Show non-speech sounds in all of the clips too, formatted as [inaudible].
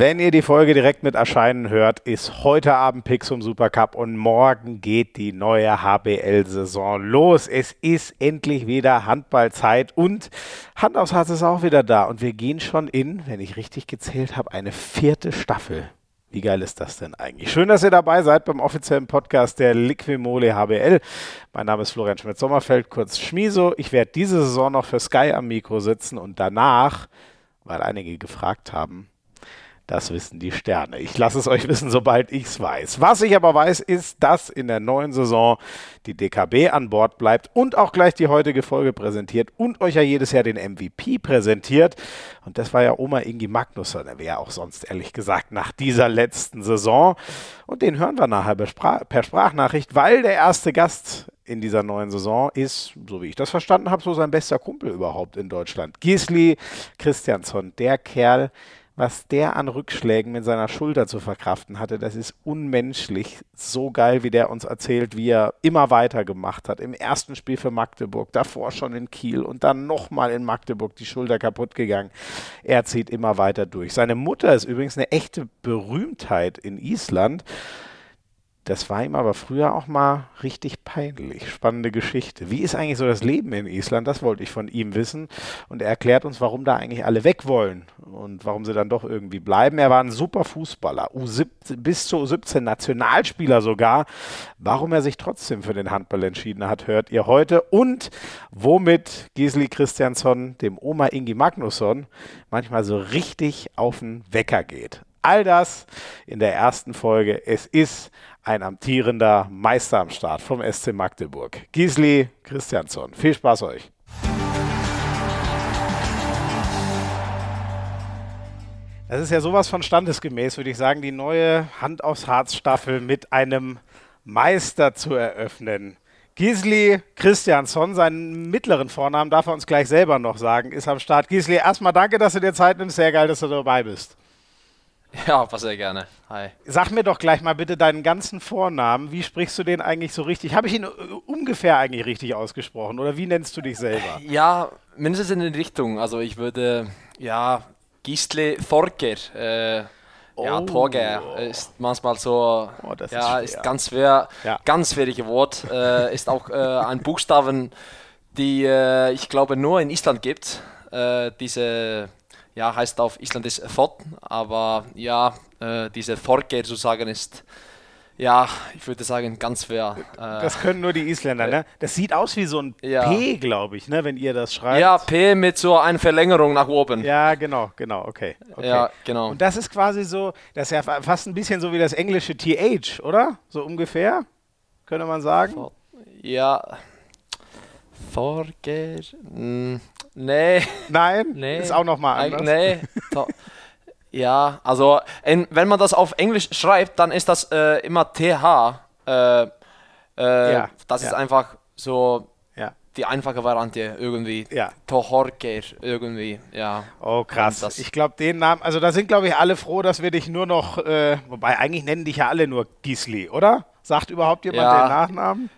Wenn ihr die Folge direkt mit erscheinen hört, ist heute Abend Pixum Supercup und morgen geht die neue HBL-Saison los. Es ist endlich wieder Handballzeit und Hand aufs Herz ist auch wieder da. Und wir gehen schon in, wenn ich richtig gezählt habe, eine vierte Staffel. Wie geil ist das denn eigentlich? Schön, dass ihr dabei seid beim offiziellen Podcast der Liquimole HBL. Mein Name ist Florian Schmidt-Sommerfeld, kurz Schmiso. Ich werde diese Saison noch für Sky am Mikro sitzen und danach, weil einige gefragt haben, das wissen die Sterne. Ich lasse es euch wissen, sobald ich es weiß. Was ich aber weiß, ist, dass in der neuen Saison die DKB an Bord bleibt und auch gleich die heutige Folge präsentiert und euch ja jedes Jahr den MVP präsentiert. Und das war ja Oma Ingi Magnusson. Er wäre auch sonst ehrlich gesagt nach dieser letzten Saison. Und den hören wir nachher per Sprachnachricht, weil der erste Gast in dieser neuen Saison ist, so wie ich das verstanden habe, so sein bester Kumpel überhaupt in Deutschland. Gisli Christiansson, der Kerl, was der an Rückschlägen mit seiner Schulter zu verkraften hatte, das ist unmenschlich. So geil, wie der uns erzählt, wie er immer weiter gemacht hat. Im ersten Spiel für Magdeburg, davor schon in Kiel und dann nochmal in Magdeburg die Schulter kaputt gegangen. Er zieht immer weiter durch. Seine Mutter ist übrigens eine echte Berühmtheit in Island. Das war ihm aber früher auch mal richtig peinlich. Spannende Geschichte. Wie ist eigentlich so das Leben in Island? Das wollte ich von ihm wissen. Und er erklärt uns, warum da eigentlich alle weg wollen und warum sie dann doch irgendwie bleiben. Er war ein super Fußballer, U17, bis zu U17 Nationalspieler sogar. Warum er sich trotzdem für den Handball entschieden hat, hört ihr heute. Und womit Gisli Christiansson dem Oma Ingi Magnusson manchmal so richtig auf den Wecker geht. All das in der ersten Folge. Es ist ein amtierender Meister am Start vom SC Magdeburg. Gisli Christiansson. Viel Spaß euch. Das ist ja sowas von standesgemäß, würde ich sagen, die neue Hand aufs Harz Staffel mit einem Meister zu eröffnen. Gisli Christiansson, seinen mittleren Vornamen darf er uns gleich selber noch sagen, ist am Start. Gisli, erstmal danke, dass du dir Zeit nimmst. Sehr geil, dass du dabei bist. [laughs] Ja, was sehr gerne. Hi. Sag mir doch gleich mal bitte deinen ganzen Vornamen. Wie sprichst du den eigentlich so richtig? Habe ich ihn äh, ungefähr eigentlich richtig ausgesprochen oder wie nennst du dich selber? Ja, mindestens in die Richtung. Also ich würde, ja, Gisle Forger. Äh, oh. Ja, Torger ist manchmal so, oh, ja, ist, ist ganz schwer, ja. ganz schwierige Wort. Äh, ist auch äh, ein Buchstaben, die äh, ich glaube nur in Island gibt. Äh, diese ja, heißt auf Isländisch Fot, aber ja, äh, diese Forker zu sagen ist, ja, ich würde sagen, ganz schwer. Äh, das können nur die Isländer, ne? [laughs] Das sieht aus wie so ein ja. P, glaube ich, ne, wenn ihr das schreibt. Ja, P mit so einer Verlängerung nach oben. Ja, genau, genau, okay. okay. Ja, genau. Und das ist quasi so, das ist ja fast ein bisschen so wie das englische TH, oder? So ungefähr, könnte man sagen. Ja, hm. Nee. Nein? Nee. Ist auch nochmal anders? Nee. ja, also in, wenn man das auf Englisch schreibt, dann ist das äh, immer TH. Äh, äh, ja, das ja. ist einfach so ja. die einfache Variante irgendwie. Ja. Tohorker irgendwie, ja. Oh krass. Ich glaube den Namen, also da sind glaube ich alle froh, dass wir dich nur noch, äh, wobei eigentlich nennen dich ja alle nur Gisli, oder? Sagt überhaupt jemand den Nachnamen?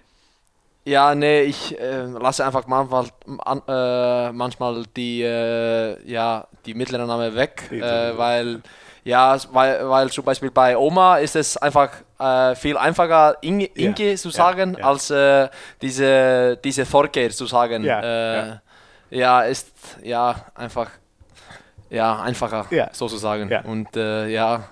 Ja, nee, ich äh, lasse einfach manchmal, an, äh, manchmal die, äh, ja, die mittleren Namen weg, äh, weil, ja, weil, weil zum Beispiel bei Oma ist es einfach äh, viel einfacher, Inge, Inge ja, zu sagen, ja, ja. als äh, diese, diese Vorkehr zu sagen. Ja, ja. ist ja einfach ja, einfacher sozusagen. Und ja,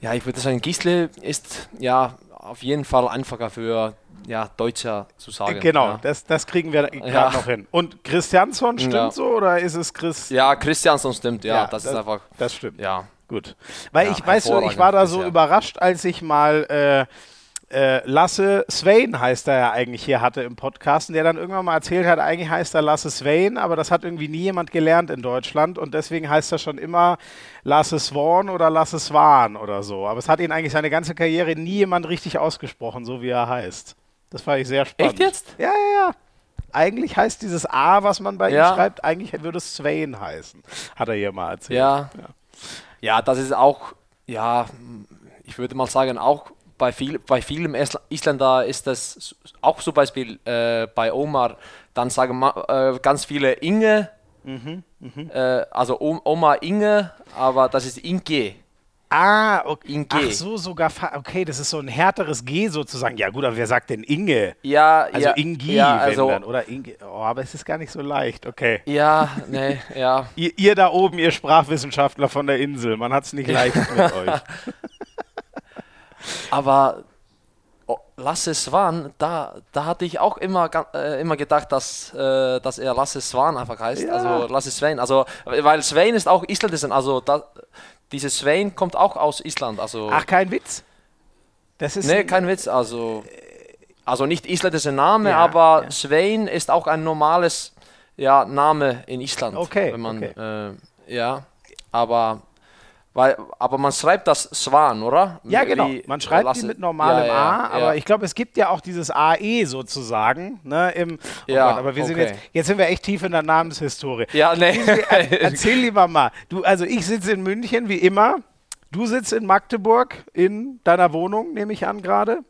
ja, ich würde sagen, Gisle ist ja auf jeden Fall einfacher für ja, Deutscher zu sagen. Genau, ja. das, das kriegen wir gerade ja. noch hin. Und Christiansson stimmt ja. so oder ist es Chris? Ja, Christiansson stimmt, ja, das, das, ist einfach. Das stimmt. Ja. Gut. Weil ich weiß ich war da so überrascht, als ich mal äh, äh, Lasse Swain heißt er ja eigentlich hier hatte im Podcast, der dann irgendwann mal erzählt hat, eigentlich heißt er Lasse Swain, aber das hat irgendwie nie jemand gelernt in Deutschland und deswegen heißt er schon immer Lasse Swan oder Lasse Swan oder so. Aber es hat ihn eigentlich seine ganze Karriere nie jemand richtig ausgesprochen, so wie er heißt. Das fand ich sehr spannend. Echt jetzt? Ja, ja, ja. Eigentlich heißt dieses A, was man bei ja. ihm schreibt, eigentlich würde es Swain heißen. Hat er hier mal erzählt. Ja. ja. Ja, das ist auch, ja, ich würde mal sagen, auch bei, viel, bei vielen Isländer ist das auch zum Beispiel äh, bei Omar, dann sagen äh, ganz viele Inge, mhm, mh. äh, also Oma Inge, aber das ist Inge. Ah, okay. In G. Ach so, sogar. Okay, das ist so ein härteres G sozusagen. Ja, gut, aber wer sagt denn Inge? Ja, Also ja, Ingi, ja, also, dann. Oder Inge. Oh, aber es ist gar nicht so leicht. Okay. Ja, nee, ja. [laughs] Ihr, ihr da oben, ihr Sprachwissenschaftler von der Insel, man hat es nicht leicht [laughs] mit euch. Aber oh, Lasse Swan, da, da hatte ich auch immer, äh, immer gedacht, dass, äh, dass er Lasse Swan einfach heißt. Ja. Also Lasse Svein. Also, weil Svein ist auch Isländisch. Also da, dieses Svein kommt auch aus Island. Also, Ach, kein Witz. Das ist. nee, ein- kein Witz. Also, also nicht isländischer Name, Ja, aber ja. Svein ist auch ein normales ja, Name in Island. Okay, Wenn man, okay. Äh, ja, aber. Weil, aber man schreibt das Swan, oder? Ja, genau. Man schreibt Lasse- die mit normalem Ja, ja, A, aber ja. ich glaube, es gibt ja auch dieses AE sozusagen. Ne, im, oh Ja, Gott, aber wir sind okay. jetzt, jetzt sind wir echt tief in der Namenshistorie. Ja, nee. [laughs] Erzähl lieber mal. Du, also ich sitze in München, wie immer. Du sitzt in Magdeburg in deiner Wohnung, nehme ich an gerade.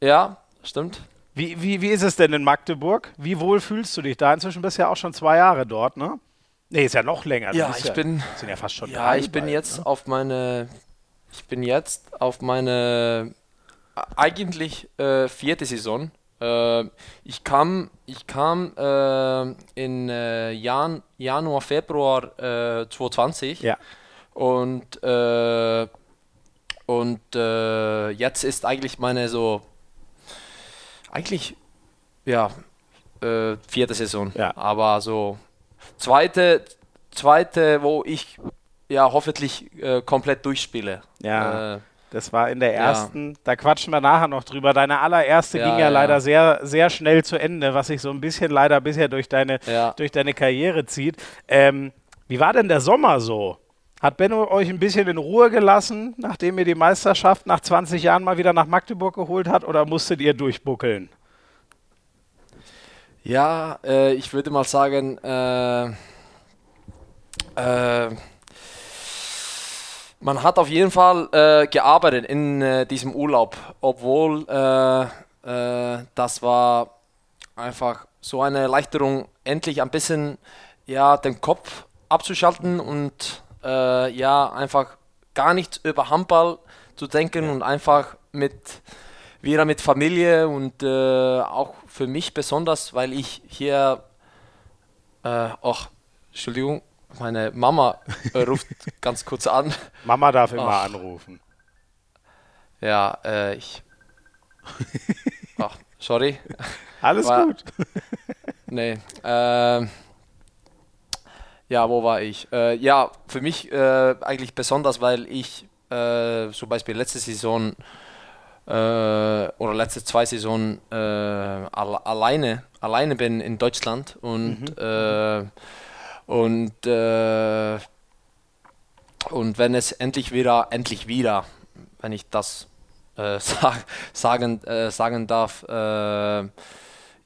ja, stimmt. Wie, wie, wie ist es denn in Magdeburg? Wie wohl fühlst du dich da? Inzwischen bist du ja auch schon zwei Jahre dort, ne? Nee, ist ja noch länger. Ja, ich bin- Sind ja fast schon Ja, ich bin bald, jetzt Ne? auf meine, ich bin jetzt auf meine äh, eigentlich äh, vierte Saison. Äh, ich kam, ich kam äh, in äh, Jan, Januar, Februar äh, 2020 Ja. und äh, und äh, jetzt ist eigentlich meine so eigentlich ja äh, vierte Saison, Ja. aber so zweite zweite, wo ich ja hoffentlich äh, komplett durchspiele. Ja. Äh, Das war in der ersten, da quatschen wir nachher noch drüber. Deine allererste Ja, ging ja, ja. leider sehr, sehr schnell zu Ende, was sich so ein bisschen leider bisher durch deine, Ja. durch deine Karriere zieht. Ähm, wie war denn der Sommer so? Hat Benno euch ein bisschen in Ruhe gelassen, nachdem ihr die Meisterschaft nach 20 Jahren mal wieder nach Magdeburg geholt hat, oder musstet ihr durchbuckeln? Ja, äh, ich würde mal sagen, äh, äh, man hat auf jeden Fall äh, gearbeitet in äh, diesem Urlaub, obwohl äh, das war einfach so eine Erleichterung, endlich ein bisschen ja, den Kopf abzuschalten und ja, einfach gar nicht über Handball zu denken und einfach mit wieder mit Familie und äh, auch für mich besonders, weil ich hier, äh, ach, Entschuldigung, meine Mama äh, ruft [laughs] ganz kurz an. Mama darf immer Ach. anrufen. Ja, äh, ich. [laughs] Ach, sorry. Alles War- gut. [laughs] Nee. Ähm, ja, wo war ich? Äh, ja, für mich äh, eigentlich besonders, weil ich äh, zum Beispiel letzte Saison äh, oder letzte zwei Saisonen äh, alle, alleine, alleine bin in Deutschland und, äh, und, äh, und wenn es endlich wieder, endlich wieder, wenn ich das äh, [laughs] sag, sagen, sagen darf,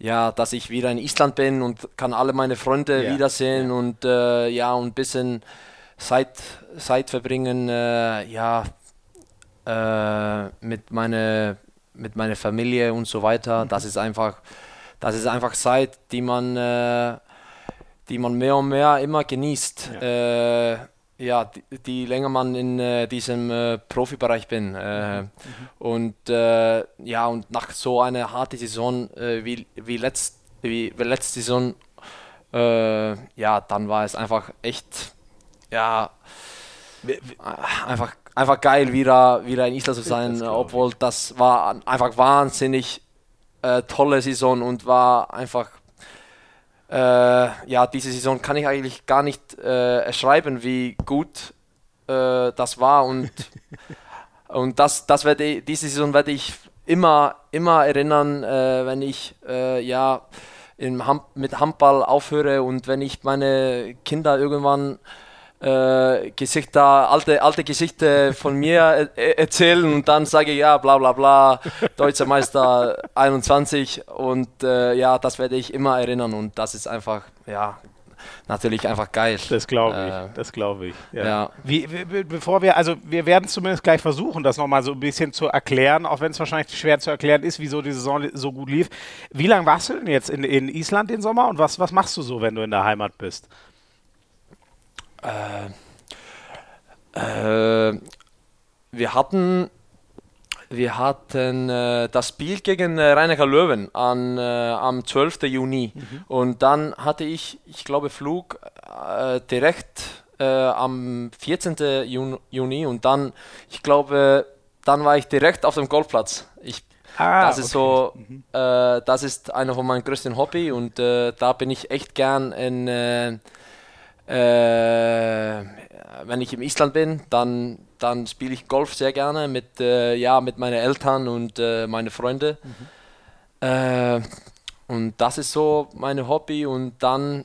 ja, dass ich wieder in Island bin und kann alle meine Freunde Ja, wiedersehen und äh, ja, und ein bisschen Zeit, Zeit verbringen, äh, ja, äh, mit meiner mit meiner Familie und so weiter. Das ist einfach, das ist einfach Zeit, die man, äh, die man mehr und mehr immer genießt. Ja, äh, ja die, die länger man in äh, diesem äh, Profibereich bin. Äh, Und äh, ja, und nach so einer harten Saison wie, wie, letzt, wie, wie letzte Saison, ja, dann war es einfach echt, ja, einfach, einfach geil, wieder, wieder in Island zu sein, Das obwohl das war einfach wahnsinnig äh, tolle Saison und war einfach, äh, ja, diese Saison kann ich eigentlich gar nicht äh, erschreiben, wie gut äh, das war und, [laughs] und das, das werde ich, diese Saison werde ich immer, immer erinnern, äh, wenn ich, äh, ja, im Ham mit Handball aufhöre und wenn ich meine Kinder irgendwann äh, Gesichter, alte, alte Gesichter von mir er erzählen und dann sage ich, ja, bla bla bla, Deutscher Meister 21 und äh, ja, das werde ich immer erinnern und das ist einfach, ja, natürlich einfach geil. Das glaube ich, Äh, das glaube ich. Ja. ja. Wie, wie, bevor wir, also wir werden zumindest gleich versuchen, das nochmal so ein bisschen zu erklären, auch wenn es wahrscheinlich schwer zu erklären ist, wieso die Saison so gut lief. Wie lange warst du denn jetzt in, in Island den Sommer und was, was machst du so, wenn du in der Heimat bist? Äh, wir hatten wir hatten äh, das Spiel gegen äh, Rhein Löwen an, äh, am 12. Juni. Mhm. Und dann hatte ich, ich glaube, Flug äh, direkt äh, am 14. Juni, Juni. Und dann, ich glaube, dann war ich direkt auf dem Golfplatz. Ich, ah, das ist okay. so, mhm. Äh, das ist einer von meinen größten Hobby und da bin ich echt gern in wenn ich im Island bin, dann dann spiele ich Golf sehr gerne mit, äh, ja, mit meinen Eltern und äh, meinen Freunden. Mhm. Äh, und das ist so mein Hobby und dann.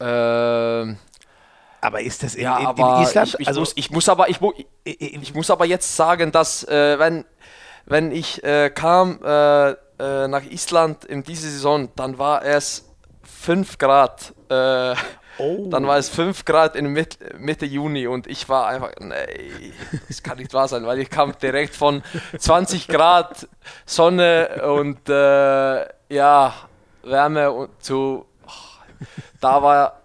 Äh, aber ist das in, ja, in, in Island? Ich, ich, also muss, ich, muss aber, ich, ich, muss aber jetzt sagen, dass äh, wenn, wenn ich äh, kam nach Island in dieser Saison, dann war es 5 Grad. Oh. Dann war es 5 Grad in Mitte, Mitte Juni und ich war einfach, nee, das kann nicht wahr sein, weil ich kam direkt von 20 Grad Sonne und äh, ja, Wärme zu, oh, da war,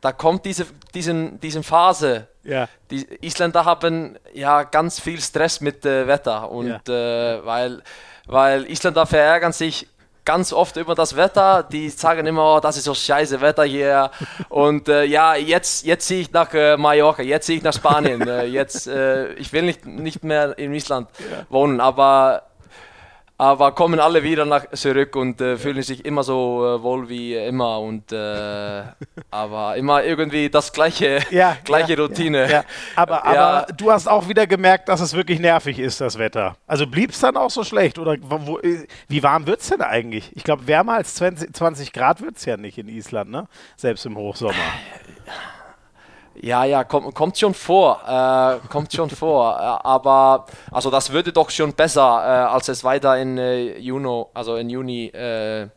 da kommt diese, diesen, diesen Phase. Ja. Die Isländer haben ja ganz viel Stress mit äh, Wetter und ja. äh, weil, weil Isländer verärgern sich ganz oft über das Wetter. Die sagen immer, oh, das ist so scheiße Wetter hier. Und äh, ja, jetzt, jetzt ziehe ich nach äh, Mallorca, jetzt ziehe ich nach Spanien. äh, jetzt, äh, ich will nicht, nicht mehr in Island ja. wohnen, aber aber kommen alle wieder nach zurück und äh, fühlen sich immer so äh, wohl wie immer und äh, [laughs] aber immer irgendwie das gleiche, ja, [laughs] gleiche ja, Routine. Ja, aber, aber du hast auch wieder gemerkt, dass es wirklich nervig ist, das Wetter. Also blieb es dann auch so schlecht oder wo, äh, wie warm wird es denn eigentlich? Ich glaube, wärmer als 20, 20 Grad wird es ja nicht in Island, ne? Selbst im Hochsommer. Ja, ja, kommt, kommt schon vor, äh, kommt schon vor. [laughs] Äh, aber also das würde doch schon besser, äh, als es weiter in äh, Juni, also in Juni äh,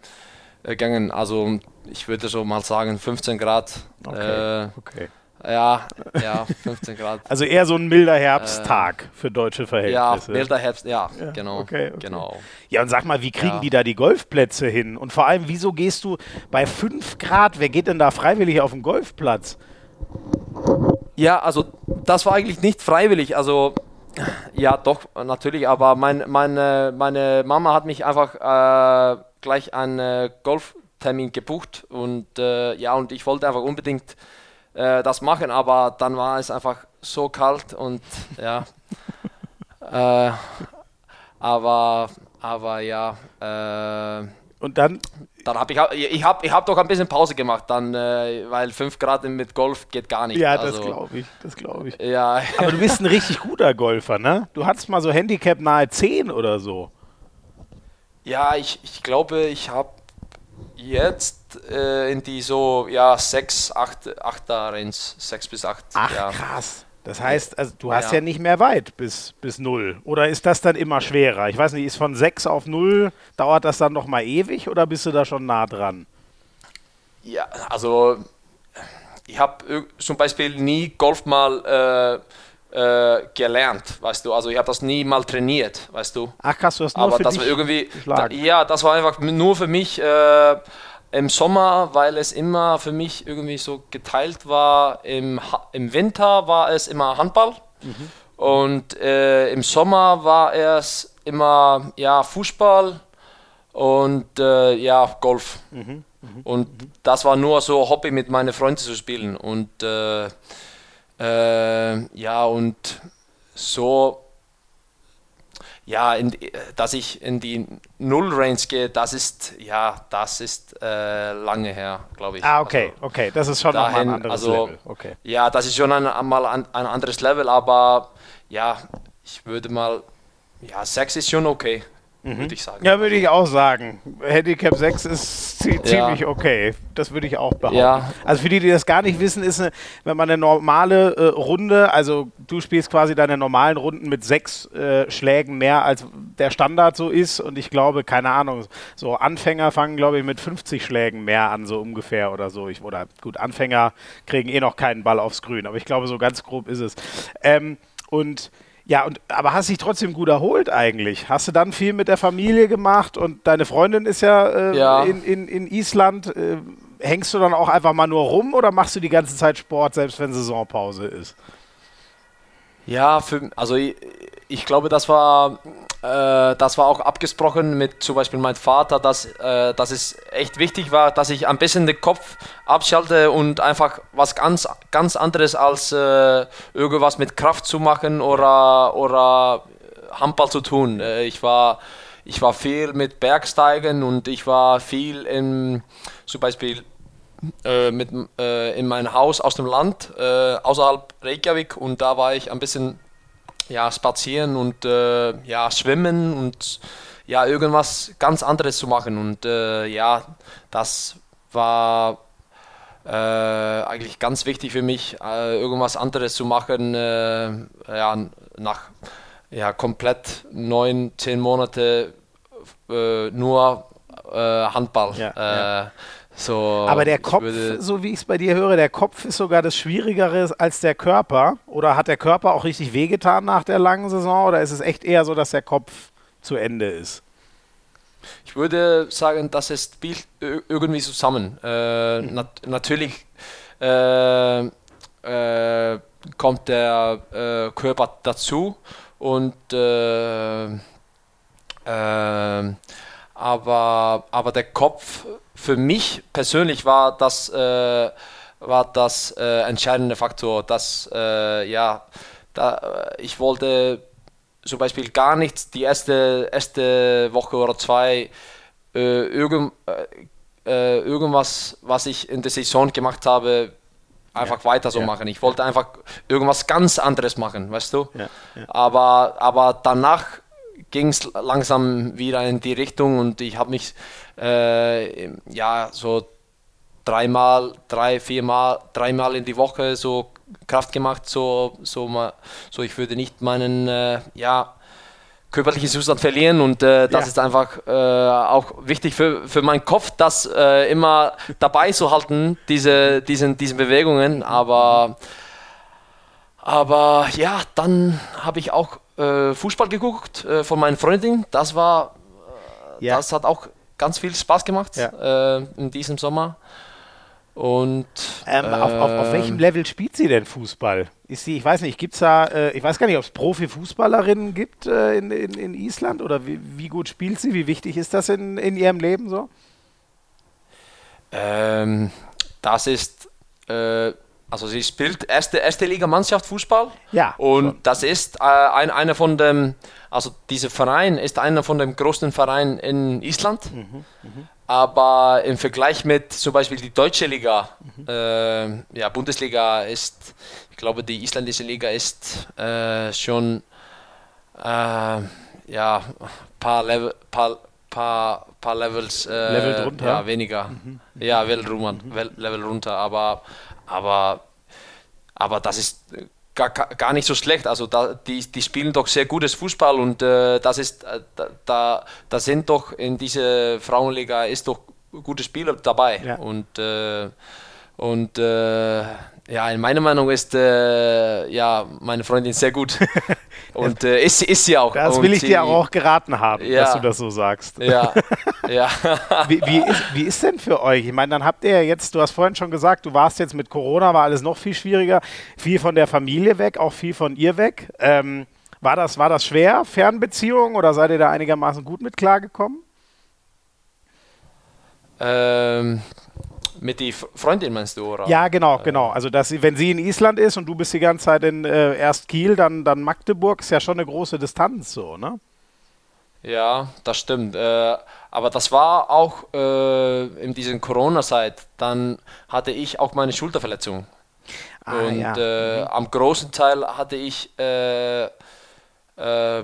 gegangen. Also ich würde so mal sagen 15 Grad. Okay. okay. Ja, ja, 15 Grad. [laughs] Also eher so ein milder Herbsttag für deutsche Verhältnisse. Ja, milder Herbst, ja, ja genau, okay, okay. genau. Ja, und sag mal, wie kriegen ja. die da die Golfplätze hin? Und vor allem, wieso gehst du bei 5 Grad, wer geht denn da freiwillig auf den Golfplatz? Ja, also das war eigentlich nicht freiwillig. Also ja, doch, natürlich, aber mein, meine, meine Mama hat mich einfach äh, gleich einen Golftermin gebucht und äh, ja, und ich wollte einfach unbedingt äh, das machen, aber dann war es einfach so kalt und ja. [laughs] Äh, aber, aber ja. Äh, und dann dann habe ich, ich habe ich hab doch ein bisschen Pause gemacht, dann, äh, weil 5 Grad mit Golf geht gar nicht. Ja, also, das glaube ich, das glaube ich. Ja. Aber du bist ein richtig guter Golfer, ne? Du hattest mal so Handicap nahe 10 oder so. Ja, ich, ich glaube, ich habe jetzt äh, in die so, ja, 6, 8, 8 Range, 6 bis 8. Ach, ja. krass. Das heißt, also du hast ja. ja. nicht mehr weit bis, bis 0. Oder ist das dann immer schwerer? Ich weiß nicht, ist von 6 auf 0, dauert das dann noch mal ewig oder bist du da schon nah dran? Ja, also ich habe zum Beispiel nie Golf mal äh, äh, gelernt, weißt du. Also ich habe das nie mal trainiert, weißt du. Ach krass, du hast nur Aber für das war irgendwie, da, ja, das war einfach nur für mich äh, im Sommer, weil es immer für mich irgendwie so geteilt war. Im, im Winter war es immer Handball mhm. und äh, im Sommer war es immer ja, Fußball und äh, ja, Golf. Mhm. Mhm. Und das war nur so Hobby mit meinen Freunden zu spielen. Und äh, äh ja, und so ja, in, dass ich in die Null-Range gehe, das ist, ja, das ist äh, lange her, glaube ich. Ah, okay, also, okay, das ist schon dahin, ein anderes also, Level. Okay. Ja, das ist schon ein, mal ein, ein anderes Level, aber ja, ich würde mal, ja, 6 ist schon okay mhm. würde ich sagen. Ja, würde ich auch sagen. Handicap 6 ist ziemlich ja. okay. Das würde ich auch behaupten. Ja. Also für die, die das gar nicht wissen, ist, eine, wenn man eine normale äh, Runde, also du spielst quasi deine normalen Runden mit sechs äh, Schlägen mehr, als der Standard so ist. Und ich glaube, keine Ahnung, so Anfänger fangen, glaube ich, mit 50 Schlägen mehr an, so ungefähr oder so. Ich, oder gut, Anfänger kriegen eh noch keinen Ball aufs Grün, aber ich glaube, so ganz grob ist es. Ähm, und ja, und, aber hast dich trotzdem gut erholt eigentlich. Hast du dann viel mit der Familie gemacht und deine Freundin ist ja, äh, ja. In, in, in Island. Äh, hängst du dann auch einfach mal nur rum oder machst du die ganze Zeit Sport, selbst wenn Saisonpause ist? Ja, für, also ich, ich glaube, das war, äh, das war auch abgesprochen mit zum Beispiel meinem Vater, dass, äh, dass es echt wichtig war, dass ich ein bisschen den Kopf abschalte und einfach was ganz, ganz anderes als äh, irgendwas mit Kraft zu machen oder, oder Handball zu tun. Äh, ich war ich war viel mit Bergsteigen und ich war viel in, zum Beispiel äh, mit, äh, in mein Haus aus dem Land, äh, außerhalb Reykjavik und da war ich ein bisschen ja, spazieren und äh, ja, schwimmen und ja, irgendwas ganz anderes zu machen. Und äh, ja, das war äh, eigentlich ganz wichtig für mich, äh, irgendwas anderes zu machen, äh, ja, nach ja, komplett neun, zehn Monate äh, nur Handball. Ja, ja. So, Aber der Kopf, so wie ich es bei dir höre, der Kopf ist sogar das Schwierigere als der Körper. Oder hat der Körper auch richtig wehgetan nach der langen Saison? Oder ist es echt eher so, dass der Kopf zu Ende ist? Ich würde sagen, das ist irgendwie zusammen. Äh, nat natürlich äh, äh, kommt der äh, Körper dazu und äh, äh, aber, aber der Kopf für mich persönlich war das, äh, war das äh, entscheidende Faktor, dass äh, ja, da, äh, ich wollte zum Beispiel gar nicht die erste, erste Woche oder zwei äh, irgend, äh, irgendwas, was ich in der Saison gemacht habe, einfach ja, weiter so ja, machen. Ich wollte ja. einfach irgendwas ganz anderes machen, weißt du? Aber, aber danach ging es langsam wieder in die Richtung und ich habe mich äh, ja so dreimal, drei, viermal, dreimal in die Woche so Kraft gemacht, so, so, so ich würde nicht meinen äh, ja, körperlichen Zustand verlieren und äh, das ja. ist einfach äh, auch wichtig für, für meinen Kopf, das äh, immer dabei zu halten, diese, diesen, diesen Bewegungen, aber, aber ja, dann habe ich auch äh, Fußball geguckt äh, von meinen Freundinnen, das war, ja. das hat auch ganz viel Spaß gemacht ja. äh, in diesem Sommer. Und ähm, auf, auf, auf, welchem ähm, Level spielt sie denn Fußball? Ist sie, ich weiß nicht, gibt es da, äh, ich weiß gar nicht, ob es Profifußballerinnen gibt äh, in, in, in, Island oder wie, wie, gut spielt sie? Wie wichtig ist das in, in ihrem Leben so? Ähm, das ist äh, also sie spielt erste, erste Liga Mannschaft Fußball. Ja. Und schon. das ist äh, ein, einer von dem, also dieser Verein ist einer von den größten Vereinen in Island. Mhm, mh. Aber im Vergleich mit zum Beispiel die deutsche Liga, mhm. äh, ja, Bundesliga ist, ich glaube, die isländische Liga ist äh, schon äh, ja, paar Level, paar, paar, paar Levels äh, Level drunter. Ja, weniger. Mhm. Ja, Level, mhm. Level runter, aber aber, aber das ist gar, gar nicht so schlecht. Also da, die, die spielen doch sehr gutes Fußball und äh, das ist, äh, da, da sind doch in dieser Frauenliga ist doch gute Spieler dabei. Ja. Und, äh, und äh, ja, in meiner Meinung ist äh, ja meine Freundin sehr gut. [laughs] Und äh, ist, ist sie auch. Das will ich dir auch geraten haben, ja, dass du das so sagst. Ja, [laughs] ja. wie, wie, ist, wie ist denn für euch? Ich meine, dann habt ihr jetzt, du hast vorhin schon gesagt, du warst jetzt mit Corona, war alles noch viel schwieriger. Viel von der Familie weg, auch viel von ihr weg. Ähm, war, das, war das schwer, Fernbeziehung, oder seid ihr da einigermaßen gut mit klargekommen? Ähm, mit die Freundin meinst du, oder? Ja, genau, genau. Also dass sie, wenn sie in Island ist und du bist die ganze Zeit in äh, erst Kiel, dann, dann Magdeburg, ist ja schon eine große Distanz so, ne? Ja, das stimmt. Äh, aber das war auch äh, in dieser Corona-Zeit. Dann hatte ich auch meine Schulterverletzung. Ah, und ja. äh, mhm. am großen Teil hatte ich äh, äh,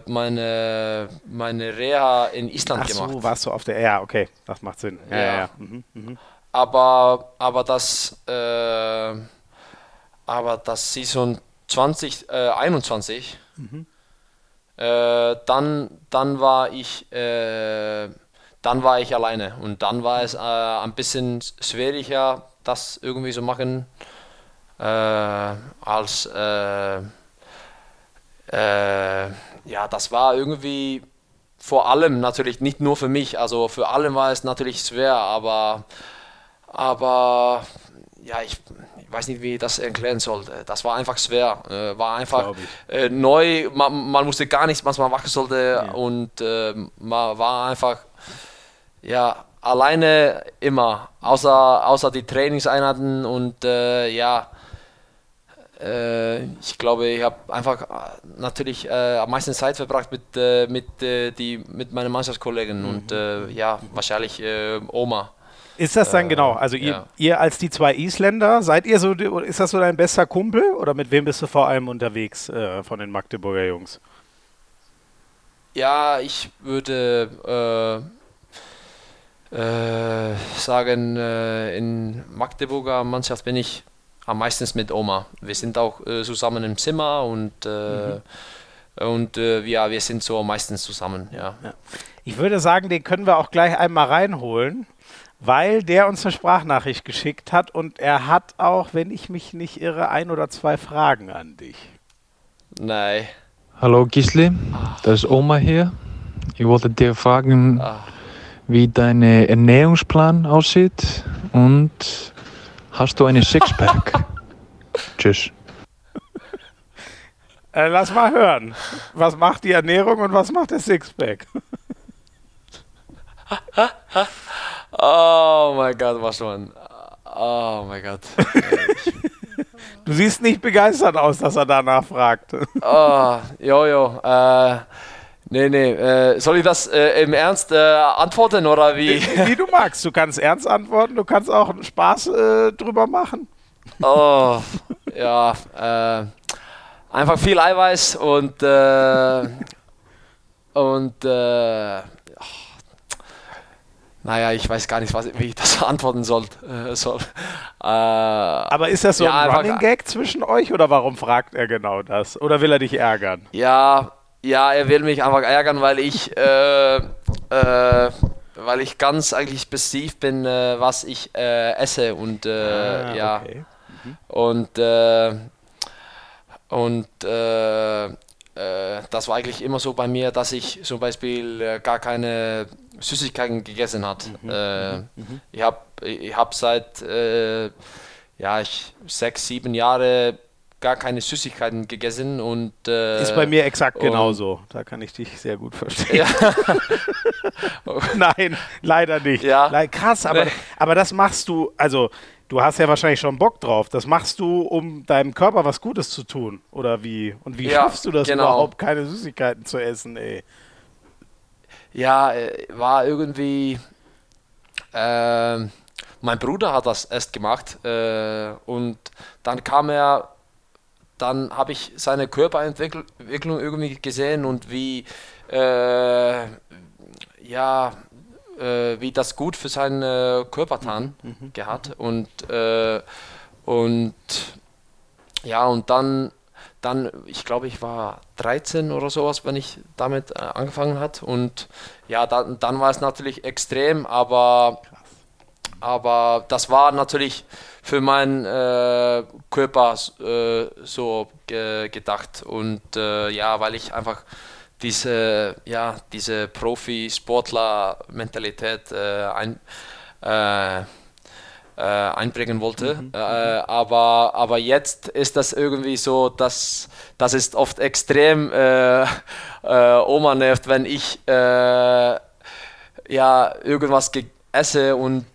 meine, meine Reha in Island Ach gemacht. so, warst du auf der, ja, okay, das macht Sinn. Ja, ja. ja. Mhm, mhm aber, aber das äh, aber das Saison 2021 äh, mhm. äh, dann dann war ich äh, dann war ich alleine und dann war es äh, ein bisschen schwieriger das irgendwie zu machen äh, als ja das war irgendwie vor allem natürlich nicht nur für mich also für alle war es natürlich schwer aber aber ja, ich, ich, weiß nicht, wie ich das erklären sollte. Das war einfach schwer. Äh, war einfach äh, neu. Man, man, wusste gar nichts, was man machen sollte. Ja. Und äh, man war einfach, ja, alleine immer. Außer, außer die Trainingseinheiten und äh, ja, äh, ich glaube, ich habe einfach natürlich am meisten Zeit verbracht mit, mit, die, mit meinen Mannschaftskollegen mhm. und ja, wahrscheinlich Oma. Ist das dann genau? Also ihr, ja. ihr, als die zwei Isländer, seid ihr so, ist das so dein bester Kumpel oder mit wem bist du vor allem unterwegs von den Magdeburger Jungs? Ja, ich würde sagen, in Magdeburger Mannschaft bin ich am meisten mit Oma. Wir sind auch äh, zusammen im Zimmer und, äh, mhm. und äh, ja, wir sind so meistens zusammen. Ja. ja. Ich würde sagen, den können wir auch gleich einmal reinholen, weil der uns eine Sprachnachricht geschickt hat und er hat auch, wenn ich mich nicht irre, ein oder zwei Fragen an dich. Nein. Hallo Gisli, das ist Oma hier. Ich wollte dir fragen, Ach. wie dein Ernährungsplan aussieht und Hast du eine Sixpack? [laughs] Tschüss. Äh, lass mal hören. Was macht die Ernährung und was macht der Sixpack? [laughs] oh mein Gott, was schon. Oh mein Gott. [laughs] du siehst nicht begeistert aus, dass er danach fragt. oh, jo. Äh, nee, nee. Äh, soll ich das äh, im Ernst äh, antworten oder wie? wie? du magst. Du kannst ernst antworten, du kannst auch Spaß äh, drüber machen. Oh, ja. Äh, einfach viel Eiweiß und, und äh, naja, ich weiß gar nicht, was, wie ich das [laughs] antworten soll. Äh, soll. Äh, Aber ist das so ja, ein Running Gag zwischen euch oder warum fragt er genau das? Oder will er dich ärgern? Ja, ja, er will mich einfach ärgern, weil ich äh, weil ich ganz eigentlich passiv bin, äh, was ich äh, esse und äh, ah, ja okay. mhm. und äh, und äh, äh, das war eigentlich immer so bei mir, dass ich zum Beispiel gar keine Süßigkeiten gegessen hat. Mhm. Mhm. mhm. Ich habe ich hab seit ja ich sechs sieben Jahre gar keine Süßigkeiten gegessen und äh, ist bei mir exakt genauso. Da kann ich dich sehr gut verstehen. Ja. [laughs] Nein, leider nicht. Ja. Krass, aber, nee. aber das machst du, also du hast ja wahrscheinlich schon Bock drauf. Das machst du, um deinem Körper was Gutes zu tun, oder wie? Und wie ja, schaffst du das genau. überhaupt, keine Süßigkeiten zu essen, ey? Ja, äh, war irgendwie. Äh, mein Bruder hat das erst gemacht äh, und dann kam er dann habe ich seine Körperentwicklung irgendwie gesehen und wie, äh, ja, äh, wie das gut für seinen Körper tan mhm, mhm, gehabt. Und, äh, und ja, und dann, dann, ich glaube, ich war 13 oder sowas, wenn ich damit äh, angefangen hat. Und ja, dann, dann war es natürlich extrem, aber, aber das war natürlich für meinen äh, Körper äh, so äh, gedacht. Und äh, ja, weil ich einfach diese, ja, diese Profi-Sportler-Mentalität äh, ein, äh, einbringen wollte. Mhm. aber, aber jetzt ist das irgendwie so, dass das ist oft extrem Oma nervt, wenn ich ja irgendwas ge esse und,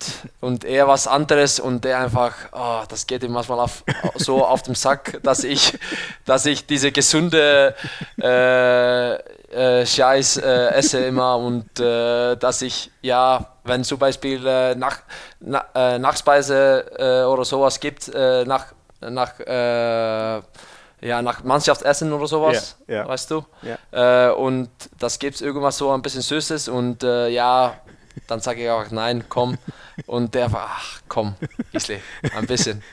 und er was anderes und er einfach, oh, das geht ihm manchmal auf, so auf den Sack, dass ich, dass ich diese gesunde äh, äh, Scheiß äh, esse immer und äh, dass ich, ja, wenn zum Beispiel äh, nach, na, äh, Nachspeise oder sowas gibt, nach, nach ja, nach Mannschaftsessen oder sowas, yeah, yeah. weißt du? Yeah. Äh, und das gibt es irgendwas so ein bisschen Süßes und äh, ja, dann sage ich auch, nein, komm. Und der war, ach komm, Gisli, ein bisschen.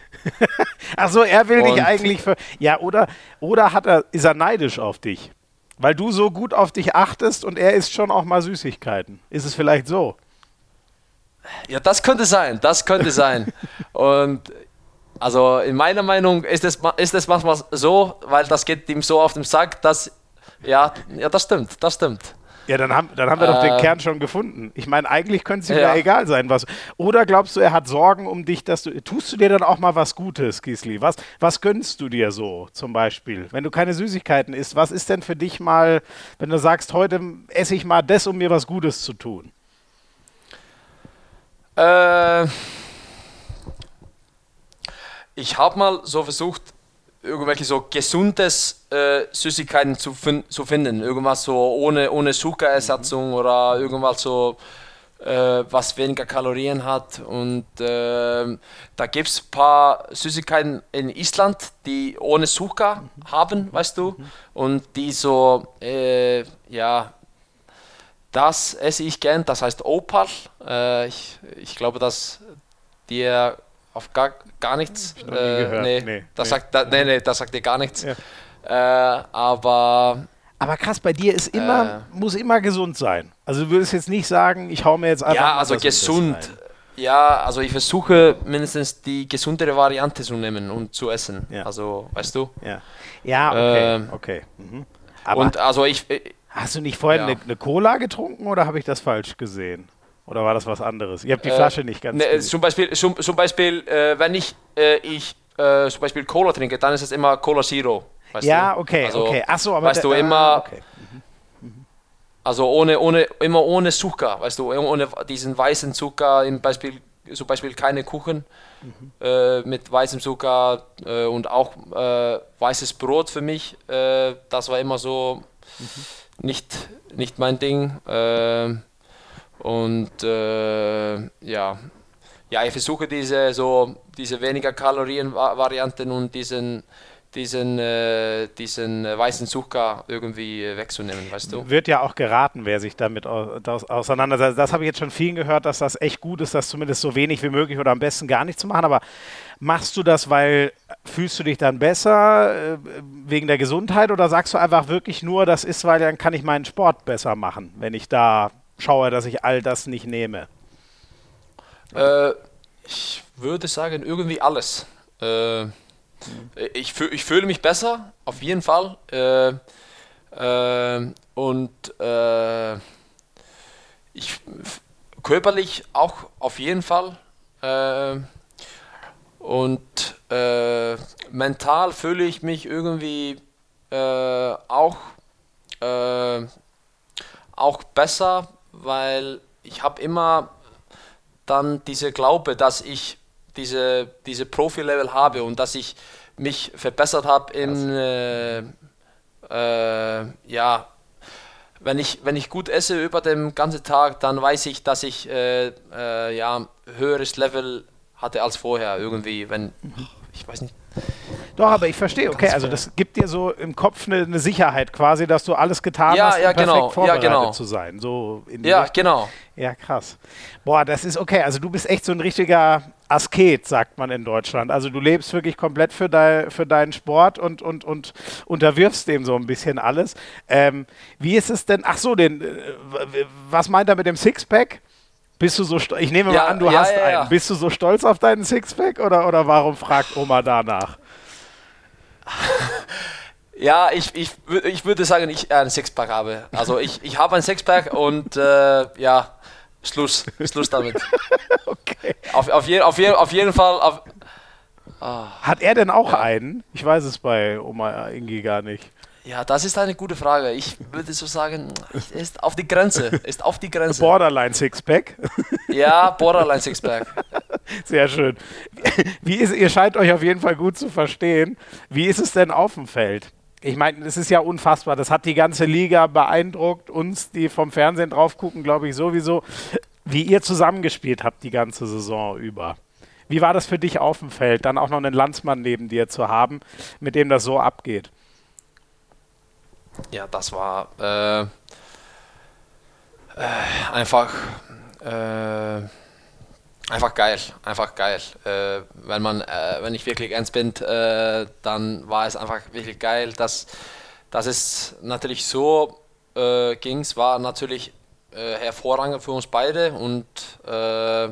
ach so, er will und dich eigentlich für. Ja, oder, oder hat er, ist er neidisch auf dich? Weil du so gut auf dich achtest und er isst schon auch mal Süßigkeiten. Ist es vielleicht so? Ja, das könnte sein, das könnte sein. und also in meiner Meinung ist es, ist es manchmal so, weil das geht ihm so auf den Sack, dass, ja, ja, das stimmt, das stimmt. Ja, dann haben, dann haben wir äh, doch den äh. Kern schon gefunden. Ich meine, eigentlich könnte es ihm ja. ja. egal sein, was. Oder glaubst du, er hat Sorgen um dich, dass du. Tust du dir dann auch mal was Gutes, Gisli? Was, was gönnst du dir so zum Beispiel? Wenn du keine Süßigkeiten isst, was ist denn für dich mal, wenn du sagst, heute esse ich mal das, um mir was Gutes zu tun? Äh, ich habe mal so versucht, irgendwelche so gesundes äh, Süßigkeiten zu, fin zu finden. Irgendwas so ohne, ohne Zuckerersatzung mhm. oder irgendwas so, äh, was weniger Kalorien hat. Und äh, da gibt es ein paar Süßigkeiten in Island, die ohne Zucker mhm. haben, weißt du. Mhm. Und die so, äh, ja, das esse ich gern, das heißt Opal. Äh, ich, ich glaube, dass dir auf gar, gar nichts. Äh, nee, nee, das nee. Sagt, da, nee, nee, das sagt dir gar nichts. Ja. Äh, aber. Aber krass, bei dir ist immer, äh, muss immer gesund sein. Also du würdest jetzt nicht sagen, ich hau mir jetzt einfach. Ja, also gesund. Ja, also ich versuche mindestens die gesundere Variante zu nehmen und zu essen. Ja. Also, weißt du? Ja, ja okay. Ähm, okay. Mhm. und also ich. Äh, Hast du nicht vorhin ja. eine, eine Cola getrunken oder habe ich das falsch gesehen? Oder war das was anderes? Ihr habt die äh, Flasche nicht ganz. Ne, zum Beispiel, zum, zum Beispiel äh, wenn ich, äh, ich äh, zum Beispiel Cola trinke, dann ist es immer Cola Zero. ja, du? okay, also, okay. Achso, aber. Weißt du, immer. Ah, okay. Mhm. Also ohne, ohne, immer ohne Zucker, weißt du, ohne diesen weißen Zucker, im Beispiel, zum Beispiel keine Kuchen mhm. äh, mit weißem Zucker äh, und auch weißes Brot für mich. Das war immer so mhm. nicht, nicht mein Ding. Und äh, ja, ja, ich versuche diese so diese weniger Kalorien Varianten und diesen diesen, äh, diesen weißen Zucker irgendwie wegzunehmen, weißt du? Wird ja auch geraten, wer sich damit auseinandersetzt. Das habe ich jetzt schon vielen gehört, dass das echt gut ist, das zumindest so wenig wie möglich oder am besten gar nicht zu machen. Aber machst du das, weil fühlst du dich dann besser äh, wegen der Gesundheit oder sagst du einfach wirklich nur, das ist, weil dann kann ich meinen Sport besser machen, wenn ich da schaue, dass ich all das nicht nehme? Äh, ich würde sagen, irgendwie alles. Äh, ich, fühl, ich fühle mich besser, auf jeden Fall. Äh, äh und äh, ich körperlich auch auf jeden Fall. Äh, und mental fühle ich mich irgendwie auch, auch besser weil ich habe immer dann diese Glaube, dass ich diese, diese Profi-Level habe und dass ich mich verbessert habe in, äh, äh, ja, wenn ich, wenn ich gut esse über den ganzen Tag, dann weiß ich, dass ich äh, äh ja, höheres Level hatte als vorher irgendwie, wenn, ich weiß nicht, doch, aber ich verstehe, okay, also das gibt dir so im Kopf eine, eine Sicherheit quasi, dass du alles getan ja, hast, um ja, perfekt genau. vorbereitet ja, genau. zu sein. So ja, Richtung. genau. Ja, krass. Boah, das ist okay. Also du bist echt so ein richtiger Asket, sagt man in Deutschland. Also du lebst wirklich komplett für, dein, für deinen Sport und, und, und unterwirfst dem so ein bisschen alles. Ähm, wie ist es denn, ach so, den, äh, was meint er mit dem Sixpack? Bist du so ich nehme ja, mal an, du ja, hast ja, einen. Bist du so stolz auf deinen Sixpack oder, oder warum fragt Oma danach? [laughs] Ja, ich, ich, ich würde sagen, ich äh, einen Sixpack habe. Also ich, ich habe einen Sixpack und äh, ja, Schluss, Schluss damit. [laughs] okay. Auf, auf, je, auf, je, auf jeden Fall. Auf, oh. Hat er denn auch ja. einen? Ich weiß es bei Oma Ingi gar nicht. Ja, das ist eine gute Frage. Ich würde so sagen, ist auf die Grenze. Ist auf die Grenze. Borderline Sixpack. Ja, Borderline Sixpack. [laughs] Sehr schön. Wie ist, ihr scheint euch auf jeden Fall gut zu verstehen. Wie ist es denn auf dem Feld? Ich meine, es ist ja unfassbar. Das hat die ganze Liga beeindruckt. Uns, die vom Fernsehen drauf gucken, glaube ich sowieso, wie ihr zusammengespielt habt die ganze Saison über. Wie war das für dich auf dem Feld, dann auch noch einen Landsmann neben dir zu haben, mit dem das so abgeht? Ja, das war äh, äh, einfach äh, Einfach geil, einfach geil. Äh, wenn man, äh, wenn ich wirklich ernst bin, äh, dann war es einfach wirklich geil, dass, dass es natürlich so äh, ging. Es war natürlich äh, hervorragend für uns beide und, äh,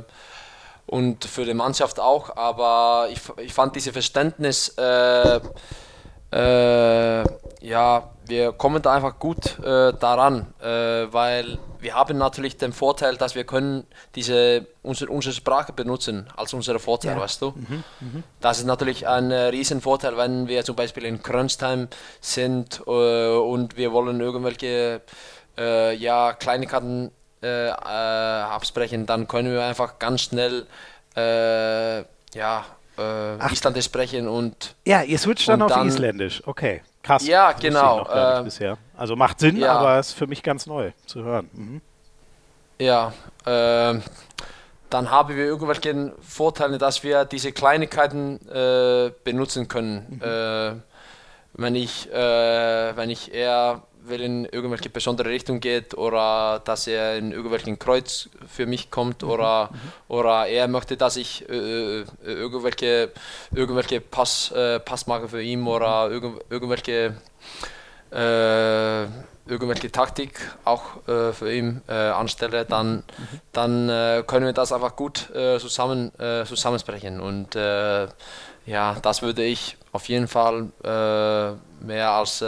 und für die Mannschaft auch, aber ich, ich fand dieses Verständnis Äh, ja, wir kommen da einfach gut äh, daran, äh, weil wir haben natürlich den Vorteil, dass wir können diese unsere, unsere Sprache benutzen als unsere Vorteil, ja. weißt du. Mhm, mh. Das ist natürlich ein äh, Riesenvorteil, wenn wir zum Beispiel in Krönstheim sind äh, und wir wollen irgendwelche äh, ja, Kleinigkeiten äh, absprechen, dann können wir einfach ganz schnell ja, Isländisch sprechen und ja, ihr switcht dann auf dann, Isländisch, okay. Krass. Ja, genau. Äh, bisher. Also macht Sinn, ja. aber ist für mich ganz neu zu hören. Mhm. Ja, äh, dann haben wir irgendwelche Vorteile, dass wir diese Kleinigkeiten äh, benutzen können. Mhm. Äh, wenn ich, äh, wenn ich eher will in irgendwelche besondere Richtung geht oder dass er in irgendwelchen Kreuz für mich kommt mhm. oder, mhm. oder er möchte, dass ich äh, äh, irgendwelche, irgendwelche Pass, äh, Pass mache für ihn oder mhm. irgend, irgendwelche, äh, irgendwelche Taktik auch äh, für ihn äh, anstelle, dann, mhm. dann können wir das einfach gut zusammen, zusammensprechen und ja, das würde ich auf jeden Fall mehr als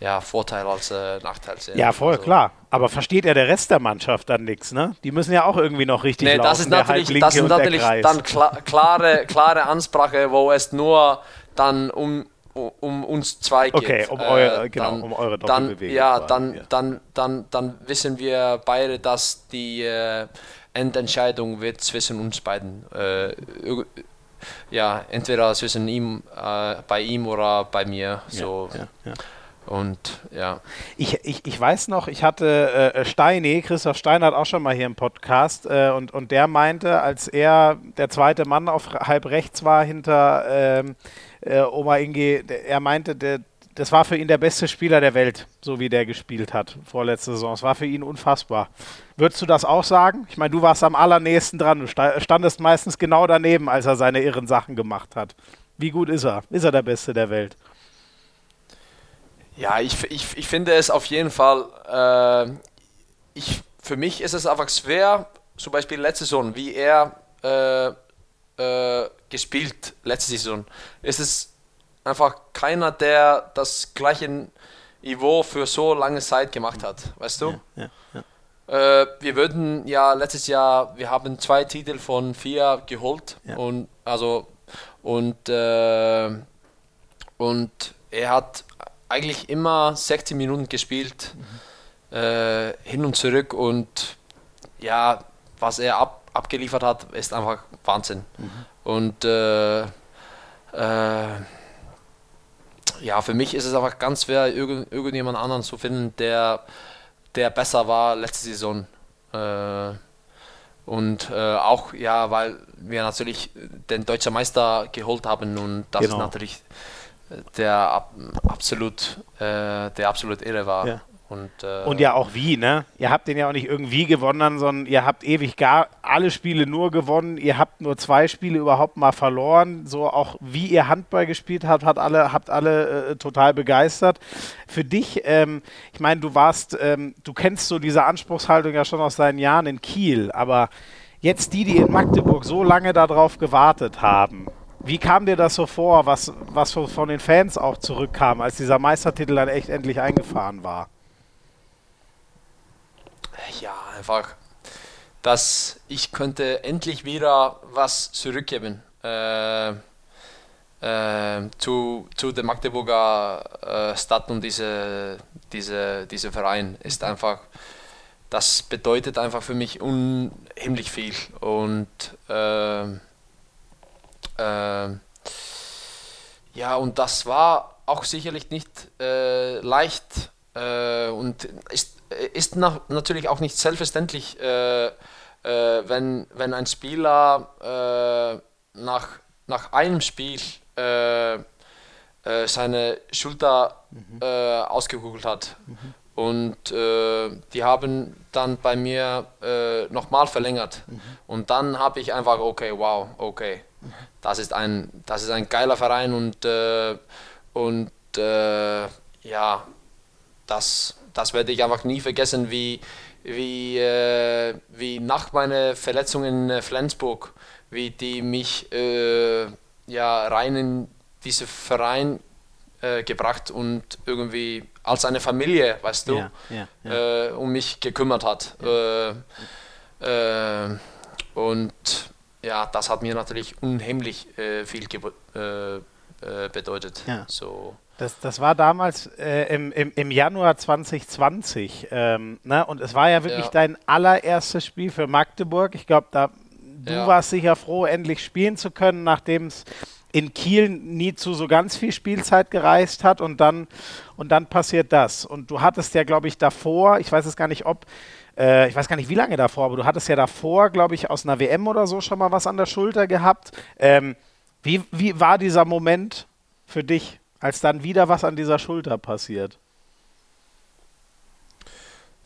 ja, Vorteil als äh, Nachteil sehen. Ja, voll, also, klar. Aber versteht ja der Rest der Mannschaft dann nichts, ne? Die müssen ja auch irgendwie noch richtig nee, laufen. Das ist natürlich, das ist natürlich dann kla klare, klare Ansprache, wo es nur dann um, um uns zwei geht. Okay, um, eure, äh, genau, um eure Doppelbewegung. Ja, dann, ja. Dann, dann, dann wissen wir beide, dass die äh, Endentscheidung wird zwischen uns beiden. Ja, entweder zwischen ihm, äh, bei ihm oder bei mir. So. Ja, ja, und ja. Ich, ich, ich weiß noch, ich hatte äh, Steini, Christoph Stein hat auch schon mal hier im Podcast äh, und, und der meinte, als er der zweite Mann auf halb rechts war hinter ähm, äh, Oma Inge, der, er meinte, der, das war für ihn der beste Spieler der Welt, so wie der gespielt hat vorletzte Saison. Es war für ihn unfassbar. Würdest du das auch sagen? Ich meine, du warst am allernächsten dran. Du standest meistens genau daneben, als er seine irren Sachen gemacht hat. Wie gut ist er? Ist er der Beste der Welt? Ja, ich, ich, ich finde es auf jeden Fall, äh, ich, für mich ist es einfach schwer, zum Beispiel letzte Saison, wie er äh, äh, gespielt, letzte Saison, ist es einfach keiner, der das gleiche Niveau für so lange Zeit gemacht hat, weißt du? Ja, ja, ja. Äh, wir würden ja letztes Jahr, wir haben zwei Titel von vier geholt und also und äh, und er hat eigentlich immer 60 Minuten gespielt, mhm. äh, hin und zurück und ja, was er ab, abgeliefert hat, ist einfach Wahnsinn. Mhm. Und äh, äh, ja, für mich ist es einfach ganz schwer, irgend, irgendjemand anderen zu finden, der, der besser war letzte Saison. Äh, und äh, auch, ja, weil wir natürlich den deutschen Meister geholt haben und das genau. ist natürlich der absolut, äh, der absolut irre war. Ja. Und, äh, und ja auch wie, ne? Ihr habt den ja auch nicht irgendwie gewonnen, sondern ihr habt ewig gar alle Spiele nur gewonnen. Ihr habt nur zwei Spiele überhaupt mal verloren. So auch wie ihr Handball gespielt habt, hat alle, habt alle äh, total begeistert. Für dich, ähm, ich meine, du warst, ähm, du kennst so diese Anspruchshaltung ja schon aus deinen Jahren in Kiel, aber jetzt die, die in Magdeburg so lange darauf gewartet haben, wie kam dir das so vor, was, was von den Fans auch zurückkam, als dieser Meistertitel dann echt endlich eingefahren war? Ja, einfach, dass ich könnte endlich wieder was zurückgeben äh, äh, zu, zu der Magdeburger äh, Stadt und diese, diese, diese Verein ist einfach, das bedeutet einfach für mich unheimlich viel und äh, äh, ja, und das war auch sicherlich nicht äh, leicht und ist, ist nach, natürlich auch nicht selbstverständlich, äh, äh, wenn, wenn ein Spieler äh, nach, nach einem Spiel seine Schulter mhm. ausgekugelt hat. Mhm. Und äh, die haben dann bei mir äh, nochmal verlängert. Mhm. Und dann habe ich einfach, okay, wow, okay, das ist ein, das ist ein geiler Verein und, äh, und äh, ja, das, das werde ich einfach nie vergessen, wie, wie, äh, wie nach meiner Verletzung in Flensburg, wie die mich äh, ja, rein in diesen Verein äh, gebracht und irgendwie als eine Familie, weißt du, ja, ja. Äh, um mich gekümmert hat. Äh, äh, und ja, das hat mir natürlich unheimlich äh, viel äh, bedeutet. So. Das, das war damals im, im, im Januar 2020. Ähm, ne? Und es war ja wirklich dein allererstes Spiel für Magdeburg. Ich glaube, da du warst sicher froh, endlich spielen zu können, nachdem es in Kiel nie zu so ganz viel Spielzeit gereist hat und dann, und dann passiert das. Und du hattest ja, glaube ich, davor, ich weiß es gar nicht, ob, äh, ich weiß gar nicht, wie lange davor, aber du hattest ja davor, glaube ich, aus einer WM oder so schon mal was an der Schulter gehabt. Ähm, wie, wie war dieser Moment für dich, als dann wieder was an dieser Schulter passiert?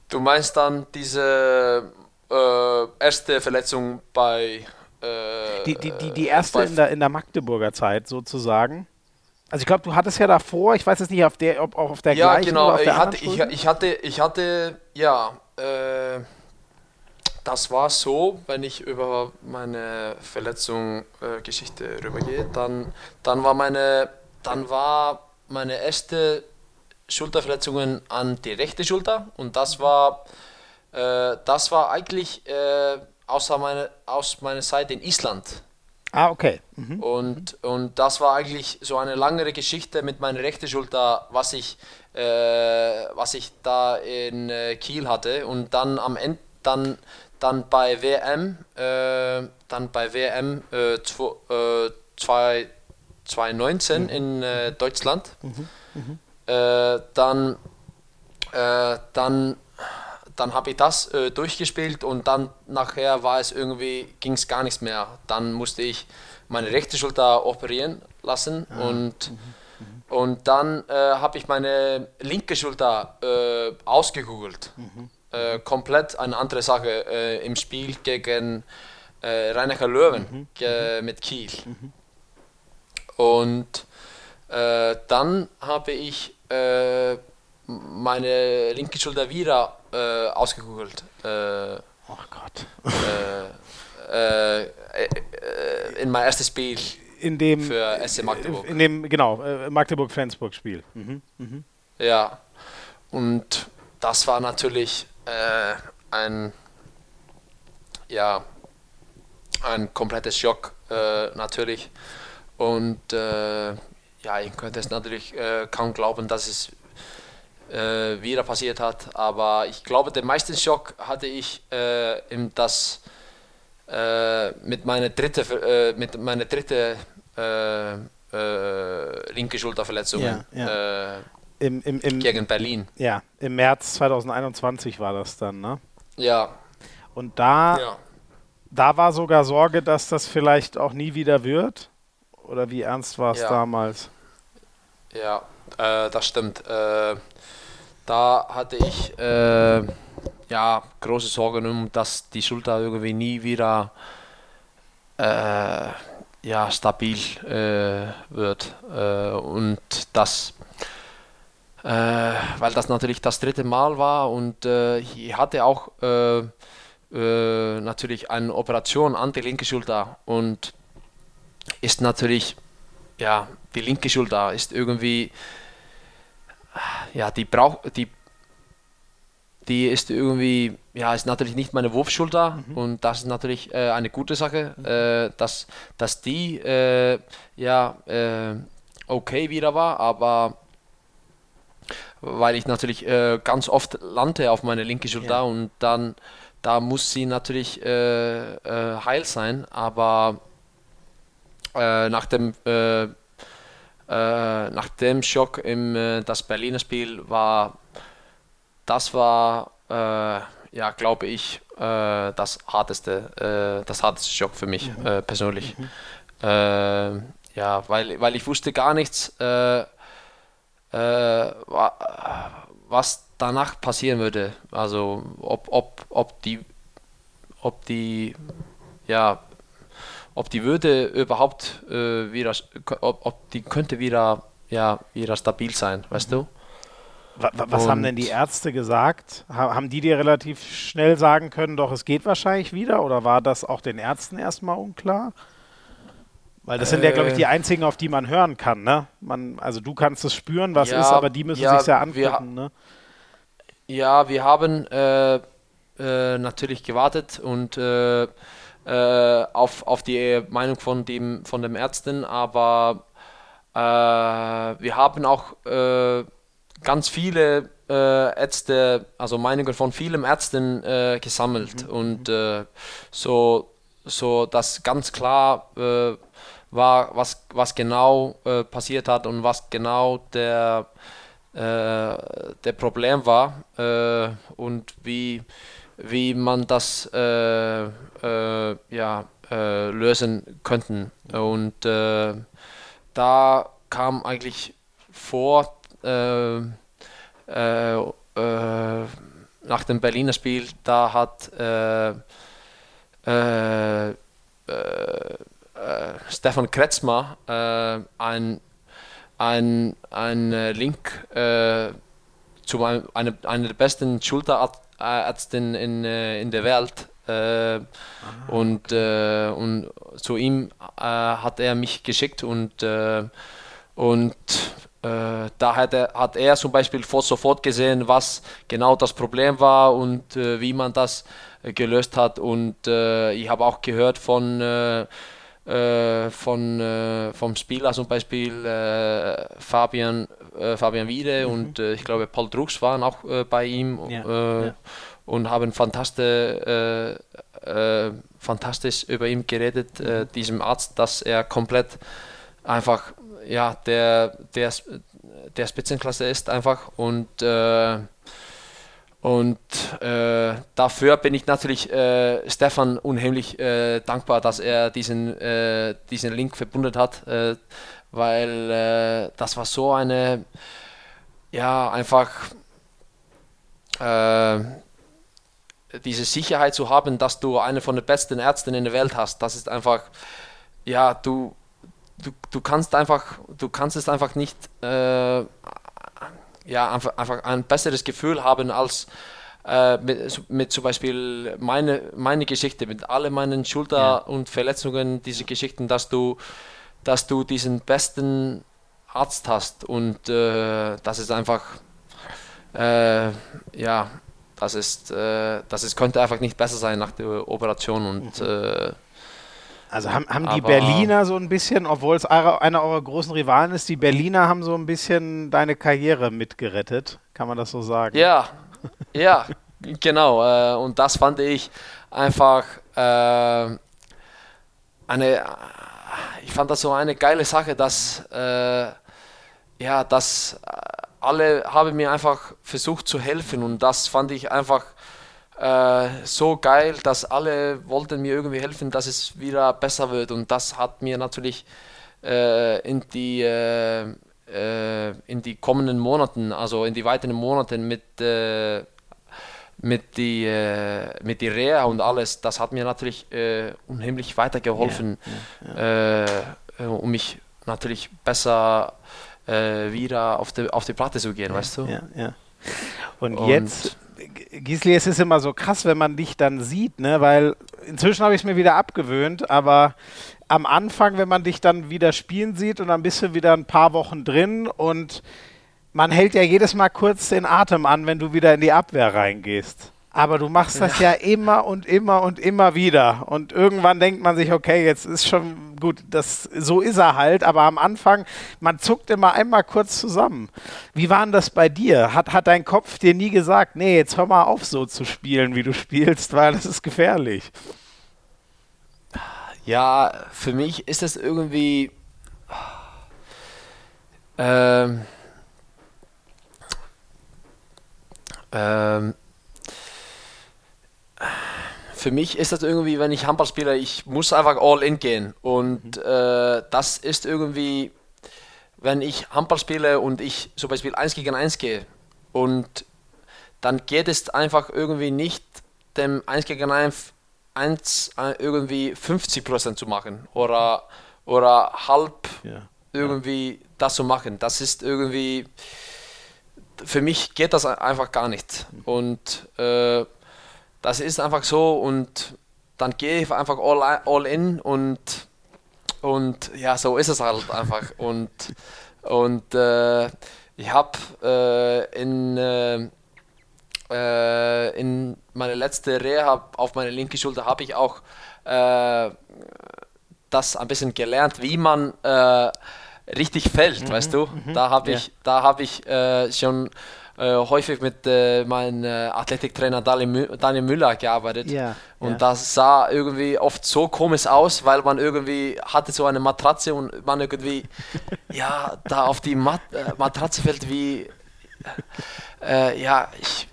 Du meinst dann diese äh, erste Verletzung bei äh, die, die, die, die erste in der, in der Magdeburger Zeit sozusagen. Also ich glaube, du hattest ja davor, ich weiß jetzt nicht, auf der, ob auch auf der ja, gleichen genau. oder auf der ich hatte, ich, ich, hatte, ich hatte, ja, äh, das war so, wenn ich über meine Verletzung-Geschichte äh, rübergehe, dann, dann war meine, dann war meine erste Schulterverletzung an die rechte Schulter und das war, äh, das war eigentlich äh, außer meine, aus meiner Zeit in Island. Ah, okay. Mhm. Und, und das war eigentlich so eine langere Geschichte mit meiner rechten Schulter, was ich, äh, was ich da in äh, Kiel hatte. Und dann am Ende, dann, dann bei WM, äh, dann bei WM äh, 2019 mhm. in äh, Deutschland, mhm. Mhm. Äh, dann, äh, dann dann habe ich das äh, durchgespielt und dann nachher war es irgendwie, ging es gar nichts mehr. Dann musste ich meine rechte Schulter operieren lassen ah. und, mhm. Mhm. und dann äh, habe ich meine linke Schulter äh, ausgegoogelt. Mhm. Äh, komplett eine andere Sache äh, im Spiel gegen äh, Rheinacher Löwen mhm. Mhm. mit Kiel. Mhm. Und dann habe ich meine linke Schulter wieder äh, ausgegoogelt. Äh, oh Gott. Äh, äh, in mein erstes Spiel in dem, für SC Magdeburg. In dem, genau, Magdeburg-Flensburg-Spiel. Mhm. Mhm. Ja, und das war natürlich ein, ja, ein komplettes Schock, natürlich. Und ja, ich könnte es natürlich kaum glauben, dass es äh, wieder passiert hat. Aber ich glaube, den meisten Schock hatte ich äh, in das äh, mit meiner dritte, äh, mit meiner dritte äh, äh, linke Schulterverletzung ja, ja. Im, im, im, gegen Berlin. Ja, im März 2021 war das dann, ne? Ja. Und da, ja. da war sogar Sorge, dass das vielleicht auch nie wieder wird? Oder wie ernst war es ja. damals? Ja, das stimmt da hatte ich äh, ja große Sorgen, dass die Schulter irgendwie nie wieder äh, ja, stabil äh, wird. Äh, und das, äh, weil das natürlich das dritte Mal war und äh, ich hatte auch natürlich eine Operation an die linke Schulter und ist natürlich, ja, die linke Schulter ist irgendwie ja, die braucht, die, die ist irgendwie, ja, ist natürlich nicht meine Wurfschulter mhm. und das ist natürlich äh, eine gute Sache, mhm. äh, dass, dass die, äh, ja, äh, okay wieder war, aber weil ich natürlich äh, ganz oft lande auf meine linke Schulter ja. und dann, da muss sie natürlich äh, heil sein, aber nach dem äh, nach dem Schock im äh, das Berliner Spiel war, das war, äh, ja, glaube ich, äh, das harteste, äh, das harteste Schock für mich mhm. Äh, persönlich. Mhm. ja, weil, weil ich wusste gar nichts, was danach passieren würde. Also ob, ob, ob die, ob die, ja, ob die würde überhaupt äh, wieder, ob, ob, die könnte wieder, ja, wieder stabil sein, weißt mhm. du? Was Und haben denn die Ärzte gesagt? Haben die dir relativ schnell sagen können, doch es geht wahrscheinlich wieder? Oder war das auch den Ärzten erstmal unklar? Weil das sind ja, glaube ich, die äh. einzigen, auf die man hören kann, ne? Man, also du kannst es spüren, was ja, ist, aber die müssen ja, sich ja angucken, ne? Ja, wir haben äh, äh, natürlich gewartet und äh, äh, auf, auf die Meinung von dem, von dem Ärzten, aber äh, wir haben auch ganz viele Ärzte, also Meinungen von vielen Ärzten gesammelt mhm. und so, so dass ganz klar war, was, was genau äh, passiert hat und was genau der, äh, der Problem war äh, und wie, wie man das äh, äh, ja, äh, lösen könnten. Und da kam eigentlich vor, nach dem Berliner Spiel, da hat äh, äh, äh, Stefan Kretzmer äh, ein, ein, ein äh, Link äh, zu einem, eine, einer der besten Schulterärzten in, äh, in der Welt. Äh, und, und zu ihm hat er mich geschickt und, und da hat er, hat er zum Beispiel sofort gesehen, was genau das Problem war und wie man das gelöst hat. Und ich habe auch gehört von äh, von, äh, vom Spieler zum Beispiel äh, Fabian, äh, Fabian Wiede mhm. und äh, ich glaube Paul Drucks waren auch äh, bei ihm ja. Ja. und haben fantastisch, fantastisch über ihn geredet, mhm. diesem Arzt, dass er komplett einfach ja, der, der, der Spitzenklasse ist einfach und und äh, dafür bin ich natürlich äh, Stefan unheimlich äh, dankbar, dass er diesen, äh, diesen Link verbunden hat, äh, weil äh, das war so eine, ja, einfach diese Sicherheit zu haben, dass du eine von den besten Ärzten in der Welt hast. Das ist einfach, ja, du, du, du kannst einfach, du kannst es einfach nicht ja, einfach, einfach ein besseres Gefühl haben als äh, mit, mit zum Beispiel meine, meine Geschichte, mit all meinen Schulter- ja. und Verletzungen, diese Geschichten, dass du, dass du diesen besten Arzt hast und äh, das ist einfach, äh, ja, das ist, äh, das ist, könnte einfach nicht besser sein nach der Operation und mhm. Äh, also haben, haben die Berliner so ein bisschen, obwohl es einer eurer großen Rivalen ist, die Berliner haben so ein bisschen deine Karriere mitgerettet, kann man das so sagen? Ja, ja, genau. Äh, und das fand ich einfach äh, eine, ich fand das so eine geile Sache, dass, äh, ja, dass alle haben mir einfach versucht zu helfen und das fand ich einfach äh, so geil, dass alle wollten mir irgendwie helfen, dass es wieder besser wird. Und das hat mir natürlich äh, in die äh, äh in die kommenden Monaten, also in die weiteren Monate mit äh, mit die mit die Reha und alles, das hat mir natürlich unheimlich weitergeholfen, ja, ja. um mich natürlich besser wieder auf die auf die Platte zu gehen, weißt du? Ja, ja. Und, und jetzt Gisli, es ist immer so krass, wenn man dich dann sieht, ne? weil inzwischen habe ich es mir wieder abgewöhnt, aber am Anfang, wenn man dich dann wieder spielen sieht und dann bist du wieder ein paar Wochen drin und man hält ja jedes Mal kurz den Atem an, wenn du wieder in die Abwehr reingehst. Aber du machst das ja. ja immer und immer und immer wieder. Und irgendwann denkt man sich, okay, jetzt ist schon gut, das, so ist er halt. Aber am Anfang, man zuckt immer einmal kurz zusammen. Wie war denn das bei dir? Hat, hat dein Kopf dir nie gesagt, nee, jetzt hör mal auf, so zu spielen, wie du spielst, weil das ist gefährlich? Ja, für mich ist das irgendwie. Ähm, ähm, für mich ist das irgendwie, wenn ich Handball spiele, ich muss einfach all in gehen. Und mhm. äh, das ist irgendwie, wenn ich Handball spiele und ich zum Beispiel 1 gegen 1 gehe und dann geht es einfach irgendwie nicht, dem 1 gegen 1, 1 äh, irgendwie 50% zu machen oder, oder halb ja. irgendwie ja. das zu machen. Das ist irgendwie, für mich geht das einfach gar nicht. Mhm. Und äh, das ist einfach so und dann gehe ich einfach all, all in und und ja, so ist es halt einfach. Und, und äh, ich habe äh, in, äh, äh, in meine letzte Reha auf meine linke Schulter habe ich auch äh, das ein bisschen gelernt, wie man äh, richtig fällt, mhm, weißt du? Mhm, da habe ich, da habe ich schon äh, häufig mit äh, meinem äh, Athletiktrainer Daniel Müller gearbeitet. Ja, und ja. das sah irgendwie oft so komisch aus, weil man irgendwie hatte so eine Matratze und man irgendwie [laughs] ja da auf die Mat äh, Matratze fällt wie äh, ja ich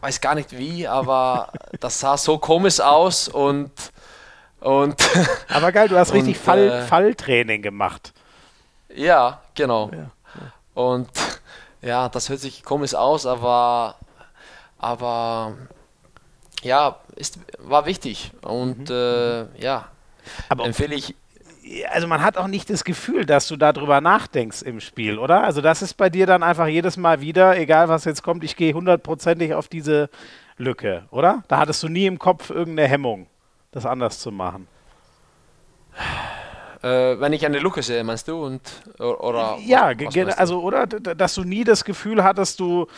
weiß gar nicht wie, aber das sah so komisch aus und und [laughs] aber geil, du hast richtig Fall, Falltraining gemacht. Ja, genau. Ja, und ja, das hört sich komisch aus, aber, aber ja, ist, war wichtig und mhm. äh, ja, aber empfehle ich. Also man hat auch nicht das Gefühl, dass du darüber nachdenkst im Spiel, oder? Also das ist bei dir dann einfach jedes Mal wieder, egal was jetzt kommt, ich gehe hundertprozentig auf diese Lücke, oder? Da hattest du nie im Kopf irgendeine Hemmung, das anders zu machen. Äh, wenn ich eine Lücke sehe, meinst du? Und, oder, ja, also oder, dass du nie das Gefühl hattest, du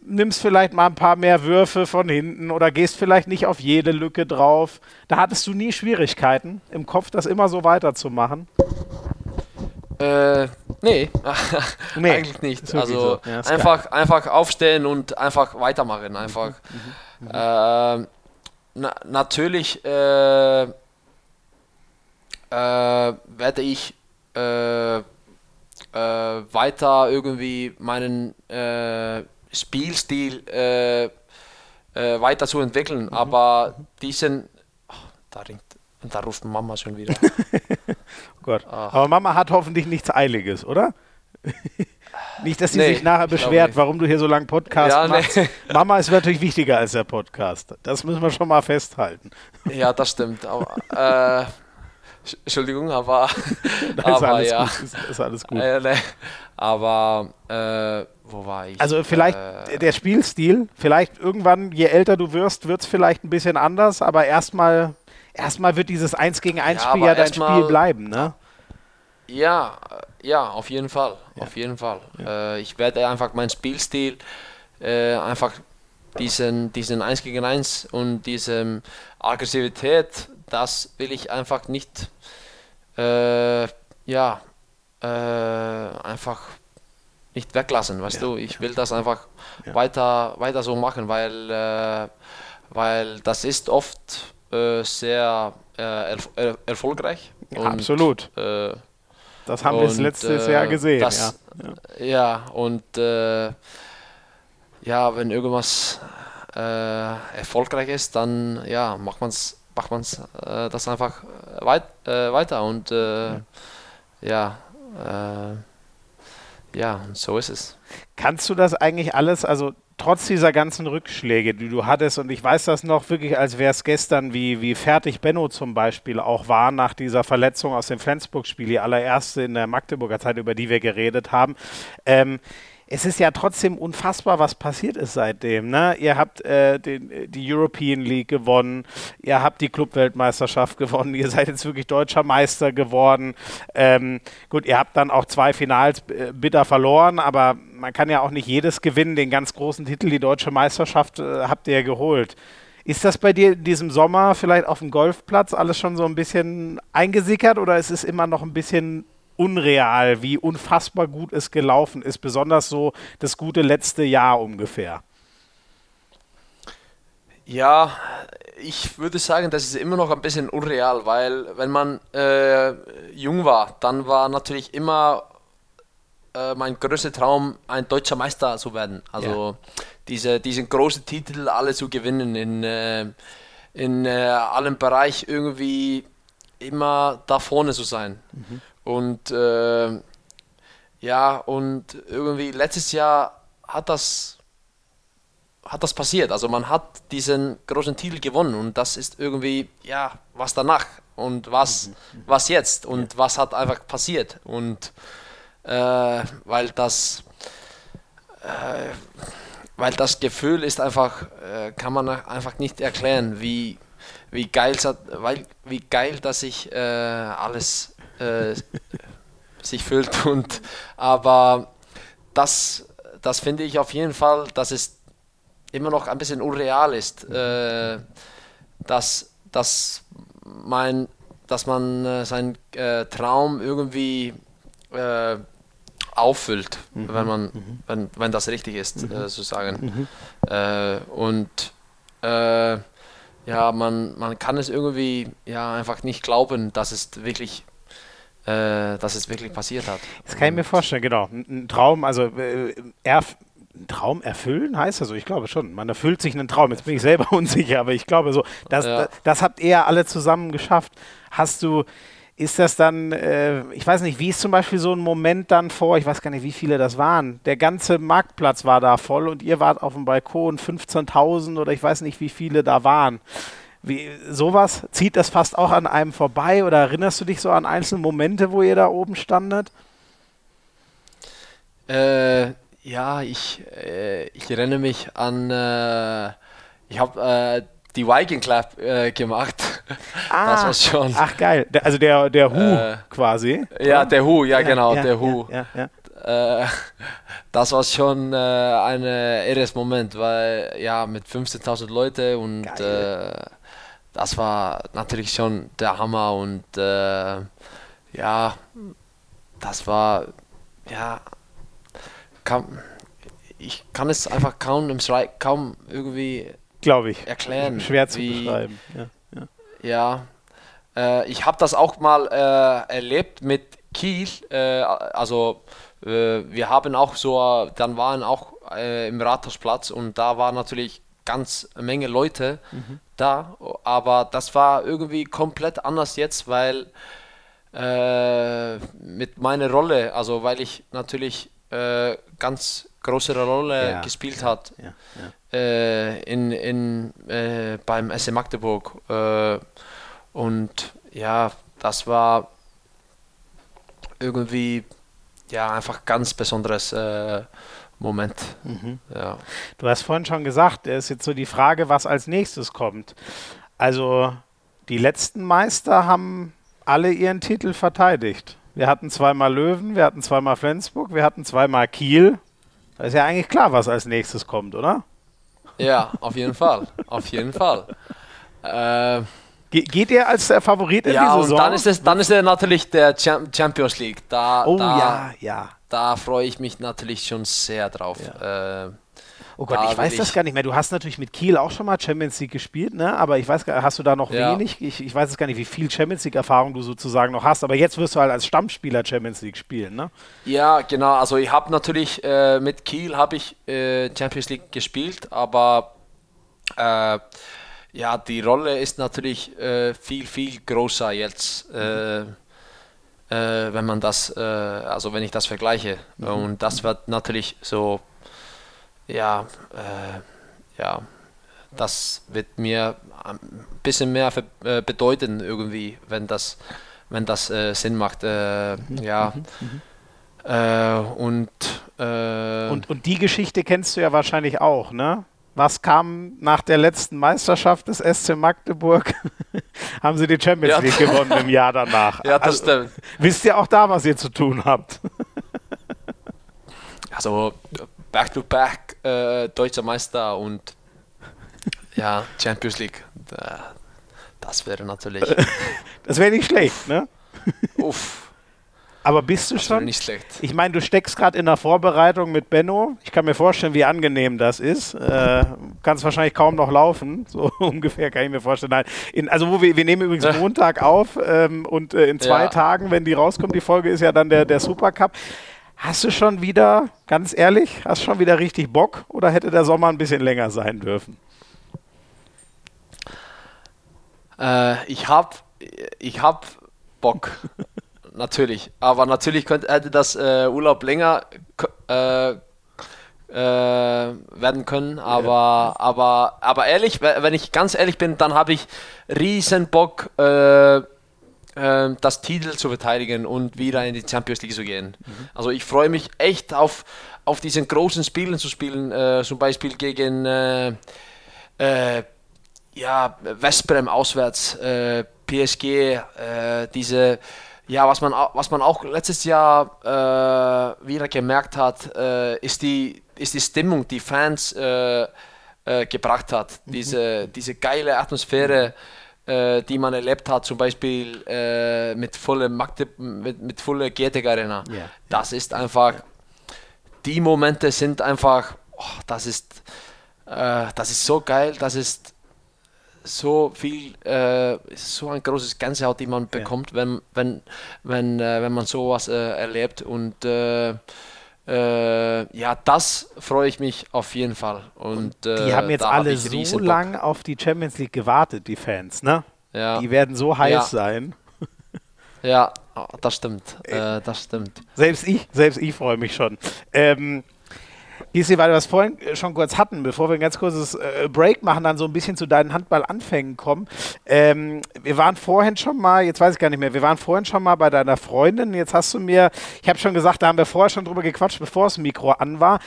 nimmst vielleicht mal ein paar mehr Würfe von hinten oder gehst vielleicht nicht auf jede Lücke drauf. Da hattest du nie Schwierigkeiten im Kopf, das immer so weiterzumachen? Äh, nee, [laughs] nee. eigentlich nicht. Also so. ja, einfach, einfach aufstehen und einfach weitermachen. Einfach. Mhm. Mhm. Äh, na, natürlich äh, werde ich äh, äh, weiter irgendwie meinen äh, Spielstil äh, äh, weiter zu entwickeln. Mhm. Aber diesen, oh, da ringt, da ruft Mama schon wieder. [laughs] oh Gott. Ach. Aber Mama hat hoffentlich nichts Eiliges, oder? [laughs] Nicht, dass sie nee, sich nachher beschwert, warum du hier so lange Podcast ja, machst. Nee. [laughs] Mama ist natürlich wichtiger als der Podcast. Das müssen wir schon mal festhalten. Ja, das stimmt. Aber, äh, Entschuldigung, aber, [laughs] aber ist ja. Gut, ist, ist, alles gut. Äh, ne. Aber äh, wo war ich? Also vielleicht äh, der Spielstil, vielleicht irgendwann, je älter du wirst, wird es vielleicht ein bisschen anders, aber erstmal erstmal wird dieses 1 gegen 1 ja, Spiel ja dein Spiel bleiben, ne? Ja, ja, auf jeden Fall. Ja. Auf jeden Fall. Ja. Äh, ich werde einfach meinen Spielstil äh, einfach diesen, diesen 1 gegen 1 und diese Aggressivität, das will ich einfach nicht äh, ja, äh, einfach nicht weglassen, weißt ja. du. Ich will das einfach ja. weiter, weiter so machen, weil, äh, weil das ist oft äh, sehr äh, erf erfolgreich. Und, Absolut. Äh, das haben wir letztes Jahr gesehen. Das, ja. ja. und ja, wenn irgendwas erfolgreich ist, dann ja, macht man es macht man äh, das einfach weit, äh, weiter und äh, ja, ja, äh, ja, so ist es. Kannst du das eigentlich alles, also trotz dieser ganzen Rückschläge, die du hattest, und ich weiß das noch wirklich, als wäre es gestern, wie, wie fertig Benno zum Beispiel auch war nach dieser Verletzung aus dem Flensburg-Spiel, die allererste in der Magdeburger Zeit, über die wir geredet haben. Ähm, es ist ja trotzdem unfassbar, was passiert ist seitdem. Ne? Ihr habt äh, den, die European League gewonnen, ihr habt die Clubweltmeisterschaft gewonnen, ihr seid jetzt wirklich deutscher Meister geworden. Ähm, gut, ihr habt dann auch zwei Finals äh, bitter verloren, aber man kann ja auch nicht jedes gewinnen. Den ganz großen Titel, die deutsche Meisterschaft, äh, habt ihr geholt. Ist das bei dir in diesem Sommer vielleicht auf dem Golfplatz alles schon so ein bisschen eingesickert oder ist es immer noch ein bisschen unreal, wie unfassbar gut es gelaufen ist, besonders so das gute letzte Jahr ungefähr. Ja, ich würde sagen, das ist immer noch ein bisschen unreal, weil wenn man äh, jung war, dann war natürlich immer äh, mein größter Traum, ein deutscher Meister zu werden. Also ja. diese, diesen großen Titel alle zu gewinnen in, äh, in äh, allen Bereichen irgendwie immer da vorne zu sein. Mhm. Und äh, ja, und irgendwie letztes Jahr hat das, hat das passiert. Also man hat diesen großen Titel gewonnen und das ist irgendwie, ja, was danach und was, was jetzt und was hat einfach passiert. Und äh, weil das äh, weil das Gefühl ist einfach, äh, kann man einfach nicht erklären, wie, wie geil, weil, wie geil, dass ich äh, alles äh, sich fühlt. [laughs] Und, aber das, das finde ich auf jeden Fall, dass es immer noch ein bisschen unreal ist, äh, dass, dass, mein, dass man äh, seinen äh, Traum irgendwie äh, auffüllt, mhm. wenn, man, mhm. wenn, wenn das richtig ist, mhm. Äh, sozusagen. Mhm. Und ja, man, man kann es irgendwie ja, einfach nicht glauben, dass es wirklich dass es wirklich passiert hat. Das kann ich mir vorstellen, genau. Ein Traum, also äh, er, Traum erfüllen heißt also, ich glaube schon. Man erfüllt sich einen Traum. Jetzt bin ich selber [laughs] unsicher, aber ich glaube so, das, ja. das, das, habt ihr alle zusammen geschafft. Hast du, ist das dann, äh, ich weiß nicht, wie ist zum Beispiel so ein Moment dann vor, ich weiß gar nicht, wie viele das waren. Der ganze Marktplatz war da voll und ihr wart auf dem Balkon, 15.000 oder ich weiß nicht, wie viele da waren. Wie, sowas, zieht das fast auch an einem vorbei oder erinnerst du dich so an einzelne Momente, wo ihr da oben standet? Äh, ja, ich, äh, ich erinnere mich an, äh, ich habe äh, die Viking Club äh, gemacht. [laughs] Ah, das war schon. Ach geil, also der, der Hu äh, quasi. Ja, der Hu, ja, ja genau, ja, der Hu. Ja, äh, [laughs] das war schon ein irres Moment, weil ja, mit 15.000 Leute und das war natürlich schon der Hammer und ja, das war ja kann, ich kann es einfach kaum im Schrei, kaum irgendwie glaube ich erklären. Schwer zu wie, beschreiben. Ja, ja. ja äh, ich habe das auch mal äh, erlebt mit Kiel. Äh, also äh, wir haben auch so, dann waren auch äh, im Rathausplatz und da war natürlich ganz Menge Leute mhm. da, aber das war irgendwie komplett anders jetzt, weil äh, mit meiner Rolle, also weil ich natürlich äh, ganz große Rolle ja, gespielt ja, hat ja, äh, in, in, äh, beim SC Magdeburg. Äh, und ja, das war irgendwie ja einfach ganz besonderes äh, Moment. Mhm. Ja. Du hast vorhin schon gesagt, es ist jetzt so die Frage, was als nächstes kommt. Also die letzten Meister haben alle ihren Titel verteidigt. Wir hatten zweimal Löwen, wir hatten zweimal Flensburg, wir hatten zweimal Kiel. Da ist ja eigentlich klar, was als nächstes kommt, oder? Ja, auf jeden Fall. Auf jeden Fall. Äh, Ge geht ihr als der Favorit in ja, die Saison? Ja, dann ist es, dann ist er natürlich der Champions League. Da, oh da, ja, ja. Da freue ich mich natürlich schon sehr drauf. Ja. Äh, Oh Gott, da ich weiß das gar nicht mehr. Du hast natürlich mit Kiel auch schon mal Champions League gespielt, ne? Aber ich weiß, hast du da noch ja. wenig? Ich, ich weiß es gar nicht, wie viel Champions League-Erfahrung du sozusagen noch hast. Aber jetzt wirst du halt als Stammspieler Champions League spielen, ne? Ja, genau. Also ich habe natürlich äh, mit Kiel habe ich äh, Champions League gespielt, aber äh, ja, die Rolle ist natürlich äh, viel, viel größer jetzt. Mhm. Wenn man das, also wenn ich das vergleiche. Mhm. Und das wird natürlich so ja, äh, ja, das wird mir ein bisschen mehr äh, bedeuten irgendwie, wenn das, wenn das äh, Sinn macht. Äh, mhm. Ja. Mhm. mhm. Äh, und, äh, und, und die Geschichte kennst du ja wahrscheinlich auch, ne? Was kam nach der letzten Meisterschaft des SC Magdeburg? [laughs] Haben sie die Champions ja. League gewonnen im Jahr danach. Ja, das also, stimmt. Wisst ihr auch da, was ihr zu tun habt? [laughs] also Back-to-Back äh, deutscher Meister und ja, Champions League. Das wäre natürlich. [laughs] Das wäre nicht schlecht, ne? Uff. Aber bist du das schon? Nicht schlecht. Ich meine, du steckst gerade in der Vorbereitung mit Benno. Ich kann mir vorstellen, wie angenehm das ist. Äh, kannst wahrscheinlich kaum noch laufen. [laughs] So ungefähr kann ich mir vorstellen. Nein, in, also wo wir, wir nehmen übrigens Montag auf ähm, und äh, in zwei ja. Tagen, wenn die rauskommt, die Folge ist ja dann der, der Supercup. Hast du schon wieder, ganz ehrlich, hast schon wieder richtig Bock oder hätte der Sommer ein bisschen länger sein dürfen? Äh, ich habe ich hab Bock, [laughs] natürlich. Aber natürlich könnte, hätte das äh, Urlaub länger äh, äh, werden können. Aber, ja. aber, aber ehrlich, wenn ich ganz ehrlich bin, dann habe ich riesen Bock äh, ähm, das Titel zu verteidigen und wieder in die Champions League zu gehen. Mhm. Also ich freue mich echt auf, auf diesen großen Spielen zu spielen, äh, zum Beispiel gegen äh, äh, ja, Westbrem auswärts, äh, PSG, äh, diese Ja, was man, was man auch letztes Jahr äh, wieder gemerkt hat, äh, ist, die, ist die Stimmung, die Fans äh, äh gebracht hat. Mhm. Diese, diese geile Atmosphäre, äh, die man erlebt hat, zum Beispiel äh, mit voller Magde, mit, mit voller GTG Arena. Yeah. Das ist einfach, die Momente sind einfach, oh, das ist, das ist so geil, das ist so viel, äh, so ein großes Gänsehaut, die man bekommt, ja. wenn, wenn, wenn, äh, wenn man sowas äh, erlebt. Und äh, äh, ja, das freue ich mich auf jeden Fall. Und, die äh, haben jetzt alle hab so lange auf die Champions League gewartet, die Fans, ne? Ja. Die werden so heiß ja. sein. Ja, das stimmt. das stimmt. Selbst ich, selbst ich freue mich schon. Ähm, Gisli, weil wir es vorhin äh, schon kurz hatten, bevor wir ein ganz kurzes äh, Break machen, dann so ein bisschen zu deinen Handballanfängen kommen. Ähm, wir waren vorhin schon mal, jetzt weiß ich gar nicht mehr, wir waren vorhin schon mal bei deiner Freundin. Jetzt hast du mir, ich habe schon gesagt, da haben wir vorher schon drüber gequatscht, bevor das Mikro an war.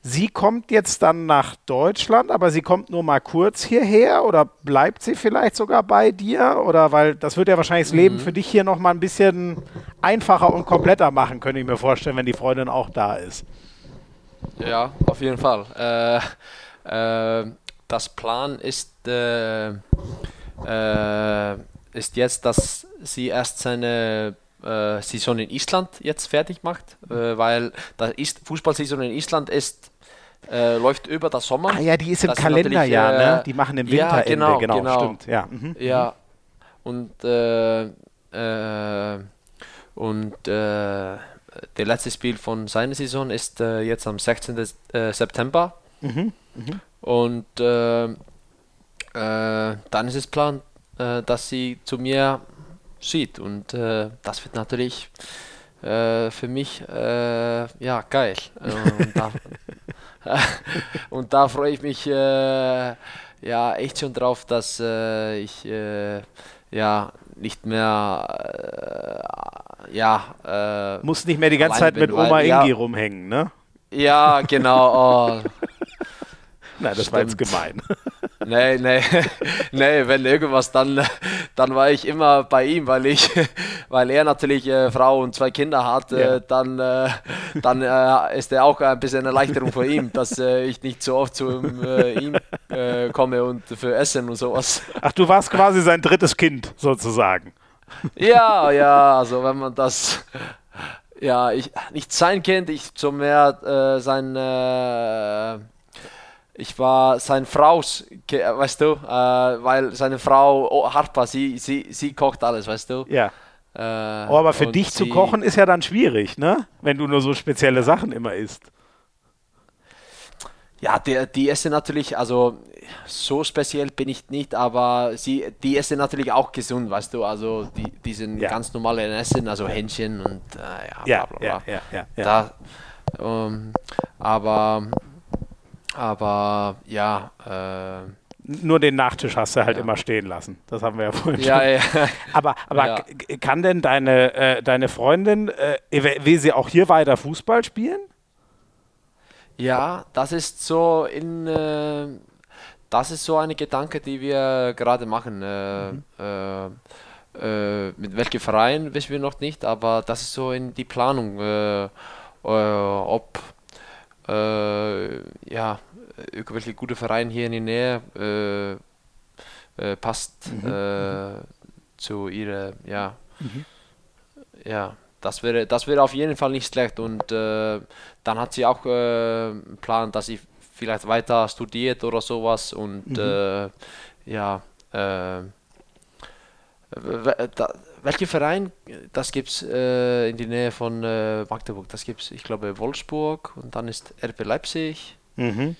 Sie kommt jetzt dann nach Deutschland, aber sie kommt nur mal kurz hierher oder bleibt sie vielleicht sogar bei dir? Oder weil das wird ja wahrscheinlich das Leben mhm. für dich hier nochmal ein bisschen einfacher und kompletter machen, könnte ich mir vorstellen, wenn die Freundin auch da ist. Ja, auf jeden Fall. Äh, äh, das Plan ist, äh, äh ist jetzt, dass sie erst seine äh, Saison in Island jetzt fertig macht, äh, weil die Fußballsaison in Island ist läuft über das Sommer. Ah ja, die ist im das Kalenderjahr, ne? Die machen im Winter ja, genau, genau, genau, stimmt. Ja, mhm. ja. und und der letzte Spiel von seiner Saison ist äh, jetzt am 16. Äh, September. Mhm. Mhm. Und äh, äh dann ist es Plan, dass sie zu mir sieht. Und das wird natürlich für mich ja geil. und, da, [laughs] und da freue ich mich ja echt schon drauf, dass ich ja nicht mehr ja. Äh, Muss nicht mehr die ganze Zeit mit Oma weil, Ingi ja, rumhängen, ne? Ja, genau. Oh. [laughs] Nein, das Stimmt. war jetzt gemein. Nee, nee, [laughs] nee, wenn irgendwas, dann, dann war ich immer bei ihm, weil ich, [laughs] weil er natürlich äh, Frau und zwei Kinder hat, äh, ja. dann, äh, dann äh, ist er auch ein bisschen eine Erleichterung für ihn, dass äh, ich nicht so oft zu äh, ihm komme und für Essen und sowas. Ach, du warst quasi sein drittes Kind sozusagen ja, ja, also wenn man das, ja, ich nicht sein Kind, ich so mehr äh, sein, äh, ich war sein Fraus, weißt du, äh, weil seine Frau oh, Harpa, sie, sie, sie kocht alles, weißt du. Ja. Äh, oh, aber für dich zu kochen ist ja dann schwierig, ne? Wenn du nur so spezielle Sachen immer isst. Ja, die, die essen natürlich, also so speziell bin ich nicht, aber sie, die essen natürlich auch gesund, weißt du, also die, die sind ja. ganz normale Essen, also Hähnchen und äh, ja, bla bla bla. Ja, ja, ja, da, ähm, aber, aber ja, äh, nur den Nachtisch hast du halt ja. immer stehen lassen. Das haben wir ja vorhin ja, schon. Ja. [laughs] Aber, aber ja. kann denn deine, äh, deine Freundin, äh, will sie auch hier weiter Fußball spielen? Ja, das ist so in, äh, das ist so eine Gedanke, die wir gerade machen. Äh, mhm. äh, äh mit welchem Verein wissen wir noch nicht, aber das ist so in die Planung, ob ja irgendwelche gute Verein hier in die Nähe passt mhm. zu ihrer ja mhm. ja das wäre, das wäre auf jeden Fall nicht schlecht. Und äh, dann hat sie auch äh, einen Plan, dass sie vielleicht weiter studiert oder sowas. Und mhm. äh, ja, äh, da, welcher Verein? Das gibt es äh, in der Nähe von äh, Magdeburg. Das gibt es, ich glaube, Wolfsburg und dann ist RB Leipzig. Mhm.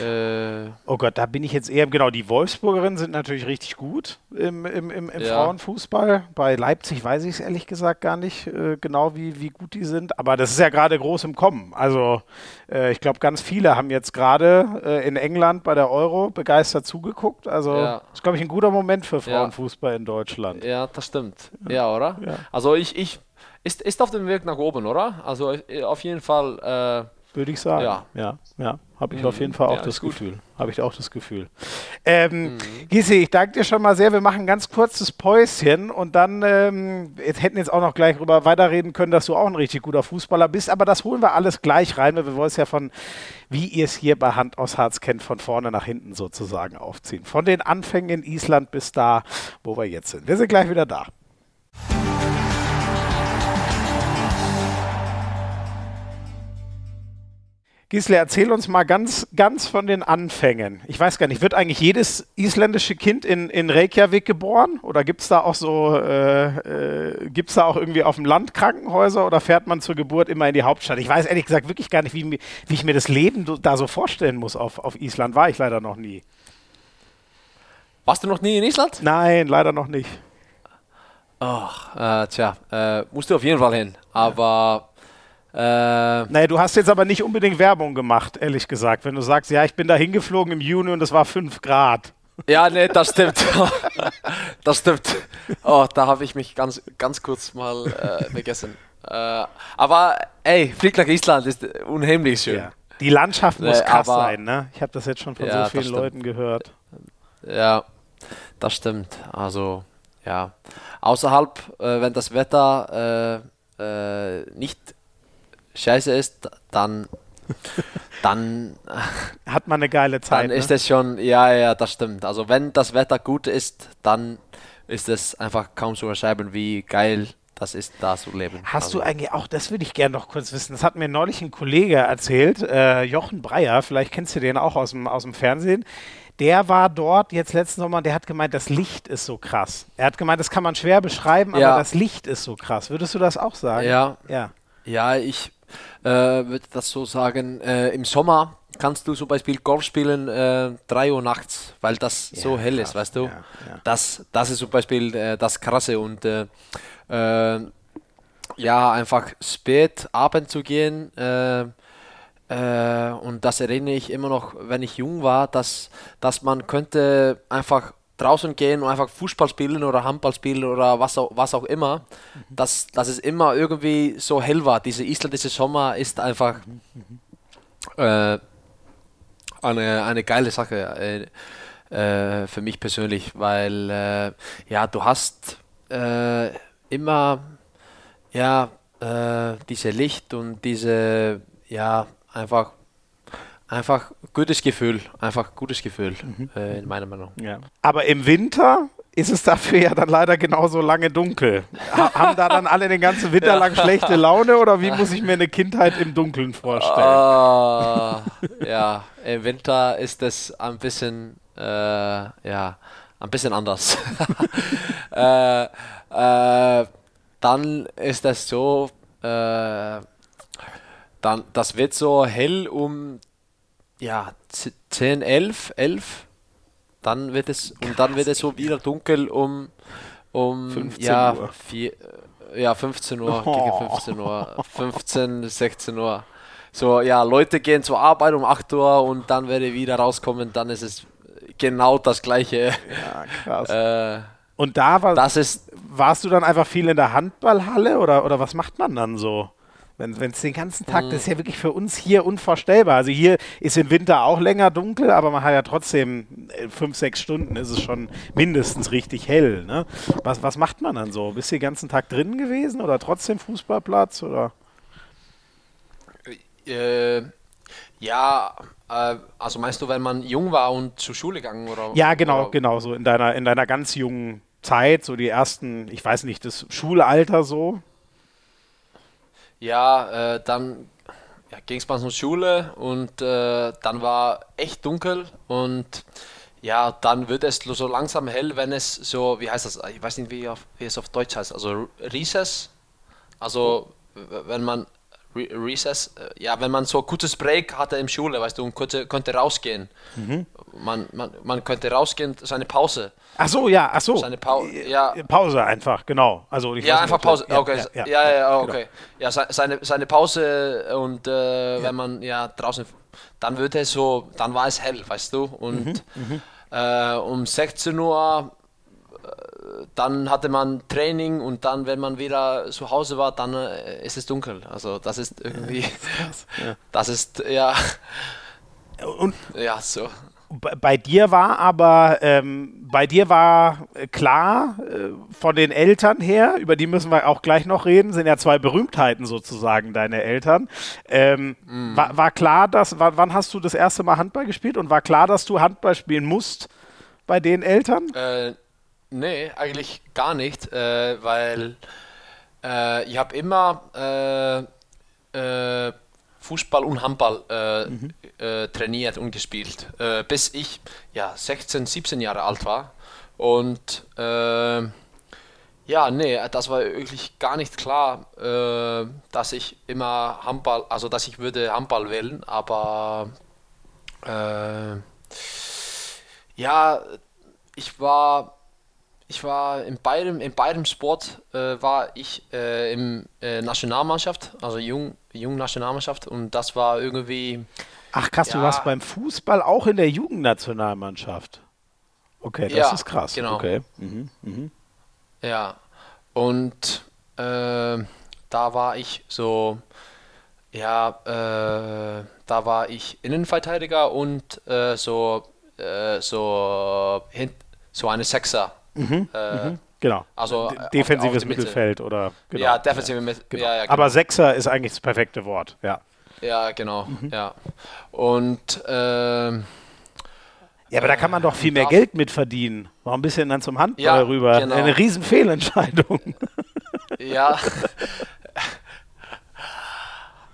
Äh, oh Gott, da bin ich jetzt eher, genau, die Wolfsburgerinnen sind natürlich richtig gut im, im, im, im ja. Frauenfußball. Bei Leipzig weiß ich es ehrlich gesagt gar nicht äh, genau, wie, wie gut die sind, aber das ist ja gerade groß im Kommen. Also äh, ich glaube, ganz viele haben jetzt gerade äh, in England bei der Euro begeistert zugeguckt. Also ja. das ist, glaube ich, ein guter Moment für Frauenfußball ja. in Deutschland. Ja, das stimmt. Ja, oder? Also ich, ich ist, ist auf dem Weg nach oben, oder? Also äh, auf jeden Fall würde ich sagen. Ja, ja, ja habe ich Mhm. auf jeden Fall auch Ja, das. Gefühl. Habe ich auch das Gefühl. Ähm, Mhm. Gisi, ich danke dir schon mal sehr. Wir machen ein ganz kurzes Päuschen und dann ähm, jetzt hätten jetzt auch noch gleich drüber weiterreden können, dass du auch ein richtig guter Fußballer bist. Aber das holen wir alles gleich rein, weil wir wollen es ja von, wie ihr es hier bei Hand aus Harz kennt, von vorne nach hinten sozusagen aufziehen. Von den Anfängen in Island bis da, wo wir jetzt sind. Wir sind gleich wieder da. Gisle, erzähl uns mal ganz, ganz von den Anfängen. Ich weiß gar nicht, wird eigentlich jedes isländische Kind in, in Reykjavik geboren? Oder gibt es da auch so, äh, äh, gibt es da auch irgendwie auf dem Land Krankenhäuser oder fährt man zur Geburt immer in die Hauptstadt? Ich weiß ehrlich gesagt wirklich gar nicht, wie, wie ich mir das Leben da so vorstellen muss auf, auf Island. War ich leider noch nie. Warst du noch nie in Island? Nein, leider noch nicht. Ach, äh, tja, äh, musst du auf jeden Fall hin. Aber äh, Naja, du hast jetzt aber nicht unbedingt Werbung gemacht, ehrlich gesagt. Wenn du sagst, ja, ich bin da hingeflogen im Juni und es war 5 Grad. ja, nee, das stimmt. [laughs] das stimmt. Oh, da habe ich mich ganz, ganz kurz mal äh, vergessen. Äh, aber ey, Flieg nach Island ist unheimlich schön. Ja. Die Landschaft muss Nee, krass sein, ne? Ich habe das jetzt schon von Ja, so vielen. Leuten gehört. Ja, das stimmt. Also, ja. Außerhalb, äh, wenn das Wetter äh, äh, nicht scheiße ist, dann, [laughs] dann, Hat man eine geile Zeit. dann ne? ist es schon, ja, ja, das stimmt. Also, wenn das Wetter gut ist, dann ist es einfach kaum zu beschreiben, wie geil das ist, da zu leben. Hast also, du eigentlich auch, das würde ich gerne noch kurz wissen, das hat mir neulich ein Kollege erzählt, äh, Jochen Breyer, vielleicht kennst du den auch aus dem, aus dem Fernsehen. Der war dort jetzt letzten Sommer, der hat gemeint, das Licht ist so krass. Er hat gemeint, das kann man schwer beschreiben, Ja. aber das Licht ist so krass. Würdest du das auch sagen? Ja, Ja. Ja, ich äh, würde das so sagen. Äh, Im Sommer kannst du zum Beispiel Golf spielen äh, 3 Uhr nachts, weil das so hell krass, ist, weißt du? ja, ja. Das, das ist zum Beispiel äh, das Krasse und äh, äh, ja, einfach spät Abend zu gehen. Äh, äh, und das erinnere ich immer noch, wenn ich jung war, dass, dass man könnte einfach draußen gehen und einfach Fußball spielen oder Handball spielen oder was auch, was auch immer, dass, dass es immer irgendwie so hell war. Diese isländische Sommer ist einfach äh, eine, eine geile Sache äh, äh, für mich persönlich, weil äh, ja, du hast äh, immer ja, äh, diese Licht und diese, ja, einfach, einfach gutes Gefühl, einfach gutes Gefühl, äh, in meiner Meinung. ja. Aber im Winter ist es dafür ja dann leider genauso lange dunkel. Ha haben da dann alle den ganzen Winter lang schlechte Laune oder wie muss ich mir eine Kindheit im Dunkeln vorstellen? Ah, ja, im Winter ist es ein bisschen, äh, ja, ein bisschen anders. [laughs] äh, äh, dann ist es so, äh, dann, das wird so hell um, ja, z- 10, 11, 11. Dann wird es, und dann wird es so wieder dunkel um, um 15 ja, Uhr. vier, ja, 15 Uhr, Oh. gegen 15 Uhr, 15, 16 Uhr. So, ja, Leute gehen zur Arbeit um 8 Uhr und dann werde ich wieder rauskommen, dann ist es genau das gleiche. Ja, krass. Äh, Und da war, das ist, warst du dann einfach viel in der Handballhalle oder, oder was macht man dann so? Wenn es den ganzen Tag, das ist ja wirklich für uns hier unvorstellbar. Also hier ist im Winter auch länger dunkel, aber man hat ja trotzdem äh, fünf, sechs Stunden ist es schon mindestens richtig hell. Ne? Was, was macht man dann so? Bist du den ganzen Tag drin gewesen oder trotzdem Fußballplatz? Oder? äh, ja, äh, also meinst du, wenn man jung war und zur Schule gegangen oder? Ja, genau, oder, genau, so in deiner, in deiner ganz jungen Zeit, so die ersten, ich weiß nicht, das Schulalter so. Ja, äh, dann ja, ging es mal zur Schule und äh, dann war echt dunkel und ja, dann wird es so langsam hell, wenn es so, wie heißt das? Ich weiß nicht, wie, auf, wie es auf Deutsch heißt. Also Recess. Also wenn man Re Recess, äh, ja, wenn man so ein kurzes Break hatte in Schule, weißt du, und konnte, konnte rausgehen. Man, man, man könnte rausgehen, seine Pause. Ach so, ja, ach so. Seine Pau- ja. Pause einfach, genau. Also ich Ja, nicht, einfach Pause. das- okay, ja, ja, ja, okay. Ja, se- seine, seine Pause und äh, wenn man ja draußen, dann wird es so, dann war es hell, weißt du. Und Mhm, äh, um 16 Uhr dann hatte man Training und dann, wenn man wieder zu Hause war, dann äh, ist es dunkel. Also das ist irgendwie, das ist, ja. Das ist, ja. Und ja, so. Bei dir war aber, ähm, bei dir war klar äh, von den Eltern her, über die müssen wir auch gleich noch reden, sind ja zwei Berühmtheiten sozusagen, deine Eltern. Ähm, mm. war, war, klar, dass, wann hast du das erste Mal Handball gespielt und war klar, dass du Handball spielen musst bei den Eltern? Äh, nee, eigentlich gar nicht, äh, weil äh, ich habe immer äh, äh, Fußball und Handball äh, mhm. äh, trainiert und gespielt, bis ich ja 16, 17 Jahre alt war. Und ja, nee, das war wirklich gar nicht klar, dass ich immer Handball, also dass ich würde Handball wählen, aber ja, ich war ich war in beidem, in beidem Sport äh, war ich äh, im äh, Nationalmannschaft, also jung, jung Nationalmannschaft und das war irgendwie. Ach krass, ja, du warst beim Fußball auch in der Jugendnationalmannschaft. Okay, das ja, ist krass. Genau. Okay. Mhm, mh. Ja, und äh, da war ich so, ja, äh, da war ich Innenverteidiger und äh, so, so, so eine Sechser. Mhm, äh, mhm. Genau. Also defensives Mittelfeld oder genau. Ja, defensive ja. Genau. Ja, ja, genau. Aber Sechser ist eigentlich das perfekte Wort, ja. Ja, genau. Mhm. Ja. Und ähm, ja, aber da kann man doch viel mehr Geld mit verdienen. Warum du denn dann zum Handball ja, rüber? Genau. Eine riesen Fehlentscheidung. Ja.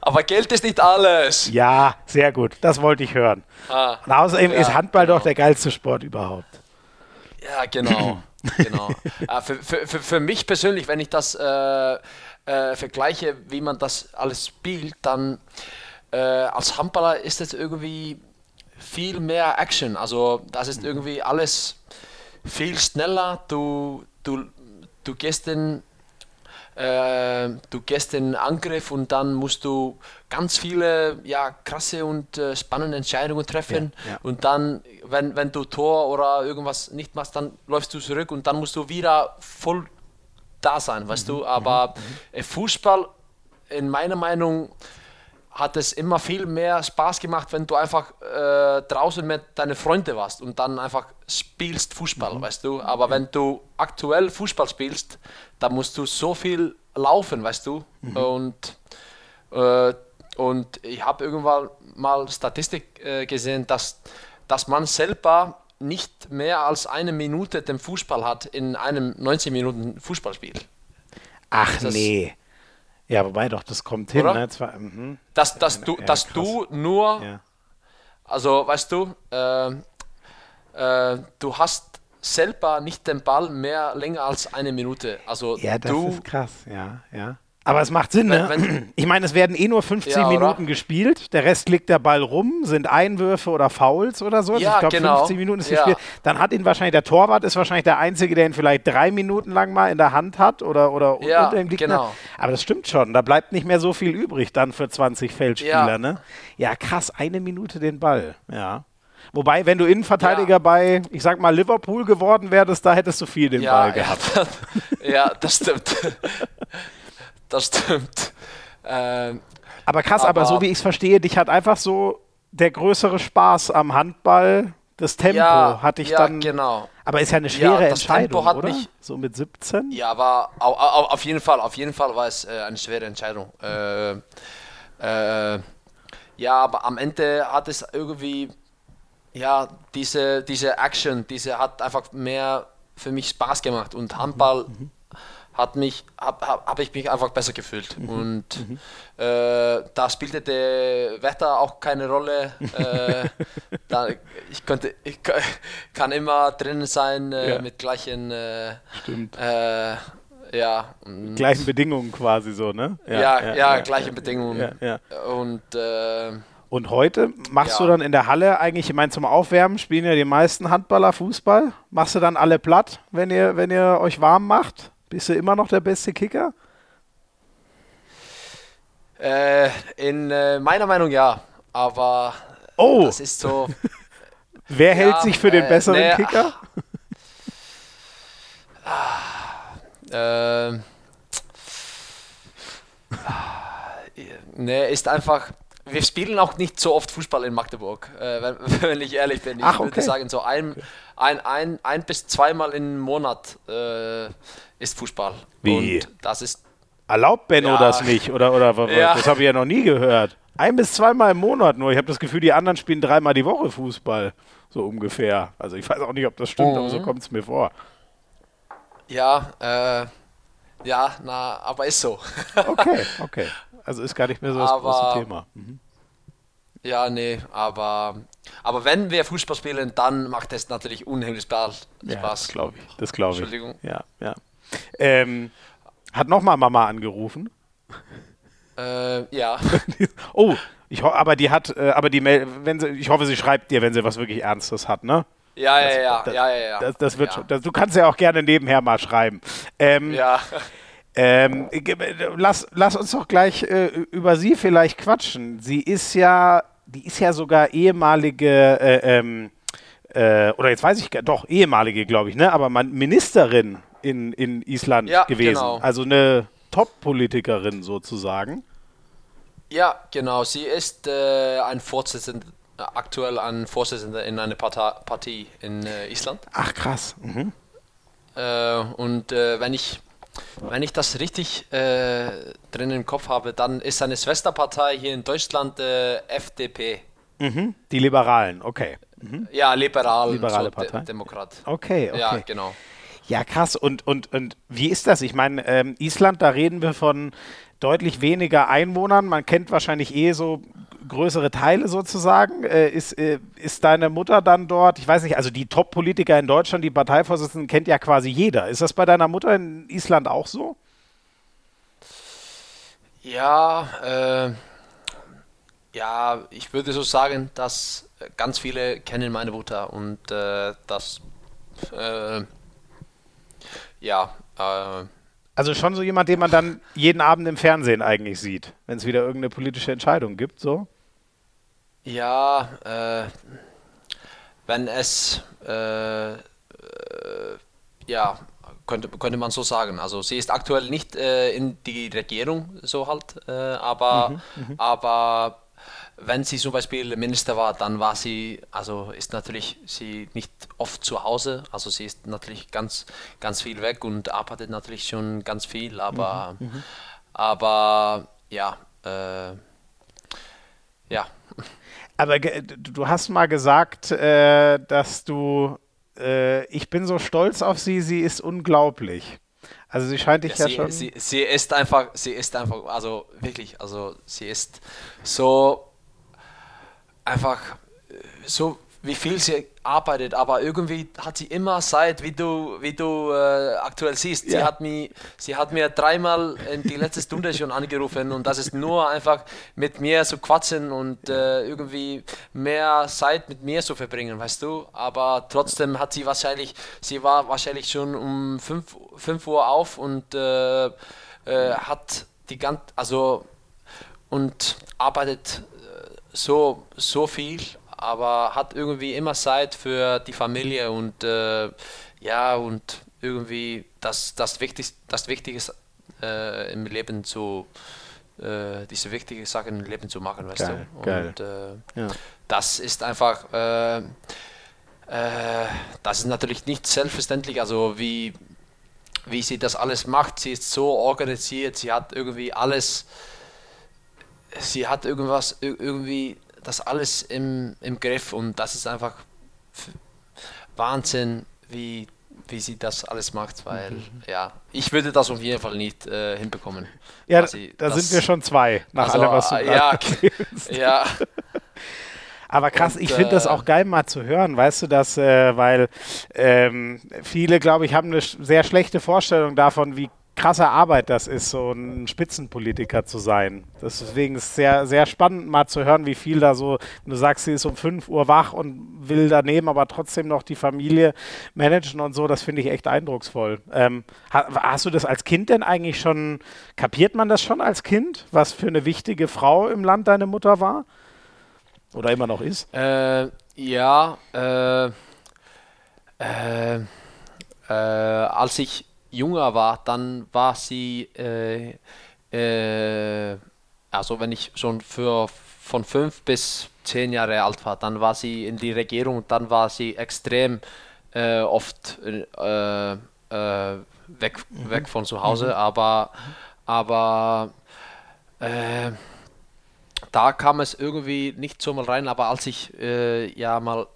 aber Geld ist nicht alles. Ja, sehr gut. Das wollte ich hören. Ah, Und außerdem ja, ist Handball genau. doch der geilste Sport überhaupt. Ja, genau. [clears throat] genau. äh, für, für, für, für, mich persönlich, wenn ich das äh, äh, vergleiche, wie man das alles spielt, dann äh, als Handballer ist es irgendwie viel mehr Action. Also das ist irgendwie alles viel schneller. Du, du, du gehst den äh, du gehst den Angriff und dann musst du ganz viele ja, krasse und äh, spannende Entscheidungen treffen. Ja, ja. Und dann, wenn, wenn du Tor oder irgendwas nicht machst, dann läufst du zurück und dann musst du wieder voll da sein, weißt mhm, du. Aber mhm. Fußball, in meiner Meinung, hat es immer viel mehr Spaß gemacht, wenn du einfach äh, draußen mit deinen Freunden warst und dann einfach spielst Fußball, mhm. weißt du. Aber wenn du aktuell Fußball spielst, dann musst du so viel laufen, weißt du. Mhm. Und, äh, und ich habe irgendwann mal Statistik äh, gesehen, dass, dass man selber nicht mehr als eine Minute den Fußball hat in einem 90 Minuten Fußballspiel. Ach das nee. Ja, wobei doch, das kommt hin. Ne? Zwar, mhm. Dass, dass, du, ja, dass du nur, ja. also weißt du, äh, äh, du hast selber nicht den Ball mehr länger als eine Minute. Also ja, das du, ist krass, ja, ja. Aber es macht Sinn, ne? Wenn, [clears throat] ich meine, es werden eh nur 15 ja, Minuten gespielt. Der Rest liegt der Ball rum, sind Einwürfe oder Fouls oder so. Ja, ich glaube, genau. 15 Minuten ist ja. gespielt. Dann hat ihn wahrscheinlich der Torwart, ist wahrscheinlich der Einzige, der ihn vielleicht drei Minuten lang mal in der Hand hat oder, oder ja, unter dem Gegner. Genau. Aber das stimmt schon. Da bleibt nicht mehr so viel übrig dann für 20 Feldspieler, ja. ne? Ja, krass, eine Minute den Ball. Ja. Wobei, wenn du Innenverteidiger ja. bei, ich sag mal, Liverpool geworden wärst, da hättest du viel den ja, Ball gehabt. [laughs] Ja, das stimmt. [laughs] das stimmt. Ähm, aber krass, aber, aber so wie ich es verstehe, dich hat einfach so der größere Spaß am Handball, das Tempo ja, hatte ich ja, dann. genau. Aber ist ja eine schwere ja, Entscheidung, oder? Mich, so mit 17? Ja, aber auf, auf, jeden Fall, auf jeden Fall war es äh, eine schwere Entscheidung. Äh, äh, ja, aber am Ende hat es irgendwie ja, diese, diese Action, diese hat einfach mehr für mich Spaß gemacht und Handball mhm. Hat mich, habe hab, hab ich mich einfach besser gefühlt mhm. und mhm. Äh, da spielte der Wetter auch keine Rolle. äh, [laughs] da, ich konnte, ich kann immer drinnen sein äh, ja. mit gleichen, äh, Stimmt. Äh, ja. Gleichen Bedingungen quasi so, ne? Ja, ja, ja, ja gleichen Bedingungen. Und äh, und heute machst du dann in der Halle eigentlich, ich meine, zum Aufwärmen spielen ja die meisten Handballer Fußball. Machst du dann alle platt, wenn ihr, wenn ihr euch warm macht? Bist du immer noch der beste Kicker? Äh, in äh, meiner Meinung ja, aber oh. das ist so. [laughs] Wer ja, hält sich für den äh, besseren [laughs] nee, Kicker? Äh, ne, ist einfach. Wir spielen auch nicht so oft Fußball in Magdeburg, äh, wenn, [laughs] wenn, ich ehrlich bin. Ich Ach, würde sagen, so ein, ein, ein, ein bis zweimal im Monat äh, ist Fußball. Wie? Und das ist. Erlaubt Benno Ja. das nicht? Oder, oder Ja. das habe ich ja noch nie gehört. Ein bis zweimal im Monat nur. Ich habe das Gefühl, die anderen spielen dreimal die Woche Fußball. So ungefähr. Also ich weiß auch nicht, ob das stimmt, aber so Mhm. kommt es mir vor. Ja, äh, ja, na, aber ist so. [laughs] Okay, okay. Also ist gar nicht mehr so das Aber- große Thema. Mhm. Ja, nee, aber, aber wenn wir Fußball spielen, dann macht es natürlich unheimlich Spaß. Ja, das glaube ich. Das glaube ich. Entschuldigung. Ja, ja. Ähm, hat nochmal Mama angerufen. Äh, ja, [laughs] oh, ich aber die hat, äh, aber die Mail, wenn sie, ich hoffe, sie schreibt dir, wenn sie was wirklich Ernstes hat, ne? ja, ja, ja, das, ja, ja, ja. Das, das wird ja. das, du kannst ja auch gerne nebenher mal schreiben. Ähm, Ja, ähm, lass, lass uns doch gleich äh, über sie vielleicht quatschen. Sie ist ja, die ist ja sogar ehemalige, äh, ähm, äh, oder jetzt weiß ich gar doch, ehemalige, glaube ich, ne? Aber man, Ministerin in, in Island Ja, gewesen. genau. Also eine Top-Politikerin sozusagen. ja, genau. Sie ist äh, ein Vorsitzender, aktuell ein Vorsitzender in einer Partei, Partie in äh, Island. Ach krass. Mhm. Äh, und äh, wenn ich wenn ich das richtig äh, drin im Kopf habe, dann ist seine Schwesterpartei hier in Deutschland äh, FDP. Mhm. Die Liberalen, okay. Ja, liberal, Liberale so Partei. De Demokrat. Okay, okay. Ja, genau. Ja, krass. Und, und, und wie ist das? Ich meine, ähm, Island, da reden wir von deutlich weniger Einwohnern. Man kennt wahrscheinlich eh so größere Teile sozusagen. Äh, ist, äh, ist deine Mutter dann dort? Ich weiß nicht, also die Top-Politiker in Deutschland, die Parteivorsitzenden, kennt ja quasi jeder. Ist das bei deiner Mutter in Island auch so? Ja, äh, ja, ich würde so sagen, dass ganz viele kennen meine Mutter und äh, das, äh, ja, äh, Also schon so jemand, den man dann jeden Abend im Fernsehen eigentlich sieht, wenn es wieder irgendeine politische Entscheidung gibt, so? Ja, äh, wenn es, äh, äh, ja, könnte, könnte man so sagen. Also sie ist aktuell nicht äh, in die Regierung so halt, äh, aber, aber wenn sie zum Beispiel Minister war, dann war sie, also ist natürlich sie nicht oft zu Hause, also sie ist natürlich ganz, ganz viel weg und arbeitet natürlich schon ganz viel, aber, aber ja, äh, ja, Aber du hast mal gesagt, äh, dass du, äh, ich bin so stolz auf sie, sie ist unglaublich. Also sie scheint dich ja, sie, schon. sie, sie ist einfach, sie ist einfach, also wirklich, also sie ist so einfach äh, so, wie viel sie arbeitet, aber irgendwie hat sie immer Zeit, wie du, wie du äh, aktuell siehst. Sie Ja. hat mir, sie hat mir dreimal in die letzte Stunde schon angerufen und das ist nur einfach mit mir zu quatschen und äh, irgendwie mehr Zeit mit mir zu verbringen, weißt du. Aber trotzdem hat sie wahrscheinlich, sie war wahrscheinlich schon um 5, 5 Uhr auf und äh, äh, hat die ganze, also und arbeitet äh, so, so viel, aber hat irgendwie immer Zeit für die Familie und äh, ja, und irgendwie das, das, Wichtigste, das Wichtige äh, im Leben zu, äh, diese wichtigen Sachen im Leben zu machen, weißt Geil, du. geil. Und äh, Ja. das ist einfach, äh, äh, das ist natürlich nicht selbstverständlich, also wie, wie sie das alles macht. Sie ist so organisiert, sie hat irgendwie alles, sie hat irgendwas, ir- irgendwie das alles im, im Griff und das ist einfach Wahnsinn, wie, wie sie das alles macht, weil ja, ich würde das auf jeden Fall nicht äh, hinbekommen. ja, quasi da das- sind wir schon zwei, nach also, allem, was du gerade ja, [laughs] ja, Aber krass, Und, ich finde das äh, auch geil mal zu hören, weißt du das, äh, weil ähm, viele, glaube ich, haben eine sehr schlechte Vorstellung davon, wie krasse Arbeit das ist, so ein Spitzenpolitiker zu sein. Deswegen ist es sehr, sehr spannend mal zu hören, wie viel da so, du sagst, sie ist um 5 Uhr wach und will daneben aber trotzdem noch die Familie managen und so, das finde ich echt eindrucksvoll. Ähm, ha hast du das als Kind denn eigentlich schon, kapiert man das schon als Kind, was für eine wichtige Frau im Land deine Mutter war? Oder immer noch ist? Äh, ja, äh, äh, äh, als ich jünger war, dann war sie, äh, äh, also wenn ich schon für von fünf bis zehn Jahre alt war, dann war sie in die Regierung und dann war sie extrem äh, oft äh, äh, weg, mhm. weg von zu Hause, mhm. aber, aber äh, da kam es irgendwie nicht so mal rein, aber als ich ja mal